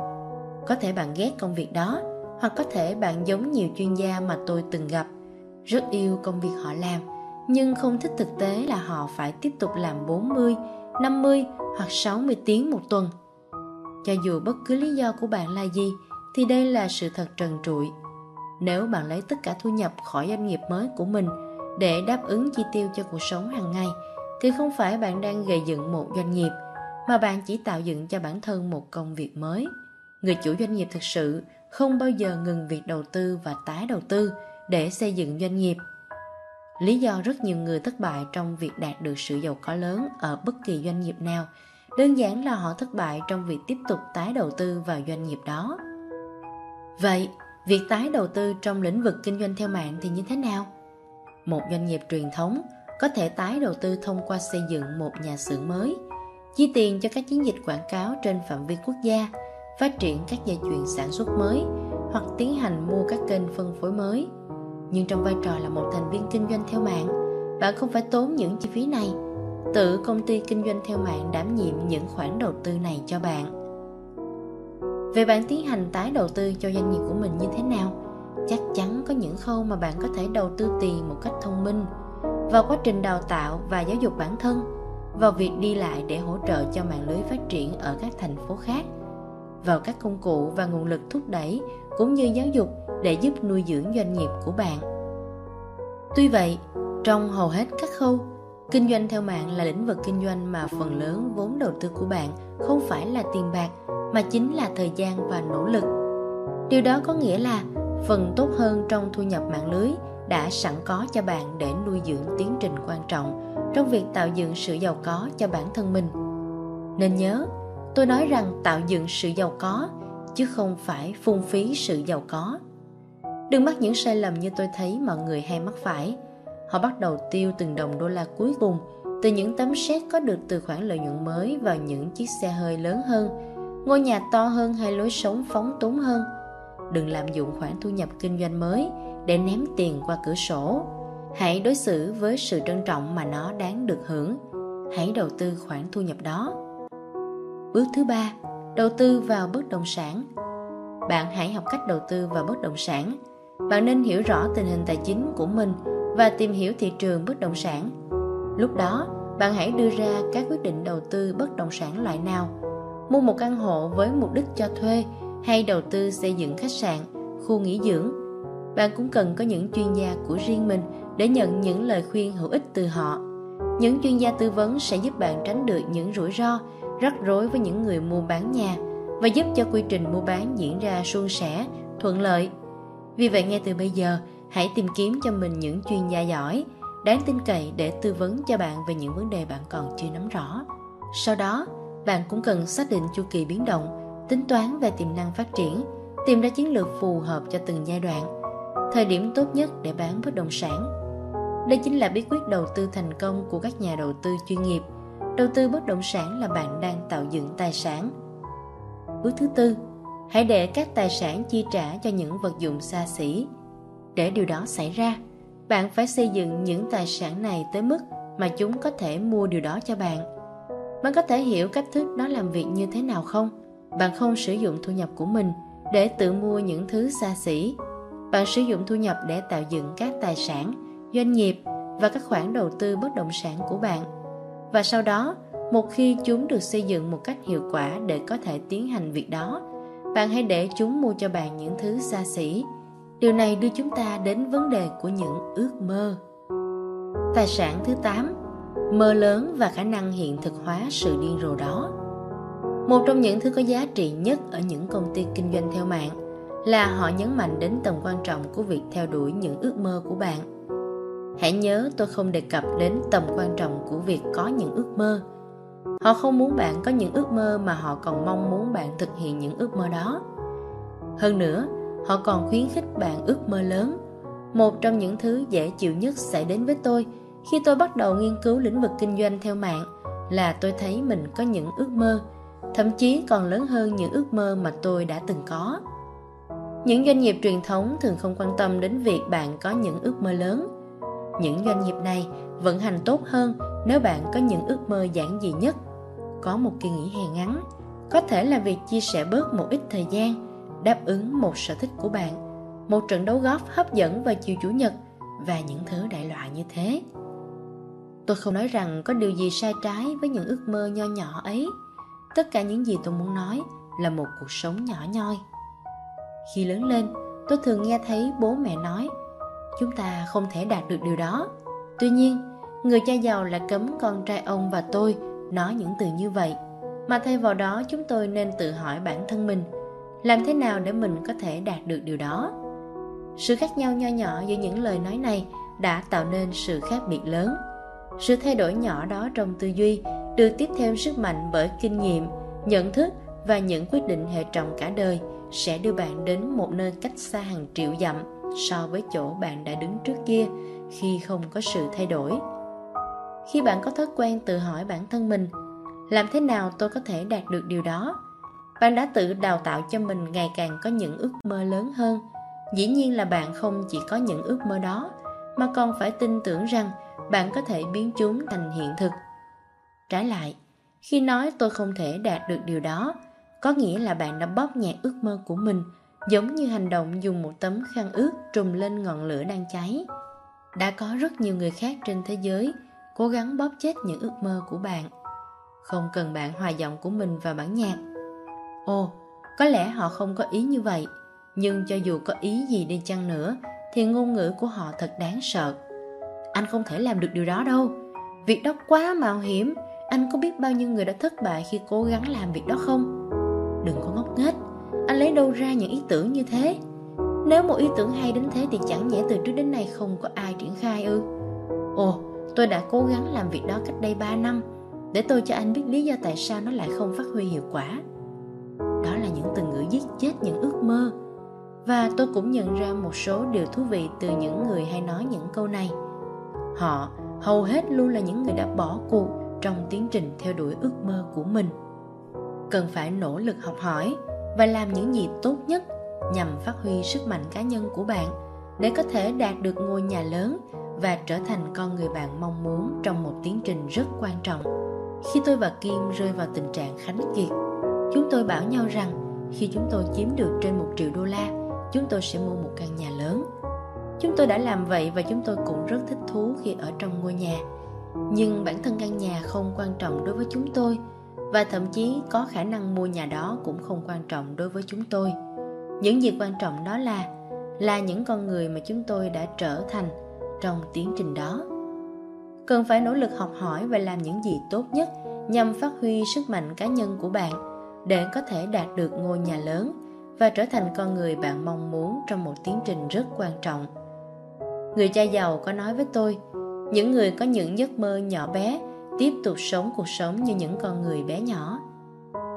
Có thể bạn ghét công việc đó, hoặc có thể bạn giống nhiều chuyên gia mà tôi từng gặp, rất yêu công việc họ làm, nhưng không thích thực tế là họ phải tiếp tục làm 40, 50 hoặc 60 tiếng một tuần – cho dù bất cứ lý do của bạn là gì thì đây là sự thật trần trụi. Nếu bạn lấy tất cả thu nhập khỏi doanh nghiệp mới của mình để đáp ứng chi tiêu cho cuộc sống hàng ngày thì không phải bạn đang gây dựng một doanh nghiệp mà bạn chỉ tạo dựng cho bản thân một công việc mới. Người chủ doanh nghiệp thực sự không bao giờ ngừng việc đầu tư và tái đầu tư để xây dựng doanh nghiệp. Lý do rất nhiều người thất bại trong việc đạt được sự giàu có lớn ở bất kỳ doanh nghiệp nào đơn giản là họ thất bại trong việc tiếp tục tái đầu tư vào doanh nghiệp đó. Vậy, việc tái đầu tư trong lĩnh vực kinh doanh theo mạng thì như thế nào? Một doanh nghiệp truyền thống có thể tái đầu tư thông qua xây dựng một nhà xưởng mới, chi tiền cho các chiến dịch quảng cáo trên phạm vi quốc gia, phát triển các dây chuyền sản xuất mới hoặc tiến hành mua các kênh phân phối mới. Nhưng trong vai trò là một thành viên kinh doanh theo mạng, bạn không phải tốn những chi phí này tự công ty kinh doanh theo mạng đảm nhiệm những khoản đầu tư này cho bạn về bạn tiến hành tái đầu tư cho doanh nghiệp của mình như thế nào chắc chắn có những khâu mà bạn có thể đầu tư tiền một cách thông minh vào quá trình đào tạo và giáo dục bản thân, vào việc đi lại để hỗ trợ cho mạng lưới phát triển ở các thành phố khác, vào các công cụ và nguồn lực thúc đẩy cũng như giáo dục để giúp nuôi dưỡng doanh nghiệp của bạn tuy vậy, trong hầu hết các khâu, Kinh doanh theo mạng là lĩnh vực kinh doanh mà phần lớn vốn đầu tư của bạn không phải là tiền bạc, mà chính là thời gian và nỗ lực. Điều đó có nghĩa là phần tốt hơn trong thu nhập mạng lưới đã sẵn có cho bạn để nuôi dưỡng tiến trình quan trọng trong việc tạo dựng sự giàu có cho bản thân mình. Nên nhớ, tôi nói rằng tạo dựng sự giàu có chứ không phải phung phí sự giàu có. Đừng mắc những sai lầm như tôi thấy mọi người hay mắc phải – Họ bắt đầu tiêu từng đồng đô la cuối cùng từ những tấm séc có được từ khoản lợi nhuận mới vào những chiếc xe hơi lớn hơn, ngôi nhà to hơn hay lối sống phóng túng hơn. Đừng lạm dụng khoản thu nhập kinh doanh mới để ném tiền qua cửa sổ. Hãy đối xử với sự trân trọng mà nó đáng được hưởng. Hãy đầu tư khoản thu nhập đó. Bước thứ ba, đầu tư vào bất động sản. Bạn hãy học cách đầu tư vào bất động sản. Bạn nên hiểu rõ tình hình tài chính của mình và tìm hiểu thị trường bất động sản. Lúc đó, bạn hãy đưa ra các quyết định đầu tư bất động sản loại nào. Mua một căn hộ với mục đích cho thuê hay đầu tư xây dựng khách sạn, khu nghỉ dưỡng. Bạn cũng cần có những chuyên gia của riêng mình để nhận những lời khuyên hữu ích từ họ. Những chuyên gia tư vấn sẽ giúp bạn tránh được những rủi ro, rắc rối với những người mua bán nhà và giúp cho quy trình mua bán diễn ra suôn sẻ, thuận lợi. Vì vậy ngay từ bây giờ, hãy tìm kiếm cho mình những chuyên gia giỏi, đáng tin cậy để tư vấn cho bạn về những vấn đề bạn còn chưa nắm rõ. Sau đó, bạn cũng cần xác định chu kỳ biến động, tính toán về tiềm năng phát triển, tìm ra chiến lược phù hợp cho từng giai đoạn, thời điểm tốt nhất để bán bất động sản. Đây chính là bí quyết đầu tư thành công của các nhà đầu tư chuyên nghiệp. Đầu tư bất động sản là bạn đang tạo dựng tài sản. Bước thứ tư, hãy để các tài sản chi trả cho những vật dụng xa xỉ. Để điều đó xảy ra, bạn phải xây dựng những tài sản này tới mức mà chúng có thể mua điều đó cho bạn. Bạn có thể hiểu cách thức nó làm việc như thế nào không? Bạn không sử dụng thu nhập của mình để tự mua những thứ xa xỉ. Bạn sử dụng thu nhập để tạo dựng các tài sản, doanh nghiệp và các khoản đầu tư bất động sản của bạn. Và sau đó, một khi chúng được xây dựng một cách hiệu quả để có thể tiến hành việc đó, bạn hãy để chúng mua cho bạn những thứ xa xỉ. Điều này đưa chúng ta đến vấn đề của những ước mơ. Tài sản thứ 8 Mơ lớn và khả năng hiện thực hóa sự điên rồ đó Một trong những thứ có giá trị nhất ở những công ty kinh doanh theo mạng là họ nhấn mạnh đến tầm quan trọng của việc theo đuổi những ước mơ của bạn. Hãy nhớ tôi không đề cập đến tầm quan trọng của việc có những ước mơ. Họ không muốn bạn có những ước mơ mà họ còn mong muốn bạn thực hiện những ước mơ đó. Hơn nữa, họ còn khuyến khích bạn ước mơ lớn. Một trong những thứ dễ chịu nhất xảy đến với tôi khi tôi bắt đầu nghiên cứu lĩnh vực kinh doanh theo mạng là tôi thấy mình có những ước mơ, thậm chí còn lớn hơn những ước mơ mà tôi đã từng có. Những doanh nghiệp truyền thống thường không quan tâm đến việc bạn có những ước mơ lớn. Những doanh nghiệp này vận hành tốt hơn nếu bạn có những ước mơ giản dị nhất. Có một kỳ nghỉ hè ngắn, có thể là việc chia sẻ bớt một ít thời gian, đáp ứng một sở thích của bạn, một trận đấu golf hấp dẫn vào chiều chủ nhật và những thứ đại loại như thế. Tôi không nói rằng có điều gì sai trái với những ước mơ nho nhỏ ấy. Tất cả những gì tôi muốn nói là một cuộc sống nhỏ nhoi. Khi lớn lên, tôi thường nghe thấy bố mẹ nói Chúng ta không thể đạt được điều đó. Tuy nhiên, người cha giàu lại cấm con trai ông và tôi nói những từ như vậy. Mà thay vào đó chúng tôi nên tự hỏi bản thân mình Làm thế nào để mình có thể đạt được điều đó? Sự khác nhau nho nhỏ giữa những lời nói này đã tạo nên sự khác biệt lớn. Sự thay đổi nhỏ đó trong tư duy được tiếp thêm sức mạnh bởi kinh nghiệm, nhận thức và những quyết định hệ trọng cả đời – sẽ đưa bạn đến một nơi cách xa hàng triệu dặm so với chỗ bạn đã đứng trước kia khi không có sự thay đổi. Khi bạn có thói quen tự hỏi bản thân mình, làm thế nào tôi có thể đạt được điều đó? Bạn đã tự đào tạo cho mình ngày càng có những ước mơ lớn hơn. Dĩ nhiên là bạn không chỉ có những ước mơ đó, mà còn phải tin tưởng rằng bạn có thể biến chúng thành hiện thực. Trái lại, khi nói tôi không thể đạt được điều đó, có nghĩa là bạn đã bóp nhẹ ước mơ của mình giống như hành động dùng một tấm khăn ướt trùm lên ngọn lửa đang cháy. Đã có rất nhiều người khác trên thế giới cố gắng bóp chết những ước mơ của bạn. Không cần bạn hòa giọng của mình vào bản nhạc. Ồ, có lẽ họ không có ý như vậy, nhưng cho dù có ý gì đi chăng nữa thì ngôn ngữ của họ thật đáng sợ. Anh không thể làm được điều đó đâu. Việc đó quá mạo hiểm, anh có biết bao nhiêu người đã thất bại khi cố gắng làm việc đó không? Đừng có ngốc nghếch. Anh lấy đâu ra những ý tưởng như thế? Nếu một ý tưởng hay đến thế Thì chẳng nhẽ từ trước đến nay không có ai triển khai ư? Ồ, tôi đã cố gắng làm việc đó cách đây 3 năm. Để tôi cho anh biết lý do tại sao nó lại không phát huy hiệu quả. Đó là những từ ngữ giết chết những ước mơ. Và tôi cũng nhận ra một số điều thú vị từ những người hay nói những câu này. Họ hầu hết luôn là những người đã bỏ cuộc trong tiến trình theo đuổi ước mơ của mình cần phải nỗ lực học hỏi và làm những gì tốt nhất nhằm phát huy sức mạnh cá nhân của bạn để có thể đạt được ngôi nhà lớn và trở thành con người bạn mong muốn trong một tiến trình rất quan trọng. Khi tôi và Kim rơi vào tình trạng khánh kiệt, chúng tôi bảo nhau rằng khi chúng tôi chiếm được trên một triệu đô la, chúng tôi sẽ mua một căn nhà lớn. Chúng tôi đã làm vậy và chúng tôi cũng rất thích thú khi ở trong ngôi nhà. Nhưng bản thân căn nhà không quan trọng đối với chúng tôi và thậm chí có khả năng mua nhà đó cũng không quan trọng đối với chúng tôi. Những gì quan trọng đó là là những con người mà chúng tôi đã trở thành trong tiến trình đó. Cần phải nỗ lực học hỏi và làm những gì tốt nhất nhằm phát huy sức mạnh cá nhân của bạn để có thể đạt được ngôi nhà lớn và trở thành con người bạn mong muốn trong một tiến trình rất quan trọng. Người cha giàu có nói với tôi, những người có những giấc mơ nhỏ bé tiếp tục sống cuộc sống như những con người bé nhỏ.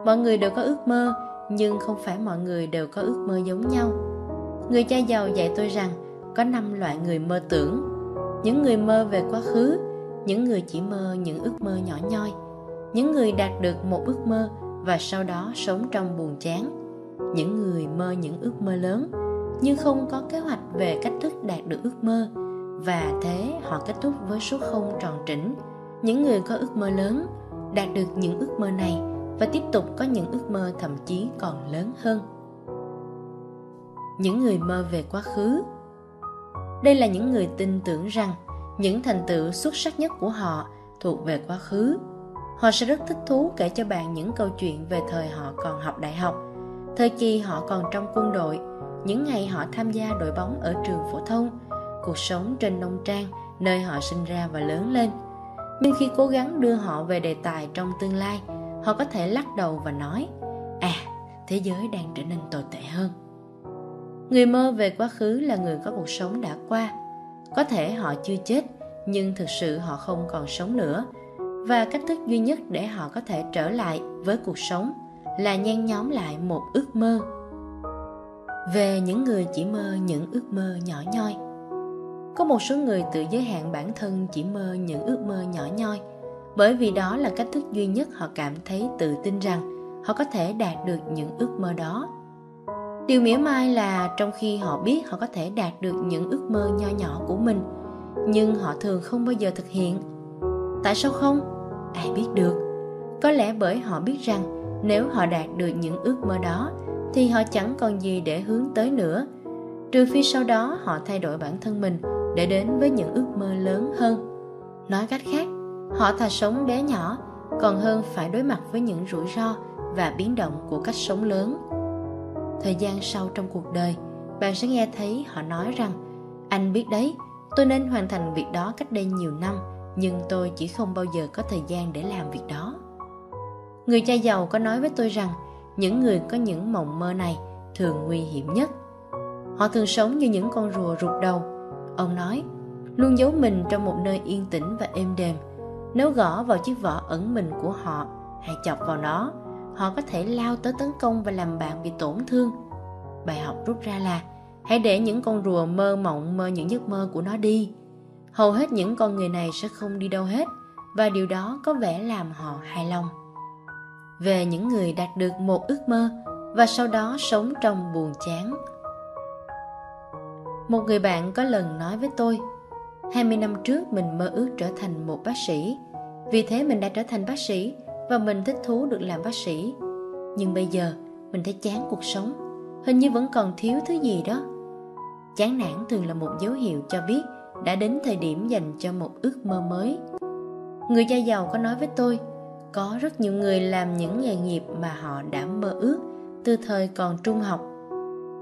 Mọi người đều có ước mơ, nhưng không phải mọi người đều có ước mơ giống nhau. Người cha giàu dạy tôi rằng có năm loại người mơ tưởng. Những người mơ về quá khứ, những người chỉ mơ những ước mơ nhỏ nhoi, những người đạt được một ước mơ và sau đó sống trong buồn chán, những người mơ những ước mơ lớn nhưng không có kế hoạch về cách thức đạt được ước mơ và thế họ kết thúc với số không tròn trĩnh những người có ước mơ lớn đạt được những ước mơ này và tiếp tục có những ước mơ thậm chí còn lớn hơn. Những người mơ về quá khứ. Đây là những người tin tưởng rằng những thành tựu xuất sắc nhất của họ thuộc về quá khứ. Họ sẽ rất thích thú kể cho bạn những câu chuyện về thời họ còn học đại học, thời kỳ họ còn trong quân đội, những ngày họ tham gia đội bóng ở trường phổ thông, cuộc sống trên nông trang nơi họ sinh ra và lớn lên nhưng khi cố gắng đưa họ về đề tài trong tương lai, họ có thể lắc đầu và nói à thế giới đang trở nên tồi tệ hơn. Người mơ về quá khứ là người có cuộc sống đã qua. Có thể họ chưa chết, nhưng thực sự họ không còn sống nữa. Và cách thức duy nhất để họ có thể trở lại với cuộc sống là nhen nhóm lại một ước mơ. Về những người chỉ mơ những ước mơ nhỏ nhoi có một số người tự giới hạn bản thân chỉ mơ những ước mơ nhỏ nhoi. Bởi vì đó là cách thức duy nhất họ cảm thấy tự tin rằng họ có thể đạt được những ước mơ đó. Điều mỉa mai là trong khi họ biết họ có thể đạt được những ước mơ nho nhỏ của mình, nhưng họ thường không bao giờ thực hiện. Tại sao không? Ai biết được. Có lẽ bởi họ biết rằng nếu họ đạt được những ước mơ đó, thì họ chẳng còn gì để hướng tới nữa. Trừ phi sau đó họ thay đổi bản thân mình để đến với những ước mơ lớn hơn. Nói cách khác, họ thà sống bé nhỏ, còn hơn phải đối mặt với những rủi ro và biến động của cách sống lớn. Thời gian sau trong cuộc đời, bạn sẽ nghe thấy họ nói rằng, anh biết đấy, tôi nên hoàn thành việc đó cách đây nhiều năm, nhưng tôi chỉ không bao giờ có thời gian để làm việc đó. Người cha giàu có nói với tôi rằng, những người có những mộng mơ này thường nguy hiểm nhất. Họ thường sống như những con rùa rụt đầu ông nói, luôn giấu mình trong một nơi yên tĩnh và êm đềm. Nếu gõ vào chiếc vỏ ẩn mình của họ hay chọc vào nó, họ có thể lao tới tấn công và làm bạn bị tổn thương. Bài học rút ra là, hãy để những con rùa mơ mộng mơ những giấc mơ của nó đi. Hầu hết những con người này sẽ không đi đâu hết, và điều đó có vẻ làm họ hài lòng. Về những người đạt được một ước mơ và sau đó sống trong buồn chán. Một người bạn có lần nói với tôi, 20 năm trước mình mơ ước trở thành một bác sĩ, vì thế mình đã trở thành bác sĩ và mình thích thú được làm bác sĩ. Nhưng bây giờ mình thấy chán cuộc sống, hình như vẫn còn thiếu thứ gì đó. Chán nản thường là một dấu hiệu cho biết đã đến thời điểm dành cho một ước mơ mới. Người cha giàu có nói với tôi, có rất nhiều người làm những nghề nghiệp mà họ đã mơ ước từ thời còn trung học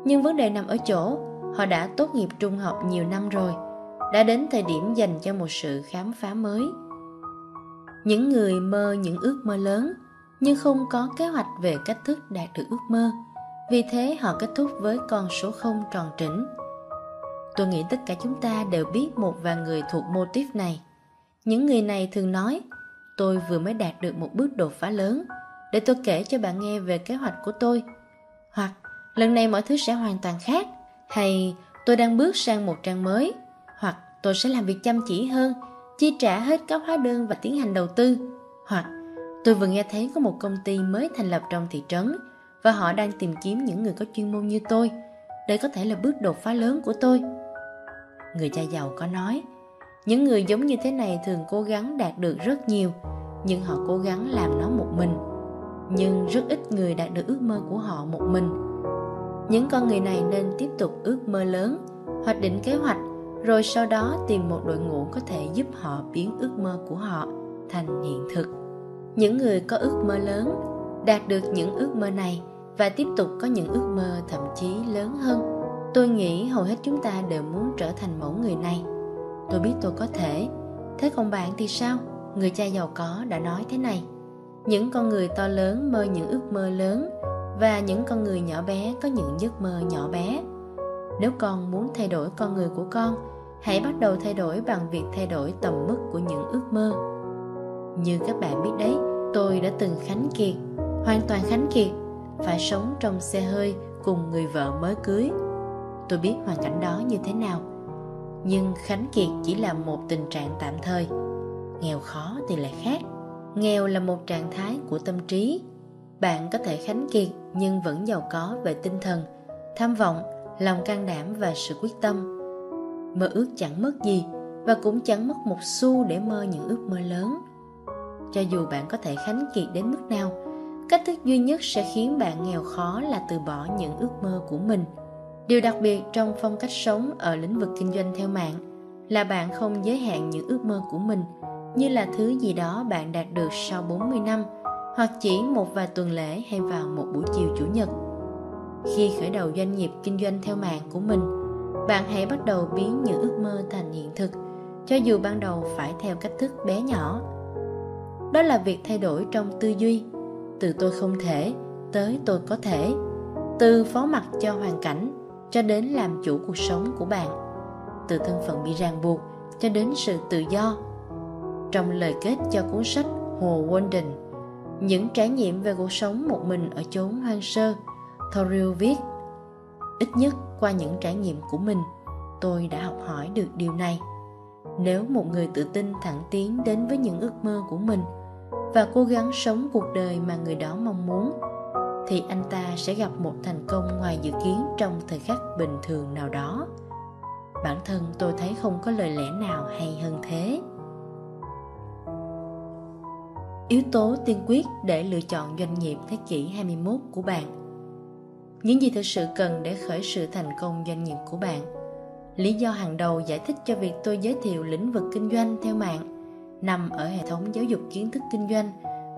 nhưng vấn đề nằm ở chỗ họ đã tốt nghiệp trung học nhiều năm rồi, đã đến thời điểm dành cho một sự khám phá mới. Những người mơ những ước mơ lớn, nhưng không có kế hoạch về cách thức đạt được ước mơ. Vì thế họ kết thúc với con số không tròn trĩnh. Tôi nghĩ tất cả chúng ta đều biết một vài người thuộc mô típ này. Những người này thường nói, tôi vừa mới đạt được một bước đột phá lớn, để tôi kể cho bạn nghe về kế hoạch của tôi. Hoặc, lần này mọi thứ sẽ hoàn toàn khác hay tôi đang bước sang một trang mới. Hoặc tôi sẽ làm việc chăm chỉ hơn, chi trả hết các hóa đơn và tiến hành đầu tư. Hoặc tôi vừa nghe thấy có một công ty mới thành lập trong thị trấn và họ đang tìm kiếm những người có chuyên môn như tôi. Đây có thể là bước đột phá lớn của tôi. Người cha giàu có nói, những người giống như thế này thường cố gắng đạt được rất nhiều, nhưng họ cố gắng làm nó một mình. Nhưng rất ít người đạt được ước mơ của họ một mình những con người này nên tiếp tục ước mơ lớn, hoạch định kế hoạch, rồi sau đó tìm một đội ngũ có thể giúp họ biến ước mơ của họ thành hiện thực. Những người có ước mơ lớn đạt được những ước mơ này và tiếp tục có những ước mơ thậm chí lớn hơn. Tôi nghĩ hầu hết chúng ta đều muốn trở thành mẫu người này. Tôi biết tôi có thể. Thế còn bạn thì sao? Người cha giàu có đã nói thế này. Những con người to lớn mơ những ước mơ lớn và những con người nhỏ bé có những giấc mơ nhỏ bé. Nếu con muốn thay đổi con người của con, hãy bắt đầu thay đổi bằng việc thay đổi tầm mức của những ước mơ. Như các bạn biết đấy, tôi đã từng khánh kiệt, hoàn toàn khánh kiệt, phải sống trong xe hơi cùng người vợ mới cưới. Tôi biết hoàn cảnh đó như thế nào, nhưng khánh kiệt chỉ là một tình trạng tạm thời. Nghèo khó thì lại khác, nghèo là một trạng thái của tâm trí. Bạn có thể khánh kiệt nhưng vẫn giàu có về tinh thần, tham vọng, lòng can đảm và sự quyết tâm. Mơ ước chẳng mất gì và cũng chẳng mất một xu để mơ những ước mơ lớn. Cho dù bạn có thể khánh kiệt đến mức nào, cách thức duy nhất sẽ khiến bạn nghèo khó là từ bỏ những ước mơ của mình. Điều đặc biệt trong phong cách sống ở lĩnh vực kinh doanh theo mạng là bạn không giới hạn những ước mơ của mình, như là thứ gì đó bạn đạt được sau 40 năm hoặc chỉ một vài tuần lễ hay vào một buổi chiều chủ nhật. Khi khởi đầu doanh nghiệp kinh doanh theo mạng của mình, bạn hãy bắt đầu biến những ước mơ thành hiện thực, cho dù ban đầu phải theo cách thức bé nhỏ. Đó là việc thay đổi trong tư duy, từ tôi không thể tới tôi có thể, từ phó mặc cho hoàn cảnh cho đến làm chủ cuộc sống của bạn, từ thân phận bị ràng buộc cho đến sự tự do trong lời kết cho cuốn sách Hồ Walden những trải nghiệm về cuộc sống một mình ở chốn hoang sơ. Thoreau viết, ít nhất qua những trải nghiệm của mình, tôi đã học hỏi được điều này. Nếu một người tự tin thẳng tiến đến với những ước mơ của mình và cố gắng sống cuộc đời mà người đó mong muốn, thì anh ta sẽ gặp một thành công ngoài dự kiến trong thời khắc bình thường nào đó. Bản thân tôi thấy không có lời lẽ nào hay hơn thế. Yếu tố tiên quyết để lựa chọn doanh nghiệp thế kỷ 21 của bạn Những gì thực sự cần để khởi sự thành công doanh nghiệp của bạn Lý do hàng đầu giải thích cho việc tôi giới thiệu lĩnh vực kinh doanh theo mạng nằm ở hệ thống giáo dục kiến thức kinh doanh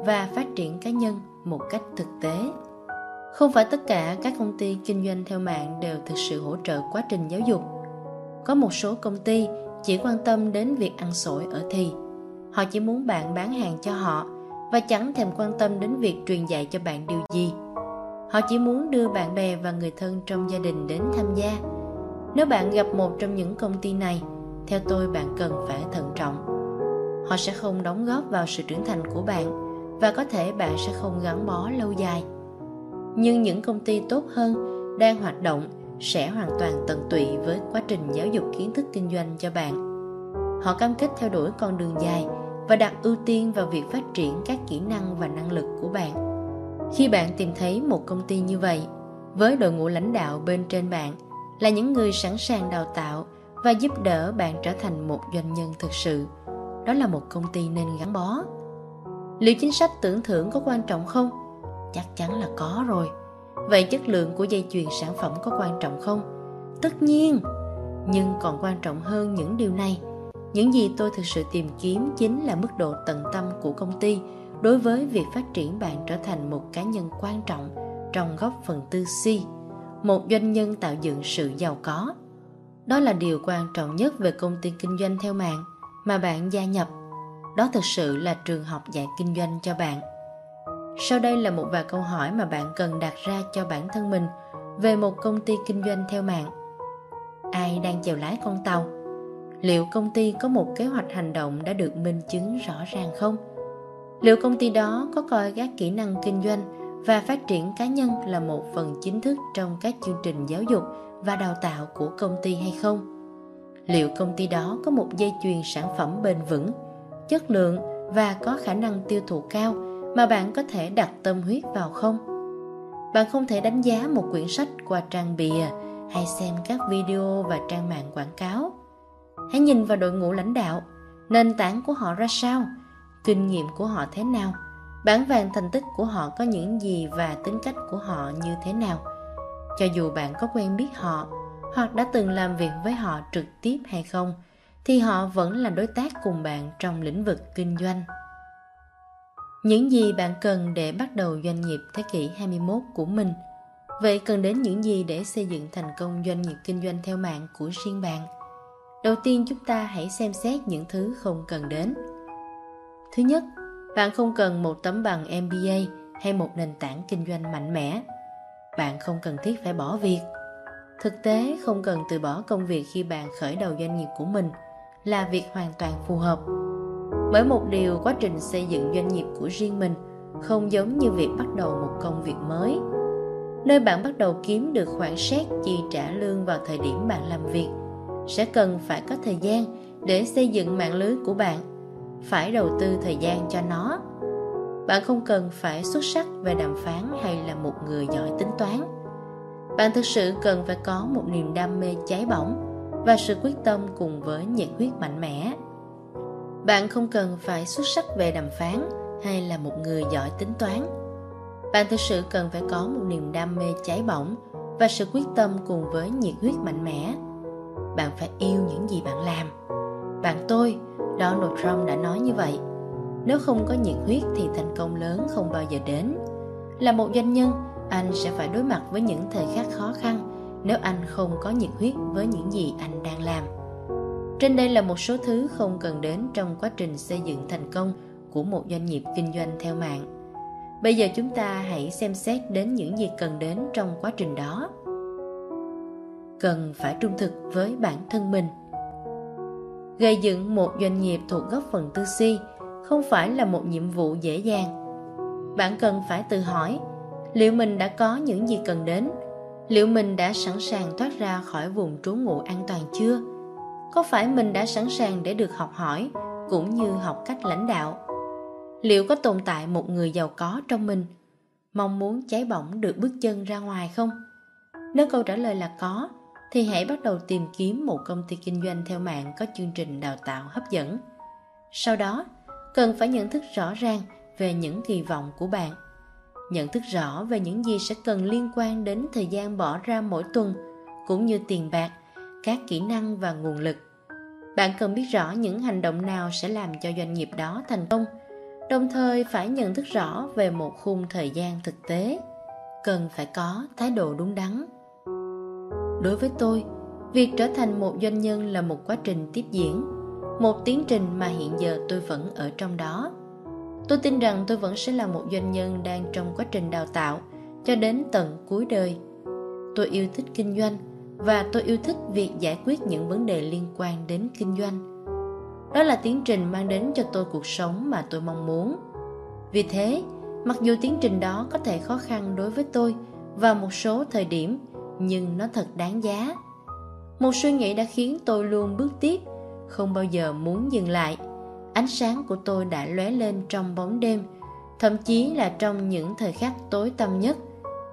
và phát triển cá nhân một cách thực tế. Không phải tất cả các công ty kinh doanh theo mạng đều thực sự hỗ trợ quá trình giáo dục. Có một số công ty chỉ quan tâm đến việc ăn sổi ở thì. Họ chỉ muốn bạn bán hàng cho họ và chẳng thèm quan tâm đến việc truyền dạy cho bạn điều gì. Họ chỉ muốn đưa bạn bè và người thân trong gia đình đến tham gia. Nếu bạn gặp một trong những công ty này, theo tôi bạn cần phải thận trọng. Họ sẽ không đóng góp vào sự trưởng thành của bạn và có thể bạn sẽ không gắn bó lâu dài. Nhưng những công ty tốt hơn đang hoạt động sẽ hoàn toàn tận tụy với quá trình giáo dục kiến thức kinh doanh cho bạn. Họ cam kết theo đuổi con đường dài và đặt ưu tiên vào việc phát triển các kỹ năng và năng lực của bạn. Khi bạn tìm thấy một công ty như vậy, với đội ngũ lãnh đạo bên trên bạn là những người sẵn sàng đào tạo và giúp đỡ bạn trở thành một doanh nhân thực sự. Đó là một công ty nên gắn bó. Liệu chính sách tưởng thưởng có quan trọng không? Chắc chắn là có rồi. Vậy chất lượng của dây chuyền sản phẩm có quan trọng không? Tất nhiên, nhưng còn quan trọng hơn những điều này những gì tôi thực sự tìm kiếm chính là mức độ tận tâm của công ty đối với việc phát triển bạn trở thành một cá nhân quan trọng trong góc phần tư C, một doanh nhân tạo dựng sự giàu có. Đó là điều quan trọng nhất về công ty kinh doanh theo mạng mà bạn gia nhập. Đó thực sự là trường học dạy kinh doanh cho bạn. Sau đây là một vài câu hỏi mà bạn cần đặt ra cho bản thân mình về một công ty kinh doanh theo mạng. Ai đang chèo lái con tàu? Liệu công ty có một kế hoạch hành động đã được minh chứng rõ ràng không? Liệu công ty đó có coi các kỹ năng kinh doanh và phát triển cá nhân là một phần chính thức trong các chương trình giáo dục và đào tạo của công ty hay không? Liệu công ty đó có một dây chuyền sản phẩm bền vững, chất lượng và có khả năng tiêu thụ cao mà bạn có thể đặt tâm huyết vào không? Bạn không thể đánh giá một quyển sách qua trang bìa hay xem các video và trang mạng quảng cáo hãy nhìn vào đội ngũ lãnh đạo, nền tảng của họ ra sao, kinh nghiệm của họ thế nào, bản vàng thành tích của họ có những gì và tính cách của họ như thế nào cho dù bạn có quen biết họ, hoặc đã từng làm việc với họ trực tiếp hay không, thì họ vẫn là đối tác cùng bạn trong lĩnh vực kinh doanh. Những gì bạn cần để bắt đầu doanh nghiệp thế kỷ 21 của mình? Vậy cần đến những gì để xây dựng thành công doanh nghiệp kinh doanh theo mạng của riêng bạn? Đầu tiên chúng ta hãy xem xét những thứ không cần đến. Thứ nhất, bạn không cần một tấm bằng MBA hay một nền tảng kinh doanh mạnh mẽ. Bạn không cần thiết phải bỏ việc. Thực tế không cần từ bỏ công việc khi bạn khởi đầu doanh nghiệp của mình là việc hoàn toàn phù hợp. Bởi một điều quá trình xây dựng doanh nghiệp của riêng mình không giống như việc bắt đầu một công việc mới. Nơi bạn bắt đầu kiếm được khoản xét chi trả lương vào thời điểm bạn làm việc sẽ cần phải có thời gian để xây dựng mạng lưới của bạn. Phải đầu tư thời gian cho nó. Bạn không cần phải xuất sắc về đàm phán hay là một người giỏi tính toán. Bạn thực sự cần phải có một niềm đam mê cháy bỏng và sự quyết tâm cùng với nhiệt huyết mạnh mẽ. Bạn không cần phải xuất sắc về đàm phán hay là một người giỏi tính toán. Bạn thực sự cần phải có một niềm đam mê cháy bỏng và sự quyết tâm cùng với nhiệt huyết mạnh mẽ bạn phải yêu những gì bạn làm. Bạn tôi, Donald Trump đã nói như vậy. Nếu không có nhiệt huyết thì thành công lớn không bao giờ đến. Là một doanh nhân, anh sẽ phải đối mặt với những thời khắc khó khăn nếu anh không có nhiệt huyết với những gì anh đang làm. Trên đây là một số thứ không cần đến trong quá trình xây dựng thành công của một doanh nghiệp kinh doanh theo mạng. Bây giờ chúng ta hãy xem xét đến những gì cần đến trong quá trình đó cần phải trung thực với bản thân mình. Gây dựng một doanh nghiệp thuộc góc phần tư si không phải là một nhiệm vụ dễ dàng. Bạn cần phải tự hỏi, liệu mình đã có những gì cần đến? Liệu mình đã sẵn sàng thoát ra khỏi vùng trú ngụ an toàn chưa? Có phải mình đã sẵn sàng để được học hỏi cũng như học cách lãnh đạo? Liệu có tồn tại một người giàu có trong mình, mong muốn cháy bỏng được bước chân ra ngoài không? Nếu câu trả lời là có thì hãy bắt đầu tìm kiếm một công ty kinh doanh theo mạng có chương trình đào tạo hấp dẫn. Sau đó, cần phải nhận thức rõ ràng về những kỳ vọng của bạn. Nhận thức rõ về những gì sẽ cần liên quan đến thời gian bỏ ra mỗi tuần, cũng như tiền bạc, các kỹ năng và nguồn lực. Bạn cần biết rõ những hành động nào sẽ làm cho doanh nghiệp đó thành công, đồng thời phải nhận thức rõ về một khung thời gian thực tế. Cần phải có thái độ đúng đắn Đối với tôi, việc trở thành một doanh nhân là một quá trình tiếp diễn, một tiến trình mà hiện giờ tôi vẫn ở trong đó. Tôi tin rằng tôi vẫn sẽ là một doanh nhân đang trong quá trình đào tạo cho đến tận cuối đời. Tôi yêu thích kinh doanh và tôi yêu thích việc giải quyết những vấn đề liên quan đến kinh doanh. Đó là tiến trình mang đến cho tôi cuộc sống mà tôi mong muốn. Vì thế, mặc dù tiến trình đó có thể khó khăn đối với tôi vào một số thời điểm nhưng nó thật đáng giá. Một suy nghĩ đã khiến tôi luôn bước tiếp, không bao giờ muốn dừng lại. Ánh sáng của tôi đã lóe lên trong bóng đêm, thậm chí là trong những thời khắc tối tăm nhất.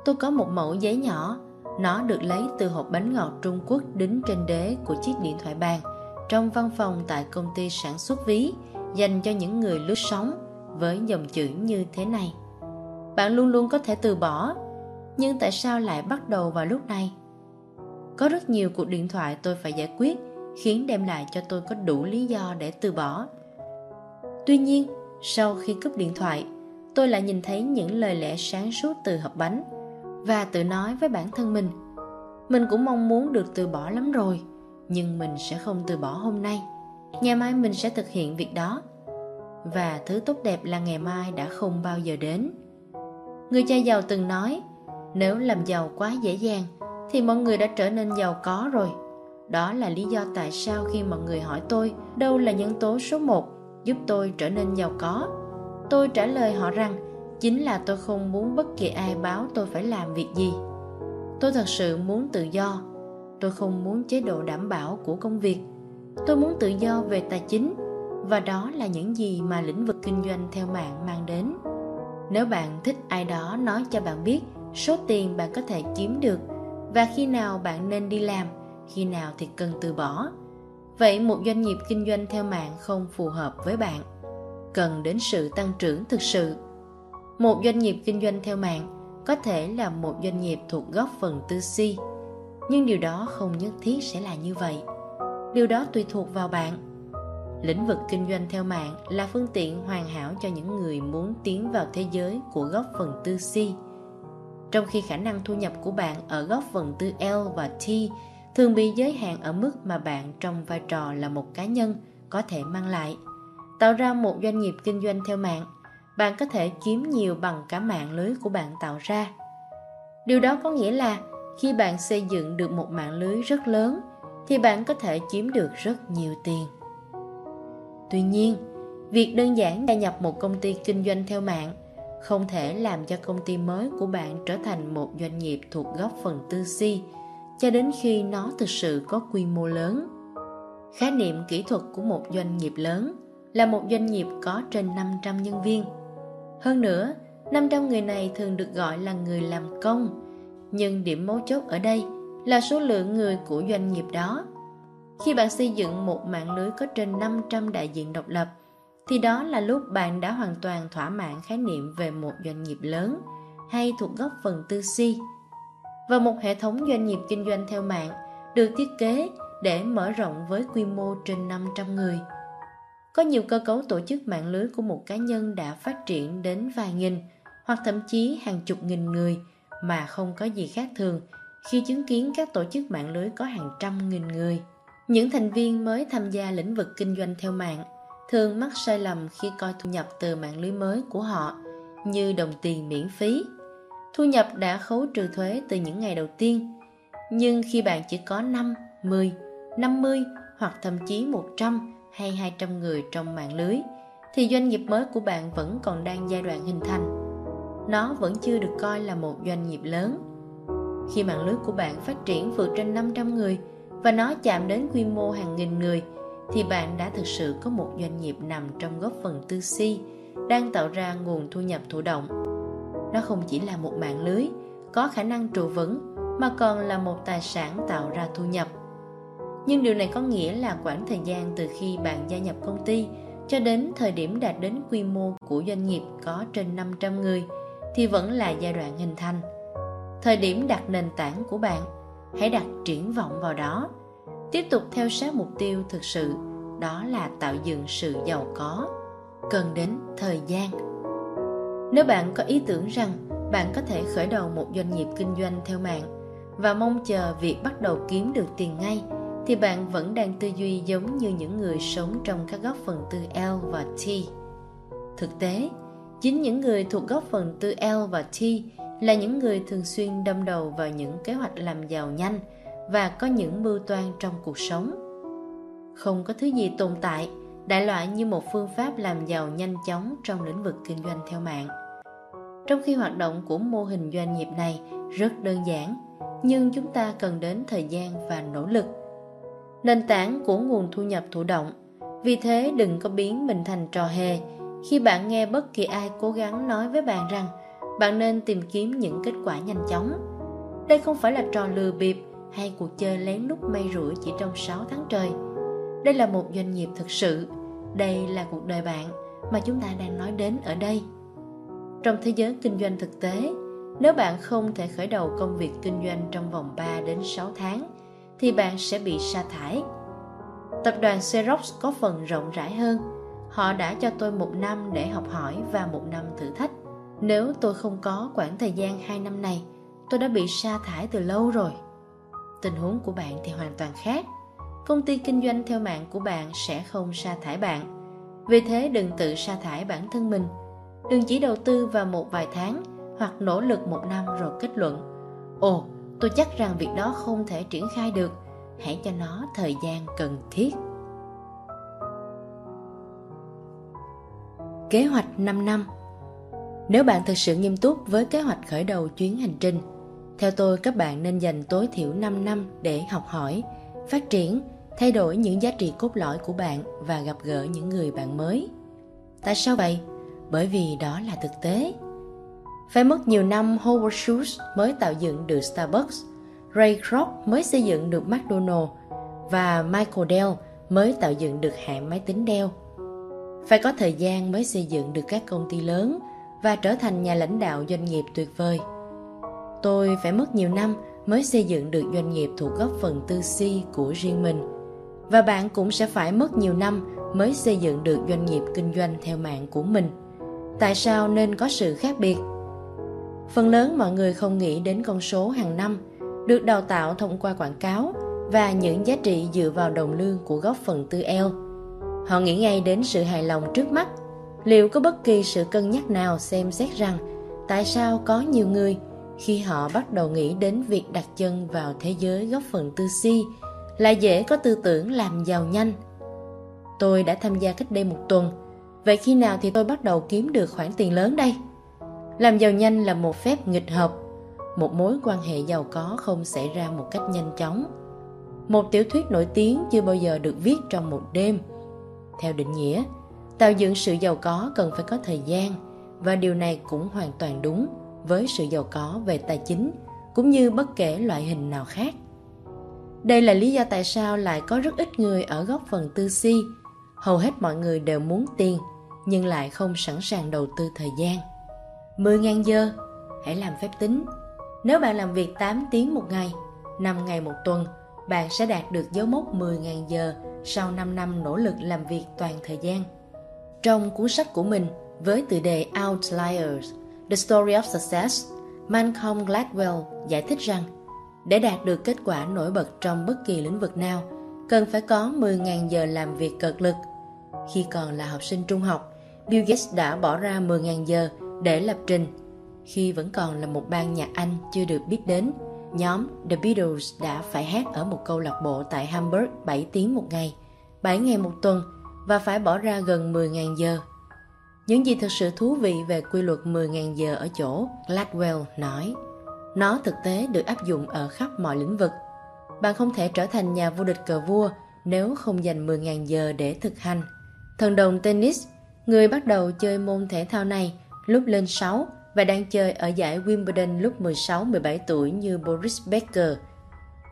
Tôi có một mẫu giấy nhỏ, nó được lấy từ hộp bánh ngọt Trung Quốc đính trên đế của chiếc điện thoại bàn trong văn phòng tại công ty sản xuất ví, dành cho những người lướt sóng với dòng chữ như thế này. Bạn luôn luôn có thể từ bỏ nhưng tại sao lại bắt đầu vào lúc này? Có rất nhiều cuộc điện thoại tôi phải giải quyết, khiến đem lại cho tôi có đủ lý do để từ bỏ. Tuy nhiên, sau khi cúp điện thoại, tôi lại nhìn thấy những lời lẽ sáng suốt từ hộp bánh và tự nói với bản thân mình mình cũng mong muốn được từ bỏ lắm rồi, nhưng mình sẽ không từ bỏ hôm nay. Ngày mai mình sẽ thực hiện việc đó. Và thứ tốt đẹp là ngày mai đã không bao giờ đến. Người cha giàu từng nói nếu làm giàu quá dễ dàng, thì mọi người đã trở nên giàu có rồi. Đó là lý do tại sao khi mọi người hỏi tôi, đâu là nhân tố số 1 giúp tôi trở nên giàu có. Tôi trả lời họ rằng, chính là tôi không muốn bất kỳ ai báo tôi phải làm việc gì. Tôi thật sự muốn tự do. Tôi không muốn chế độ đảm bảo của công việc. Tôi muốn tự do về tài chính, và đó là những gì mà lĩnh vực kinh doanh theo mạng mang đến. Nếu bạn thích ai đó nói cho bạn biết số tiền bạn có thể kiếm được và khi nào bạn nên đi làm, khi nào thì cần từ bỏ. Vậy một doanh nghiệp kinh doanh theo mạng không phù hợp với bạn, cần đến sự tăng trưởng thực sự. Một doanh nghiệp kinh doanh theo mạng có thể là một doanh nghiệp thuộc góc phần tư si nhưng điều đó không nhất thiết sẽ là như vậy. Điều đó tùy thuộc vào bạn. Lĩnh vực kinh doanh theo mạng là phương tiện hoàn hảo cho những người muốn tiến vào thế giới của góc phần tư C. Trong khi khả năng thu nhập của bạn ở góc phần tư L và T thường bị giới hạn ở mức mà bạn trong vai trò là một cá nhân có thể mang lại. Tạo ra một doanh nghiệp kinh doanh theo mạng, bạn có thể kiếm nhiều bằng cả mạng lưới của bạn tạo ra. Điều đó có nghĩa là khi bạn xây dựng được một mạng lưới rất lớn thì bạn có thể chiếm được rất nhiều tiền. Tuy nhiên, việc đơn giản gia nhập một công ty kinh doanh theo mạng không thể làm cho công ty mới của bạn trở thành một doanh nghiệp thuộc góc phần tư si cho đến khi nó thực sự có quy mô lớn. Khái niệm kỹ thuật của một doanh nghiệp lớn là một doanh nghiệp có trên 500 nhân viên. Hơn nữa, 500 người này thường được gọi là người làm công, nhưng điểm mấu chốt ở đây là số lượng người của doanh nghiệp đó. Khi bạn xây dựng một mạng lưới có trên 500 đại diện độc lập, thì đó là lúc bạn đã hoàn toàn thỏa mãn khái niệm về một doanh nghiệp lớn hay thuộc góc phần tư si. Và một hệ thống doanh nghiệp kinh doanh theo mạng được thiết kế để mở rộng với quy mô trên 500 người. Có nhiều cơ cấu tổ chức mạng lưới của một cá nhân đã phát triển đến vài nghìn hoặc thậm chí hàng chục nghìn người mà không có gì khác thường khi chứng kiến các tổ chức mạng lưới có hàng trăm nghìn người. Những thành viên mới tham gia lĩnh vực kinh doanh theo mạng thường mắc sai lầm khi coi thu nhập từ mạng lưới mới của họ như đồng tiền miễn phí. Thu nhập đã khấu trừ thuế từ những ngày đầu tiên, nhưng khi bạn chỉ có 5, 10, 50 hoặc thậm chí 100 hay 200 người trong mạng lưới, thì doanh nghiệp mới của bạn vẫn còn đang giai đoạn hình thành. Nó vẫn chưa được coi là một doanh nghiệp lớn. Khi mạng lưới của bạn phát triển vượt trên 500 người và nó chạm đến quy mô hàng nghìn người, thì bạn đã thực sự có một doanh nghiệp nằm trong góp phần tư si đang tạo ra nguồn thu nhập thụ động. Nó không chỉ là một mạng lưới có khả năng trụ vững mà còn là một tài sản tạo ra thu nhập. Nhưng điều này có nghĩa là khoảng thời gian từ khi bạn gia nhập công ty cho đến thời điểm đạt đến quy mô của doanh nghiệp có trên 500 người thì vẫn là giai đoạn hình thành. Thời điểm đặt nền tảng của bạn, hãy đặt triển vọng vào đó tiếp tục theo sát mục tiêu thực sự đó là tạo dựng sự giàu có cần đến thời gian nếu bạn có ý tưởng rằng bạn có thể khởi đầu một doanh nghiệp kinh doanh theo mạng và mong chờ việc bắt đầu kiếm được tiền ngay thì bạn vẫn đang tư duy giống như những người sống trong các góc phần tư L và T. Thực tế, chính những người thuộc góc phần tư L và T là những người thường xuyên đâm đầu vào những kế hoạch làm giàu nhanh và có những mưu toan trong cuộc sống. Không có thứ gì tồn tại đại loại như một phương pháp làm giàu nhanh chóng trong lĩnh vực kinh doanh theo mạng. Trong khi hoạt động của mô hình doanh nghiệp này rất đơn giản, nhưng chúng ta cần đến thời gian và nỗ lực. Nền tảng của nguồn thu nhập thụ động, vì thế đừng có biến mình thành trò hề khi bạn nghe bất kỳ ai cố gắng nói với bạn rằng bạn nên tìm kiếm những kết quả nhanh chóng. Đây không phải là trò lừa bịp hay cuộc chơi lén lút may rủi chỉ trong 6 tháng trời. Đây là một doanh nghiệp thực sự, đây là cuộc đời bạn mà chúng ta đang nói đến ở đây. Trong thế giới kinh doanh thực tế, nếu bạn không thể khởi đầu công việc kinh doanh trong vòng 3 đến 6 tháng, thì bạn sẽ bị sa thải. Tập đoàn Xerox có phần rộng rãi hơn. Họ đã cho tôi một năm để học hỏi và một năm thử thách. Nếu tôi không có khoảng thời gian 2 năm này, tôi đã bị sa thải từ lâu rồi tình huống của bạn thì hoàn toàn khác. Công ty kinh doanh theo mạng của bạn sẽ không sa thải bạn. Vì thế đừng tự sa thải bản thân mình. Đừng chỉ đầu tư vào một vài tháng hoặc nỗ lực một năm rồi kết luận. Ồ, tôi chắc rằng việc đó không thể triển khai được. Hãy cho nó thời gian cần thiết. Kế hoạch 5 năm. Nếu bạn thực sự nghiêm túc với kế hoạch khởi đầu chuyến hành trình theo tôi, các bạn nên dành tối thiểu 5 năm để học hỏi, phát triển, thay đổi những giá trị cốt lõi của bạn và gặp gỡ những người bạn mới. Tại sao vậy? Bởi vì đó là thực tế. Phải mất nhiều năm Howard Schultz mới tạo dựng được Starbucks, Ray Kroc mới xây dựng được McDonald's và Michael Dell mới tạo dựng được hãng máy tính Dell. Phải có thời gian mới xây dựng được các công ty lớn và trở thành nhà lãnh đạo doanh nghiệp tuyệt vời – Tôi phải mất nhiều năm mới xây dựng được doanh nghiệp thuộc góp phần tư si của riêng mình. Và bạn cũng sẽ phải mất nhiều năm mới xây dựng được doanh nghiệp kinh doanh theo mạng của mình. Tại sao nên có sự khác biệt? Phần lớn mọi người không nghĩ đến con số hàng năm được đào tạo thông qua quảng cáo và những giá trị dựa vào đồng lương của góp phần tư L. Họ nghĩ ngay đến sự hài lòng trước mắt. Liệu có bất kỳ sự cân nhắc nào xem xét rằng tại sao có nhiều người khi họ bắt đầu nghĩ đến việc đặt chân vào thế giới góp phần tư si là dễ có tư tưởng làm giàu nhanh. Tôi đã tham gia cách đây một tuần. Vậy khi nào thì tôi bắt đầu kiếm được khoản tiền lớn đây? Làm giàu nhanh là một phép nghịch hợp. Một mối quan hệ giàu có không xảy ra một cách nhanh chóng. Một tiểu thuyết nổi tiếng chưa bao giờ được viết trong một đêm. Theo định nghĩa, tạo dựng sự giàu có cần phải có thời gian và điều này cũng hoàn toàn đúng với sự giàu có về tài chính cũng như bất kể loại hình nào khác. Đây là lý do tại sao lại có rất ít người ở góc phần tư si. Hầu hết mọi người đều muốn tiền nhưng lại không sẵn sàng đầu tư thời gian. 10.000 giờ, hãy làm phép tính. Nếu bạn làm việc 8 tiếng một ngày, 5 ngày một tuần, bạn sẽ đạt được dấu mốc 10.000 giờ sau 5 năm nỗ lực làm việc toàn thời gian. Trong cuốn sách của mình với tựa đề Outliers, The Story of Success, Malcolm Gladwell giải thích rằng để đạt được kết quả nổi bật trong bất kỳ lĩnh vực nào, cần phải có 10.000 giờ làm việc cật lực. Khi còn là học sinh trung học, Bill Gates đã bỏ ra 10.000 giờ để lập trình. Khi vẫn còn là một ban nhạc Anh chưa được biết đến, nhóm The Beatles đã phải hát ở một câu lạc bộ tại Hamburg 7 tiếng một ngày, 7 ngày một tuần và phải bỏ ra gần 10.000 giờ. Những gì thực sự thú vị về quy luật 10.000 giờ ở chỗ, Gladwell nói, nó thực tế được áp dụng ở khắp mọi lĩnh vực. Bạn không thể trở thành nhà vô địch cờ vua nếu không dành 10.000 giờ để thực hành. Thần đồng tennis, người bắt đầu chơi môn thể thao này lúc lên 6 và đang chơi ở giải Wimbledon lúc 16-17 tuổi như Boris Becker.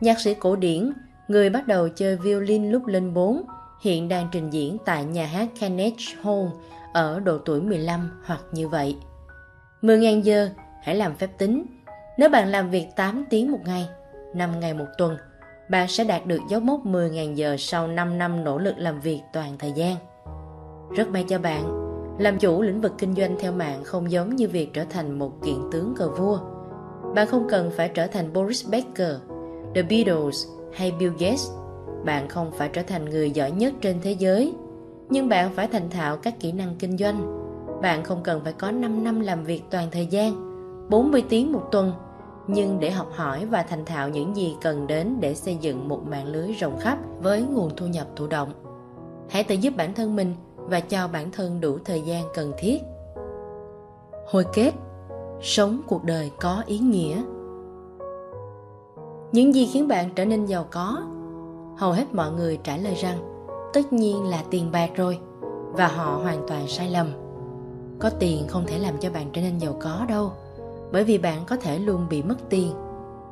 Nhạc sĩ cổ điển, người bắt đầu chơi violin lúc lên 4, hiện đang trình diễn tại nhà hát Carnegie Hall ở độ tuổi 15 hoặc như vậy. 10.000 giờ, hãy làm phép tính. Nếu bạn làm việc 8 tiếng một ngày, 5 ngày một tuần, bạn sẽ đạt được dấu mốc 10.000 giờ sau 5 năm nỗ lực làm việc toàn thời gian. Rất may cho bạn, làm chủ lĩnh vực kinh doanh theo mạng không giống như việc trở thành một kiện tướng cờ vua. Bạn không cần phải trở thành Boris Becker, The Beatles hay Bill Gates. Bạn không phải trở thành người giỏi nhất trên thế giới, nhưng bạn phải thành thạo các kỹ năng kinh doanh. Bạn không cần phải có 5 năm làm việc toàn thời gian, 40 tiếng một tuần, nhưng để học hỏi và thành thạo những gì cần đến để xây dựng một mạng lưới rộng khắp với nguồn thu nhập thụ động. Hãy tự giúp bản thân mình và cho bản thân đủ thời gian cần thiết. Hồi kết Sống cuộc đời có ý nghĩa Những gì khiến bạn trở nên giàu có? Hầu hết mọi người trả lời rằng tất nhiên là tiền bạc rồi và họ hoàn toàn sai lầm. Có tiền không thể làm cho bạn trở nên giàu có đâu bởi vì bạn có thể luôn bị mất tiền.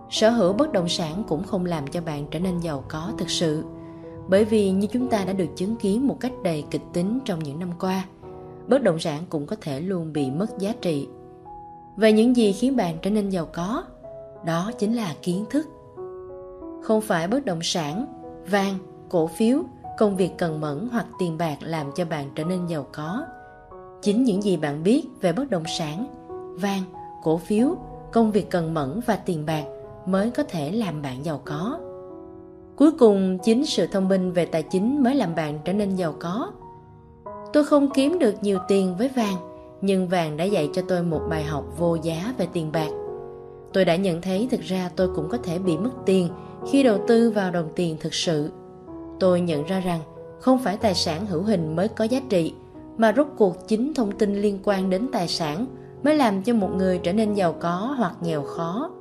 Sở hữu bất động sản cũng không làm cho bạn trở nên giàu có thực sự bởi vì như chúng ta đã được chứng kiến một cách đầy kịch tính trong những năm qua, bất động sản cũng có thể luôn bị mất giá trị. Về những gì khiến bạn trở nên giàu có, đó chính là kiến thức. Không phải bất động sản, vàng, cổ phiếu, công việc cần mẫn hoặc tiền bạc làm cho bạn trở nên giàu có. Chính những gì bạn biết về bất động sản, vàng, cổ phiếu, công việc cần mẫn và tiền bạc mới có thể làm bạn giàu có Cuối cùng, chính sự thông minh về tài chính mới làm bạn trở nên giàu có. Tôi không kiếm được nhiều tiền với vàng, nhưng vàng đã dạy cho tôi một bài học vô giá về tiền bạc. Tôi đã nhận thấy thực ra tôi cũng có thể bị mất tiền khi đầu tư vào đồng tiền thực sự. Tôi nhận ra rằng không phải tài sản hữu hình mới có giá trị, mà rốt cuộc chính thông tin liên quan đến tài sản mới làm cho một người trở nên giàu có hoặc nghèo khó.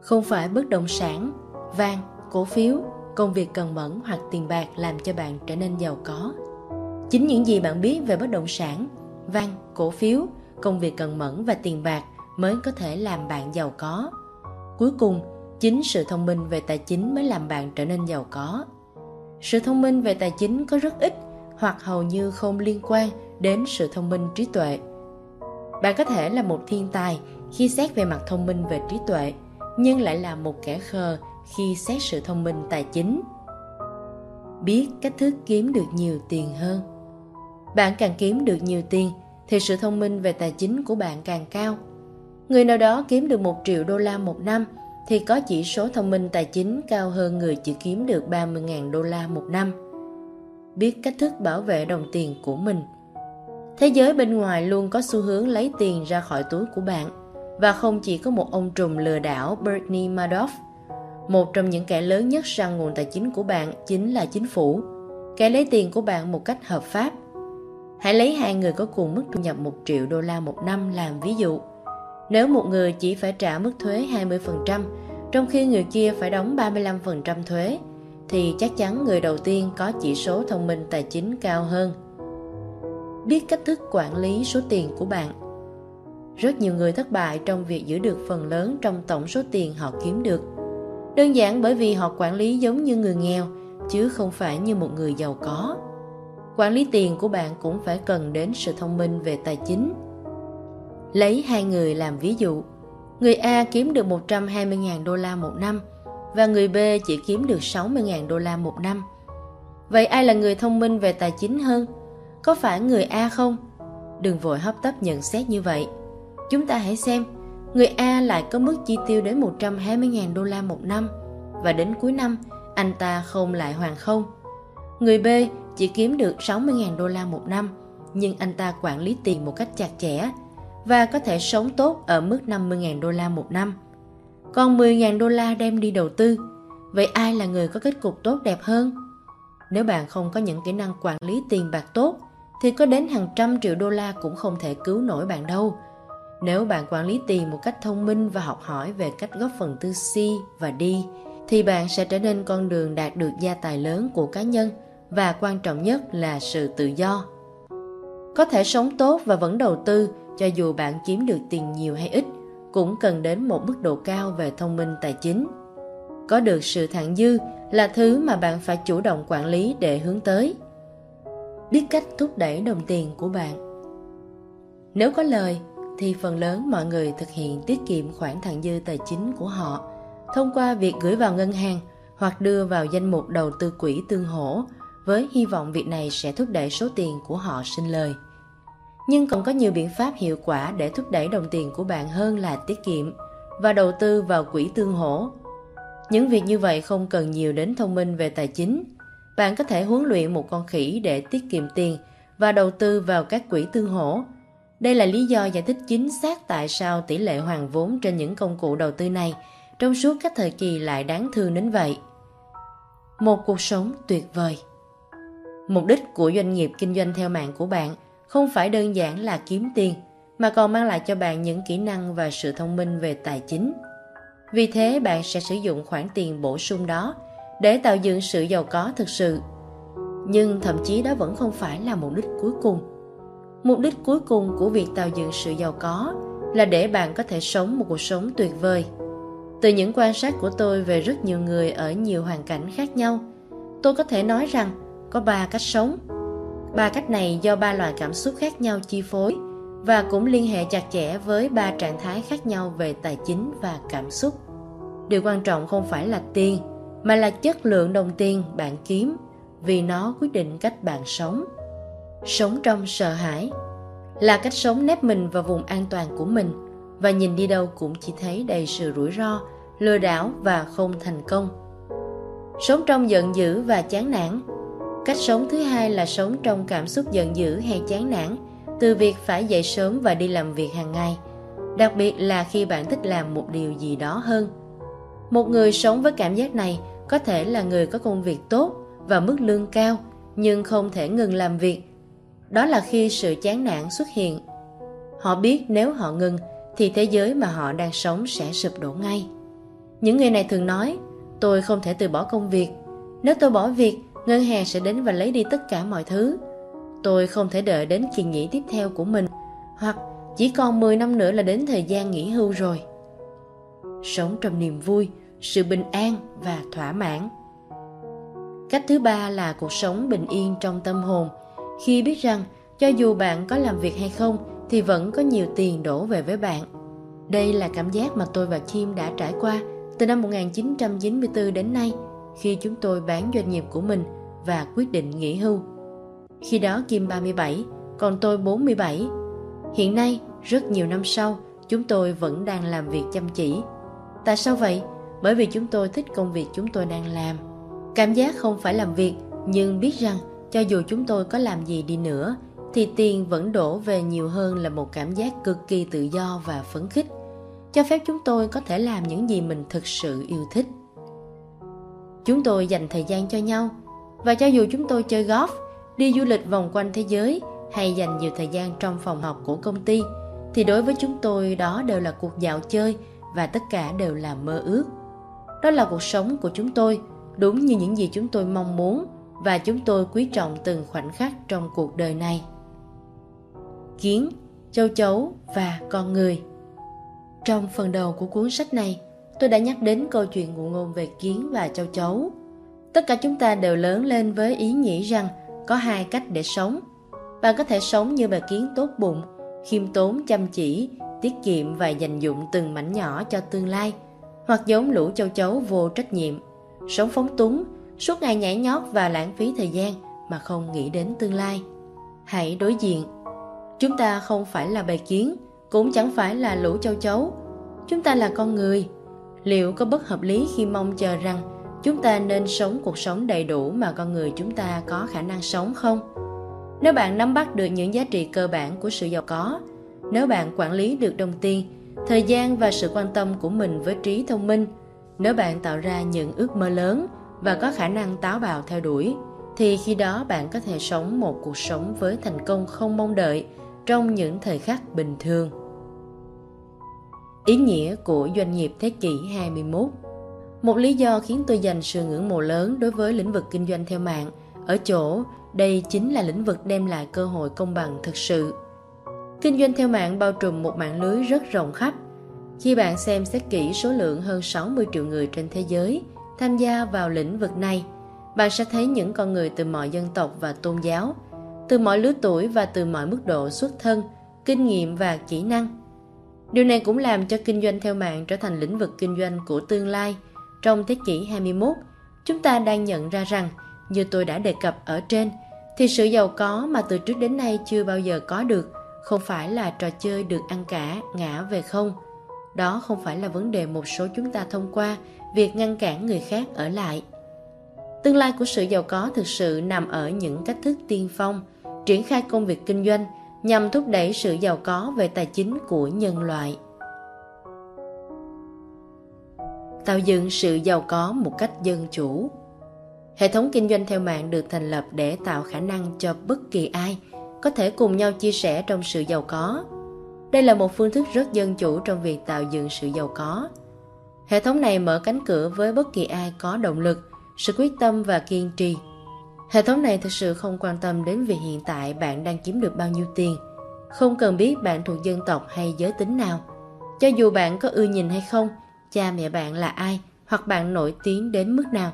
Không phải bất động sản, vàng, cổ phiếu công việc cần mẫn hoặc tiền bạc làm cho bạn trở nên giàu có. Chính những gì bạn biết về bất động sản, vàng, cổ phiếu, công việc cần mẫn và tiền bạc mới có thể làm bạn giàu có. Cuối cùng, chính sự thông minh về tài chính mới làm bạn trở nên giàu có. Sự thông minh về tài chính có rất ít hoặc hầu như không liên quan đến sự thông minh trí tuệ. Bạn có thể là một thiên tài khi xét về mặt thông minh về trí tuệ, nhưng lại là một kẻ khờ khi xét sự thông minh tài chính. Biết cách thức kiếm được nhiều tiền hơn. Bạn càng kiếm được nhiều tiền thì sự thông minh về tài chính của bạn càng cao. Người nào đó kiếm được một triệu đô la một năm thì có chỉ số thông minh tài chính cao hơn người chỉ kiếm được 30.000 đô la một năm. Biết cách thức bảo vệ đồng tiền của mình. Thế giới bên ngoài luôn có xu hướng lấy tiền ra khỏi túi của bạn và không chỉ có một ông trùm lừa đảo Bernie Madoff. Một trong những kẻ lớn nhất săn nguồn tài chính của bạn chính là chính phủ, kẻ lấy tiền của bạn một cách hợp pháp. Hãy lấy hai người có cùng mức thu nhập 1 triệu đô la một năm làm ví dụ. Nếu một người chỉ phải trả mức thuế 20%, trong khi người kia phải đóng 35% thuế, thì chắc chắn người đầu tiên có chỉ số thông minh tài chính cao hơn. Biết cách thức quản lý số tiền của bạn Rất nhiều người thất bại trong việc giữ được phần lớn trong tổng số tiền họ kiếm được. Đơn giản bởi vì họ quản lý giống như người nghèo, chứ không phải như một người giàu có. Quản lý tiền của bạn cũng phải cần đến sự thông minh về tài chính Lấy hai người làm ví dụ, người A kiếm được 120.000 đô la một năm và người B chỉ kiếm được 60.000 đô la một năm. Vậy ai là người thông minh về tài chính hơn? Có phải người A không? Đừng vội hấp tấp nhận xét như vậy. Chúng ta hãy xem, người A lại có mức chi tiêu đến 120.000 đô la một năm và đến cuối năm anh ta không lại hoàn không. Người B chỉ kiếm được 60.000 đô la một năm nhưng anh ta quản lý tiền một cách chặt chẽ và có thể sống tốt ở mức 50.000 đô la một năm. Còn 10.000 đô la đem đi đầu tư, vậy ai là người có kết cục tốt đẹp hơn? Nếu bạn không có những kỹ năng quản lý tiền bạc tốt, thì có đến hàng trăm triệu đô la cũng không thể cứu nổi bạn đâu. Nếu bạn quản lý tiền một cách thông minh và học hỏi về cách góp phần tư C và D, thì bạn sẽ trở nên con đường đạt được gia tài lớn của cá nhân và quan trọng nhất là sự tự do. Có thể sống tốt và vẫn đầu tư cho dù bạn kiếm được tiền nhiều hay ít, cũng cần đến một mức độ cao về thông minh tài chính. Có được sự thặng dư là thứ mà bạn phải chủ động quản lý để hướng tới. Biết cách thúc đẩy đồng tiền của bạn. Nếu có lời, thì phần lớn mọi người thực hiện tiết kiệm khoản thặng dư tài chính của họ thông qua việc gửi vào ngân hàng hoặc đưa vào danh mục đầu tư quỹ tương hỗ, với hy vọng việc này sẽ thúc đẩy số tiền của họ sinh lời nhưng còn có nhiều biện pháp hiệu quả để thúc đẩy đồng tiền của bạn hơn là tiết kiệm và đầu tư vào quỹ tương hỗ. Những việc như vậy không cần nhiều đến thông minh về tài chính. Bạn có thể huấn luyện một con khỉ để tiết kiệm tiền và đầu tư vào các quỹ tương hỗ. Đây là lý do giải thích chính xác tại sao tỷ lệ hoàn vốn trên những công cụ đầu tư này trong suốt các thời kỳ lại đáng thương đến vậy. Một cuộc sống tuyệt vời Mục đích của doanh nghiệp kinh doanh theo mạng của bạn – không phải đơn giản là kiếm tiền mà còn mang lại cho bạn những kỹ năng và sự thông minh về tài chính. Vì thế bạn sẽ sử dụng khoản tiền bổ sung đó để tạo dựng sự giàu có thực sự. Nhưng thậm chí đó vẫn không phải là mục đích cuối cùng. Mục đích cuối cùng của việc tạo dựng sự giàu có là để bạn có thể sống một cuộc sống tuyệt vời. Từ những quan sát của tôi về rất nhiều người ở nhiều hoàn cảnh khác nhau, tôi có thể nói rằng có ba cách sống Ba cách này do ba loại cảm xúc khác nhau chi phối và cũng liên hệ chặt chẽ với ba trạng thái khác nhau về tài chính và cảm xúc. Điều quan trọng không phải là tiền, mà là chất lượng đồng tiền bạn kiếm vì nó quyết định cách bạn sống. Sống trong sợ hãi là cách sống nép mình vào vùng an toàn của mình và nhìn đi đâu cũng chỉ thấy đầy sự rủi ro, lừa đảo và không thành công. Sống trong giận dữ và chán nản Cách sống thứ hai là sống trong cảm xúc giận dữ hay chán nản từ việc phải dậy sớm và đi làm việc hàng ngày, đặc biệt là khi bạn thích làm một điều gì đó hơn. Một người sống với cảm giác này có thể là người có công việc tốt và mức lương cao nhưng không thể ngừng làm việc. Đó là khi sự chán nản xuất hiện. Họ biết nếu họ ngừng thì thế giới mà họ đang sống sẽ sụp đổ ngay. Những người này thường nói, tôi không thể từ bỏ công việc. Nếu tôi bỏ việc ngân hàng sẽ đến và lấy đi tất cả mọi thứ. Tôi không thể đợi đến kỳ nghỉ tiếp theo của mình, hoặc chỉ còn 10 năm nữa là đến thời gian nghỉ hưu rồi. Sống trong niềm vui, sự bình an và thỏa mãn. Cách thứ ba là cuộc sống bình yên trong tâm hồn, khi biết rằng cho dù bạn có làm việc hay không thì vẫn có nhiều tiền đổ về với bạn. Đây là cảm giác mà tôi và Kim đã trải qua từ năm 1994 đến nay khi chúng tôi bán doanh nghiệp của mình và quyết định nghỉ hưu. Khi đó Kim 37, còn tôi 47. Hiện nay, rất nhiều năm sau, chúng tôi vẫn đang làm việc chăm chỉ. Tại sao vậy? Bởi vì chúng tôi thích công việc chúng tôi đang làm. Cảm giác không phải làm việc, nhưng biết rằng cho dù chúng tôi có làm gì đi nữa, thì tiền vẫn đổ về nhiều hơn là một cảm giác cực kỳ tự do và phấn khích cho phép chúng tôi có thể làm những gì mình thực sự yêu thích chúng tôi dành thời gian cho nhau. Và cho dù chúng tôi chơi golf, đi du lịch vòng quanh thế giới, hay dành nhiều thời gian trong phòng học của công ty, thì đối với chúng tôi đó đều là cuộc dạo chơi và tất cả đều là mơ ước. Đó là cuộc sống của chúng tôi, đúng như những gì chúng tôi mong muốn và chúng tôi quý trọng từng khoảnh khắc trong cuộc đời này. Kiến, châu chấu và con người. Trong phần đầu của cuốn sách này tôi đã nhắc đến câu chuyện ngụ ngôn về kiến và châu chấu. Tất cả chúng ta đều lớn lên với ý nghĩ rằng có hai cách để sống. Bạn có thể sống như bà kiến tốt bụng, khiêm tốn, chăm chỉ, tiết kiệm và dành dụng từng mảnh nhỏ cho tương lai, hoặc giống lũ châu chấu vô trách nhiệm. Sống phóng túng, suốt ngày nhảy nhót và lãng phí thời gian mà không nghĩ đến tương lai. Hãy đối diện. Chúng ta không phải là bầy kiến, cũng chẳng phải là lũ châu chấu. Chúng ta là con người liệu có bất hợp lý khi mong chờ rằng chúng ta nên sống cuộc sống đầy đủ mà con người chúng ta có khả năng sống không nếu bạn nắm bắt được những giá trị cơ bản của sự giàu có, nếu bạn quản lý được đồng tiền, thời gian và sự quan tâm của mình với trí thông minh, nếu bạn tạo ra những ước mơ lớn và có khả năng táo bạo theo đuổi, thì khi đó bạn có thể sống một cuộc sống với thành công không mong đợi trong những thời khắc bình thường. Ý nghĩa của doanh nghiệp thế kỷ 21 Một lý do khiến tôi dành sự ngưỡng mộ lớn đối với lĩnh vực kinh doanh theo mạng ở chỗ đây chính là lĩnh vực đem lại cơ hội công bằng thực sự. Kinh doanh theo mạng bao trùm một mạng lưới rất rộng khắp. Khi bạn xem xét kỹ số lượng hơn 60 triệu người trên thế giới tham gia vào lĩnh vực này, bạn sẽ thấy những con người từ mọi dân tộc và tôn giáo – từ mọi lứa tuổi và từ mọi mức độ xuất thân, kinh nghiệm và kỹ năng. Điều này cũng làm cho kinh doanh theo mạng trở thành lĩnh vực kinh doanh của tương lai. Trong thế kỷ 21, chúng ta đang nhận ra rằng, như tôi đã đề cập ở trên, thì sự giàu có mà từ trước đến nay chưa bao giờ có được không phải là trò chơi được ăn cả, ngã về không. Đó không phải là vấn đề một số chúng ta thông qua việc ngăn cản người khác ở lại. Tương lai của sự giàu có thực sự nằm ở những cách thức tiên phong, triển khai công việc kinh doanh nhằm thúc đẩy sự giàu có về tài chính của nhân loại. Tạo dựng sự giàu có một cách dân chủ. Hệ thống kinh doanh theo mạng được thành lập để tạo khả năng cho bất kỳ ai có thể cùng nhau chia sẻ trong sự giàu có. Đây là một phương thức rất dân chủ trong việc tạo dựng sự giàu có. Hệ thống này mở cánh cửa với bất kỳ ai có động lực, sự quyết tâm và kiên trì Hệ thống này thực sự không quan tâm đến việc hiện tại bạn đang kiếm được bao nhiêu tiền. Không cần biết bạn thuộc dân tộc hay giới tính nào. Cho dù bạn có ưa nhìn hay không, cha mẹ bạn là ai hoặc bạn nổi tiếng đến mức nào.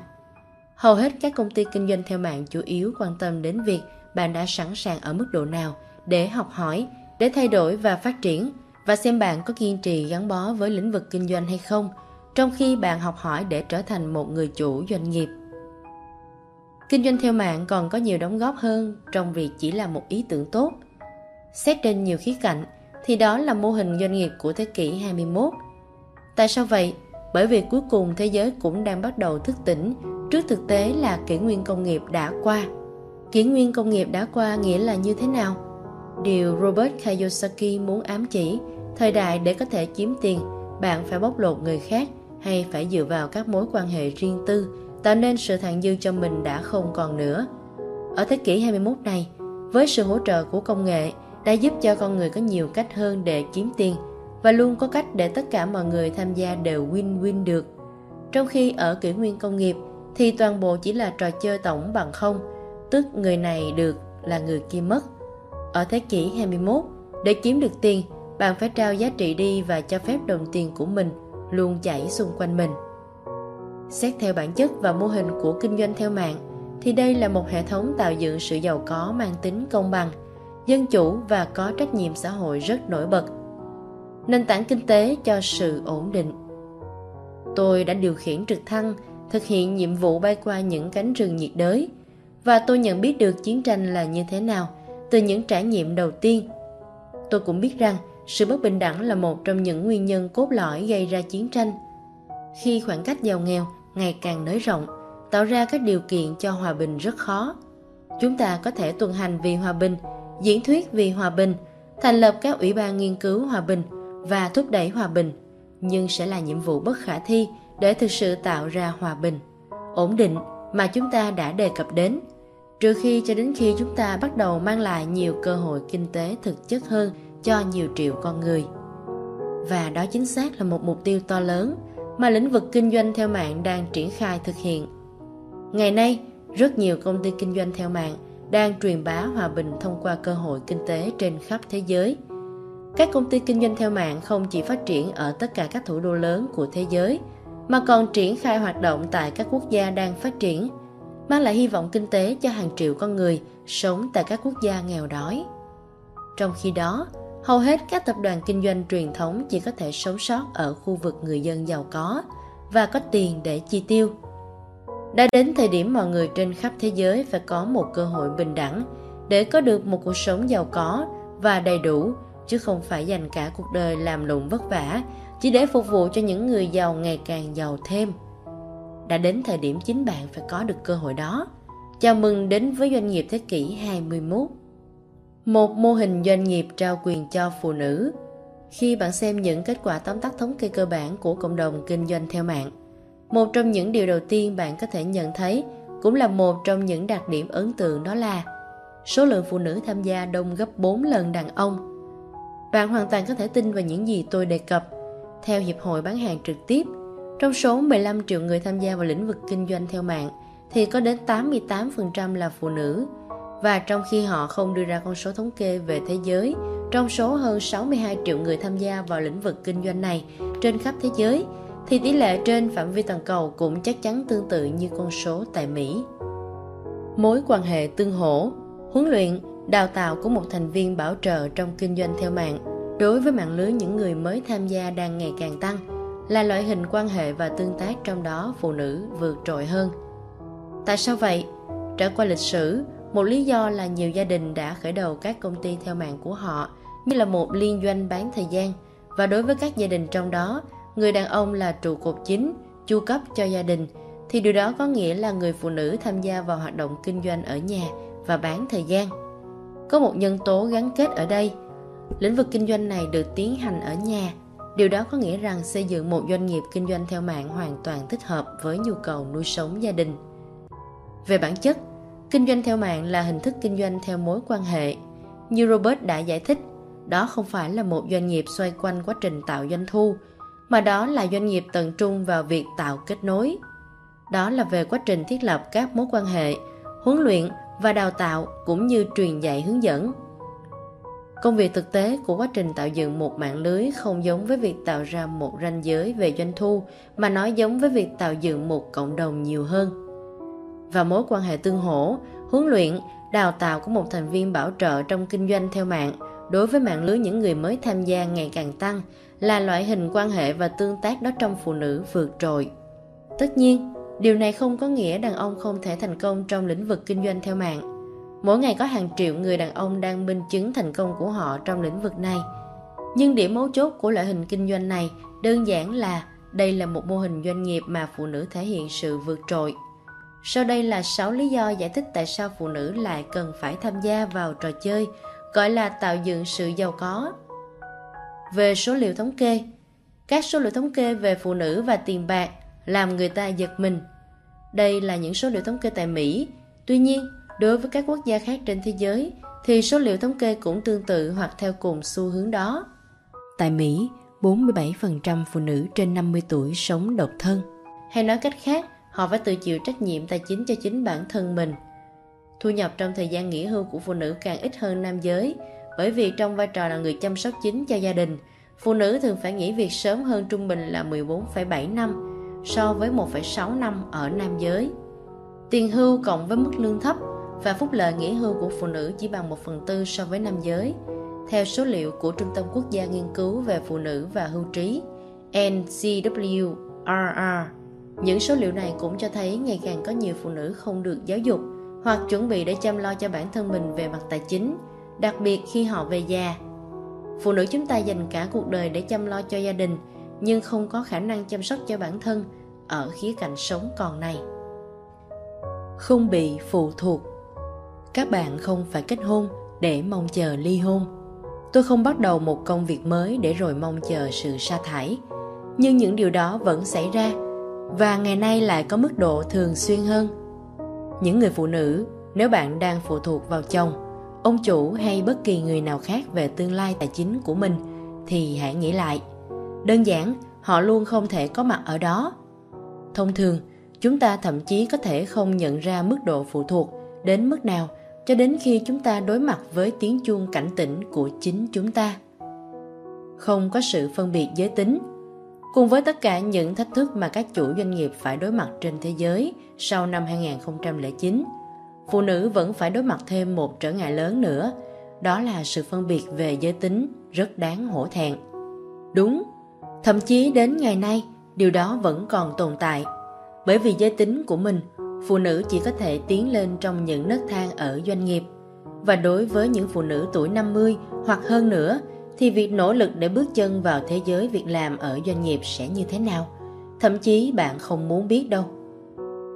Hầu hết các công ty kinh doanh theo mạng chủ yếu quan tâm đến việc bạn đã sẵn sàng ở mức độ nào để học hỏi, để thay đổi và phát triển và xem bạn có kiên trì gắn bó với lĩnh vực kinh doanh hay không, trong khi bạn học hỏi để trở thành một người chủ doanh nghiệp. Kinh doanh theo mạng còn có nhiều đóng góp hơn trong việc chỉ là một ý tưởng tốt. Xét trên nhiều khía cạnh, thì đó là mô hình doanh nghiệp của thế kỷ 21. Tại sao vậy? Bởi vì cuối cùng thế giới cũng đang bắt đầu thức tỉnh trước thực tế là kỷ nguyên công nghiệp đã qua. Kỷ nguyên công nghiệp đã qua nghĩa là như thế nào? Điều Robert Kiyosaki muốn ám chỉ, thời đại để có thể chiếm tiền, bạn phải bóc lột người khác hay phải dựa vào các mối quan hệ riêng tư tạo nên sự thặng dư cho mình đã không còn nữa. Ở thế kỷ 21 này, với sự hỗ trợ của công nghệ đã giúp cho con người có nhiều cách hơn để kiếm tiền và luôn có cách để tất cả mọi người tham gia đều win-win được. Trong khi ở kỷ nguyên công nghiệp thì toàn bộ chỉ là trò chơi tổng bằng không, tức người này được là người kia mất. Ở thế kỷ 21, để kiếm được tiền, bạn phải trao giá trị đi và cho phép đồng tiền của mình luôn chảy xung quanh mình. Xét theo bản chất và mô hình của kinh doanh theo mạng, thì đây là một hệ thống tạo dựng sự giàu có mang tính công bằng, dân chủ và có trách nhiệm xã hội rất nổi bật. nền tảng kinh tế cho sự ổn định. Tôi đã điều khiển trực thăng, thực hiện nhiệm vụ bay qua những cánh rừng nhiệt đới, và tôi nhận biết được chiến tranh là như thế nào từ những trải nghiệm đầu tiên. Tôi cũng biết rằng sự bất bình đẳng là một trong những nguyên nhân cốt lõi gây ra chiến tranh. Khi khoảng cách giàu nghèo ngày càng nới rộng, tạo ra các điều kiện cho hòa bình rất khó. Chúng ta có thể tuần hành vì hòa bình, diễn thuyết vì hòa bình, thành lập các ủy ban nghiên cứu hòa bình và thúc đẩy hòa bình, nhưng sẽ là nhiệm vụ bất khả thi để thực sự tạo ra hòa bình, ổn định mà chúng ta đã đề cập đến, trừ khi cho đến khi chúng ta bắt đầu mang lại nhiều cơ hội kinh tế thực chất hơn cho nhiều triệu con người. Và đó chính xác là một mục tiêu to lớn mà lĩnh vực kinh doanh theo mạng đang triển khai thực hiện. Ngày nay, rất nhiều công ty kinh doanh theo mạng đang truyền bá hòa bình thông qua cơ hội kinh tế trên khắp thế giới. Các công ty kinh doanh theo mạng không chỉ phát triển ở tất cả các thủ đô lớn của thế giới, mà còn triển khai hoạt động tại các quốc gia đang phát triển, mang lại hy vọng kinh tế cho hàng triệu con người sống tại các quốc gia nghèo đói. Trong khi đó, hầu hết các tập đoàn kinh doanh truyền thống chỉ có thể sống sót ở khu vực người dân giàu có và có tiền để chi tiêu. Đã đến thời điểm mọi người trên khắp thế giới phải có một cơ hội bình đẳng để có được một cuộc sống giàu có và đầy đủ, chứ không phải dành cả cuộc đời làm lụng vất vả chỉ để phục vụ cho những người giàu ngày càng giàu thêm. Đã đến thời điểm chính bạn phải có được cơ hội đó. Chào mừng đến với doanh nghiệp thế kỷ 21. Một mô hình doanh nghiệp trao quyền cho phụ nữ. Khi bạn xem những kết quả tóm tắt thống kê cơ bản của cộng đồng kinh doanh theo mạng, một trong những điều đầu tiên bạn có thể nhận thấy cũng là một trong những đặc điểm ấn tượng đó là số lượng phụ nữ tham gia đông gấp 4 lần đàn ông. Bạn hoàn toàn có thể tin vào những gì tôi đề cập. Theo Hiệp hội bán hàng trực tiếp, trong số 15 triệu người tham gia vào lĩnh vực kinh doanh theo mạng thì có đến 88% là phụ nữ và trong khi họ không đưa ra con số thống kê về thế giới, trong số hơn 62 triệu người tham gia vào lĩnh vực kinh doanh này trên khắp thế giới, thì tỷ lệ trên phạm vi toàn cầu cũng chắc chắn tương tự như con số tại Mỹ. Mối quan hệ tương hỗ, huấn luyện, đào tạo của một thành viên bảo trợ trong kinh doanh theo mạng đối với mạng lưới những người mới tham gia đang ngày càng tăng là loại hình quan hệ và tương tác trong đó phụ nữ vượt trội hơn. Tại sao vậy? Trải qua lịch sử, một lý do là nhiều gia đình đã khởi đầu các công ty theo mạng của họ như là một liên doanh bán thời gian và đối với các gia đình trong đó, người đàn ông là trụ cột chính, chu cấp cho gia đình thì điều đó có nghĩa là người phụ nữ tham gia vào hoạt động kinh doanh ở nhà và bán thời gian. Có một nhân tố gắn kết ở đây. Lĩnh vực kinh doanh này được tiến hành ở nhà. Điều đó có nghĩa rằng xây dựng một doanh nghiệp kinh doanh theo mạng hoàn toàn thích hợp với nhu cầu nuôi sống gia đình. Về bản chất, Kinh doanh theo mạng là hình thức kinh doanh theo mối quan hệ. Như Robert đã giải thích, đó không phải là một doanh nghiệp xoay quanh quá trình tạo doanh thu, mà đó là doanh nghiệp tận trung vào việc tạo kết nối. Đó là về quá trình thiết lập các mối quan hệ, huấn luyện và đào tạo cũng như truyền dạy hướng dẫn. Công việc thực tế của quá trình tạo dựng một mạng lưới không giống với việc tạo ra một ranh giới về doanh thu mà nó giống với việc tạo dựng một cộng đồng nhiều hơn và mối quan hệ tương hỗ, huấn luyện, đào tạo của một thành viên bảo trợ trong kinh doanh theo mạng đối với mạng lưới những người mới tham gia ngày càng tăng là loại hình quan hệ và tương tác đó trong phụ nữ vượt trội. Tất nhiên, điều này không có nghĩa đàn ông không thể thành công trong lĩnh vực kinh doanh theo mạng. Mỗi ngày có hàng triệu người đàn ông đang minh chứng thành công của họ trong lĩnh vực này. Nhưng điểm mấu chốt của loại hình kinh doanh này đơn giản là đây là một mô hình doanh nghiệp mà phụ nữ thể hiện sự vượt trội. Sau đây là 6 lý do giải thích tại sao phụ nữ lại cần phải tham gia vào trò chơi gọi là tạo dựng sự giàu có. Về số liệu thống kê, các số liệu thống kê về phụ nữ và tiền bạc làm người ta giật mình. Đây là những số liệu thống kê tại Mỹ. Tuy nhiên, đối với các quốc gia khác trên thế giới thì số liệu thống kê cũng tương tự hoặc theo cùng xu hướng đó. Tại Mỹ, 47% phụ nữ trên 50 tuổi sống độc thân. Hay nói cách khác, họ phải tự chịu trách nhiệm tài chính cho chính bản thân mình. Thu nhập trong thời gian nghỉ hưu của phụ nữ càng ít hơn nam giới, bởi vì trong vai trò là người chăm sóc chính cho gia đình, phụ nữ thường phải nghỉ việc sớm hơn trung bình là 14,7 năm so với 1,6 năm ở nam giới. Tiền hưu cộng với mức lương thấp và phúc lợi nghỉ hưu của phụ nữ chỉ bằng 1 phần tư so với nam giới. Theo số liệu của Trung tâm Quốc gia Nghiên cứu về Phụ nữ và Hưu trí NCWRR, những số liệu này cũng cho thấy ngày càng có nhiều phụ nữ không được giáo dục hoặc chuẩn bị để chăm lo cho bản thân mình về mặt tài chính, đặc biệt khi họ về già. Phụ nữ chúng ta dành cả cuộc đời để chăm lo cho gia đình, nhưng không có khả năng chăm sóc cho bản thân ở khía cạnh sống còn này. Không bị phụ thuộc Các bạn không phải kết hôn để mong chờ ly hôn. Tôi không bắt đầu một công việc mới để rồi mong chờ sự sa thải. Nhưng những điều đó vẫn xảy ra và ngày nay lại có mức độ thường xuyên hơn. Những người phụ nữ, nếu bạn đang phụ thuộc vào chồng, ông chủ hay bất kỳ người nào khác về tương lai tài chính của mình thì hãy nghĩ lại. Đơn giản, họ luôn không thể có mặt ở đó. Thông thường, chúng ta thậm chí có thể không nhận ra mức độ phụ thuộc đến mức nào cho đến khi chúng ta đối mặt với tiếng chuông cảnh tỉnh của chính chúng ta. Không có sự phân biệt giới tính. Cùng với tất cả những thách thức mà các chủ doanh nghiệp phải đối mặt trên thế giới sau năm 2009, phụ nữ vẫn phải đối mặt thêm một trở ngại lớn nữa, đó là sự phân biệt về giới tính rất đáng hổ thẹn. Đúng, thậm chí đến ngày nay, điều đó vẫn còn tồn tại. Bởi vì giới tính của mình phụ nữ chỉ có thể tiến lên trong những nấc thang ở doanh nghiệp. Và đối với những phụ nữ tuổi 50 hoặc hơn nữa, thì việc nỗ lực để bước chân vào thế giới việc làm ở doanh nghiệp sẽ như thế nào? Thậm chí bạn không muốn biết đâu.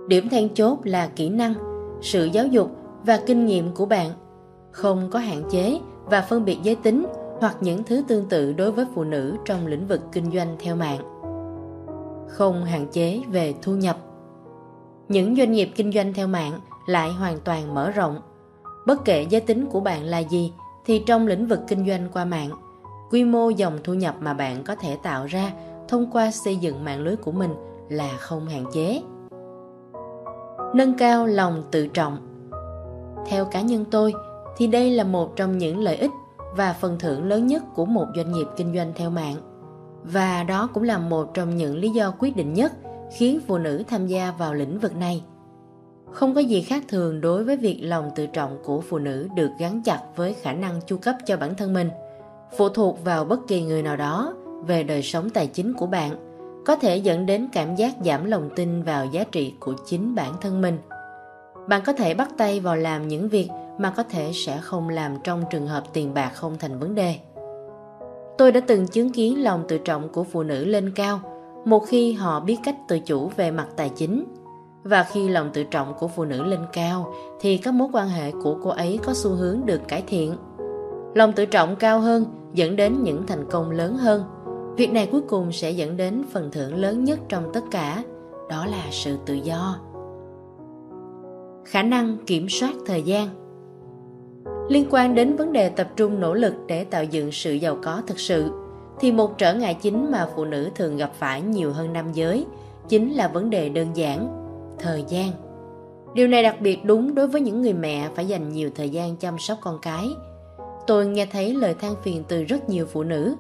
Điểm then chốt là kỹ năng, sự giáo dục và kinh nghiệm của bạn. Không có hạn chế và phân biệt giới tính hoặc những thứ tương tự đối với phụ nữ trong lĩnh vực kinh doanh theo mạng. Không hạn chế về thu nhập những doanh nghiệp kinh doanh theo mạng lại hoàn toàn mở rộng. Bất kể giới tính của bạn là gì thì trong lĩnh vực kinh doanh qua mạng, quy mô dòng thu nhập mà bạn có thể tạo ra thông qua xây dựng mạng lưới của mình là không hạn chế. Nâng cao lòng tự trọng Theo cá nhân tôi thì đây là một trong những lợi ích và phần thưởng lớn nhất của một doanh nghiệp kinh doanh theo mạng. Và đó cũng là một trong những lý do quyết định nhất khiến phụ nữ tham gia vào lĩnh vực này. Không có gì khác thường đối với việc lòng tự trọng của phụ nữ được gắn chặt với khả năng chu cấp cho bản thân mình, phụ thuộc vào bất kỳ người nào đó về đời sống tài chính của bạn, có thể dẫn đến cảm giác giảm lòng tin vào giá trị của chính bản thân mình. Bạn có thể bắt tay vào làm những việc mà có thể sẽ không làm trong trường hợp tiền bạc không thành vấn đề. Tôi đã từng chứng kiến lòng tự trọng của phụ nữ lên cao một khi họ biết cách tự chủ về mặt tài chính và khi lòng tự trọng của phụ nữ lên cao thì các mối quan hệ của cô ấy có xu hướng được cải thiện lòng tự trọng cao hơn dẫn đến những thành công lớn hơn việc này cuối cùng sẽ dẫn đến phần thưởng lớn nhất trong tất cả đó là sự tự do khả năng kiểm soát thời gian liên quan đến vấn đề tập trung nỗ lực để tạo dựng sự giàu có thực sự thì một trở ngại chính mà phụ nữ thường gặp phải nhiều hơn nam giới chính là vấn đề đơn giản, thời gian. Điều này đặc biệt đúng đối với những người mẹ phải dành nhiều thời gian chăm sóc con cái. Tôi nghe thấy lời than phiền từ rất nhiều phụ nữ.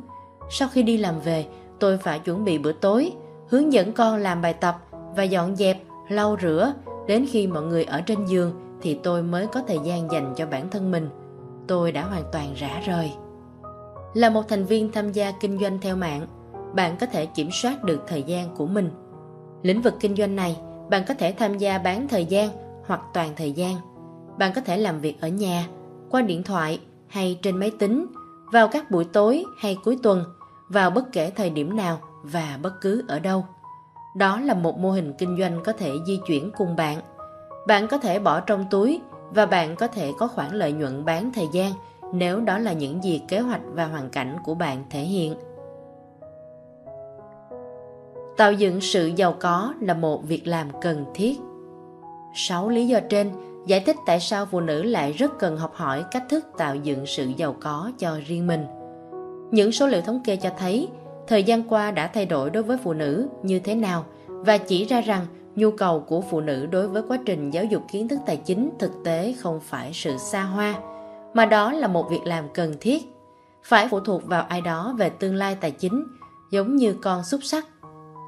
Sau khi đi làm về, tôi phải chuẩn bị bữa tối, hướng dẫn con làm bài tập và dọn dẹp, lau rửa. Đến khi mọi người ở trên giường thì tôi mới có thời gian dành cho bản thân mình. Tôi đã hoàn toàn rã rời. Là một thành viên tham gia kinh doanh theo mạng, bạn có thể kiểm soát được thời gian của mình. Lĩnh vực kinh doanh này, bạn có thể tham gia bán thời gian hoặc toàn thời gian. Bạn có thể làm việc ở nhà, qua điện thoại hay trên máy tính, vào các buổi tối hay cuối tuần, vào bất kể thời điểm nào và bất cứ ở đâu. Đó là một mô hình kinh doanh có thể di chuyển cùng bạn. Bạn có thể bỏ trong túi và bạn có thể có khoản lợi nhuận bán thời gian nếu đó là những gì kế hoạch và hoàn cảnh của bạn thể hiện. Tạo dựng sự giàu có là một việc làm cần thiết. 6 lý do trên giải thích tại sao phụ nữ lại rất cần học hỏi cách thức tạo dựng sự giàu có cho riêng mình. Những số liệu thống kê cho thấy thời gian qua đã thay đổi đối với phụ nữ như thế nào và chỉ ra rằng nhu cầu của phụ nữ đối với quá trình giáo dục kiến thức tài chính thực tế không phải sự xa hoa mà đó là một việc làm cần thiết. Phải phụ thuộc vào ai đó về tương lai tài chính, giống như con xúc sắc.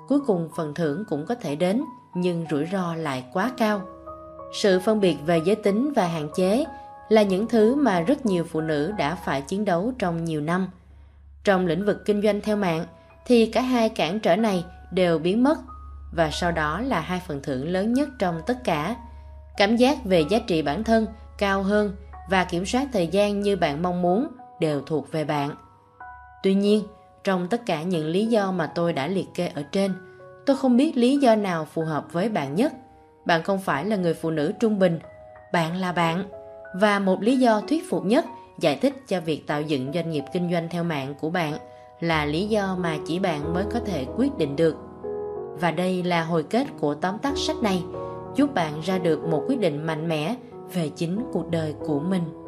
Cuối cùng phần thưởng cũng có thể đến, nhưng rủi ro lại quá cao. Sự phân biệt về giới tính và hạn chế là những thứ mà rất nhiều phụ nữ đã phải chiến đấu trong nhiều năm. Trong lĩnh vực kinh doanh theo mạng thì cả hai cản trở này đều biến mất và sau đó là hai phần thưởng lớn nhất trong tất cả. Cảm giác về giá trị bản thân cao hơn và kiểm soát thời gian như bạn mong muốn đều thuộc về bạn. Tuy nhiên, trong tất cả những lý do mà tôi đã liệt kê ở trên, tôi không biết lý do nào phù hợp với bạn nhất. Bạn không phải là người phụ nữ trung bình, bạn là bạn. Và một lý do thuyết phục nhất giải thích cho việc tạo dựng doanh nghiệp kinh doanh theo mạng của bạn là lý do mà chỉ bạn mới có thể quyết định được. Và đây là hồi kết của tóm tắt sách này, giúp bạn ra được một quyết định mạnh mẽ về chính cuộc đời của mình.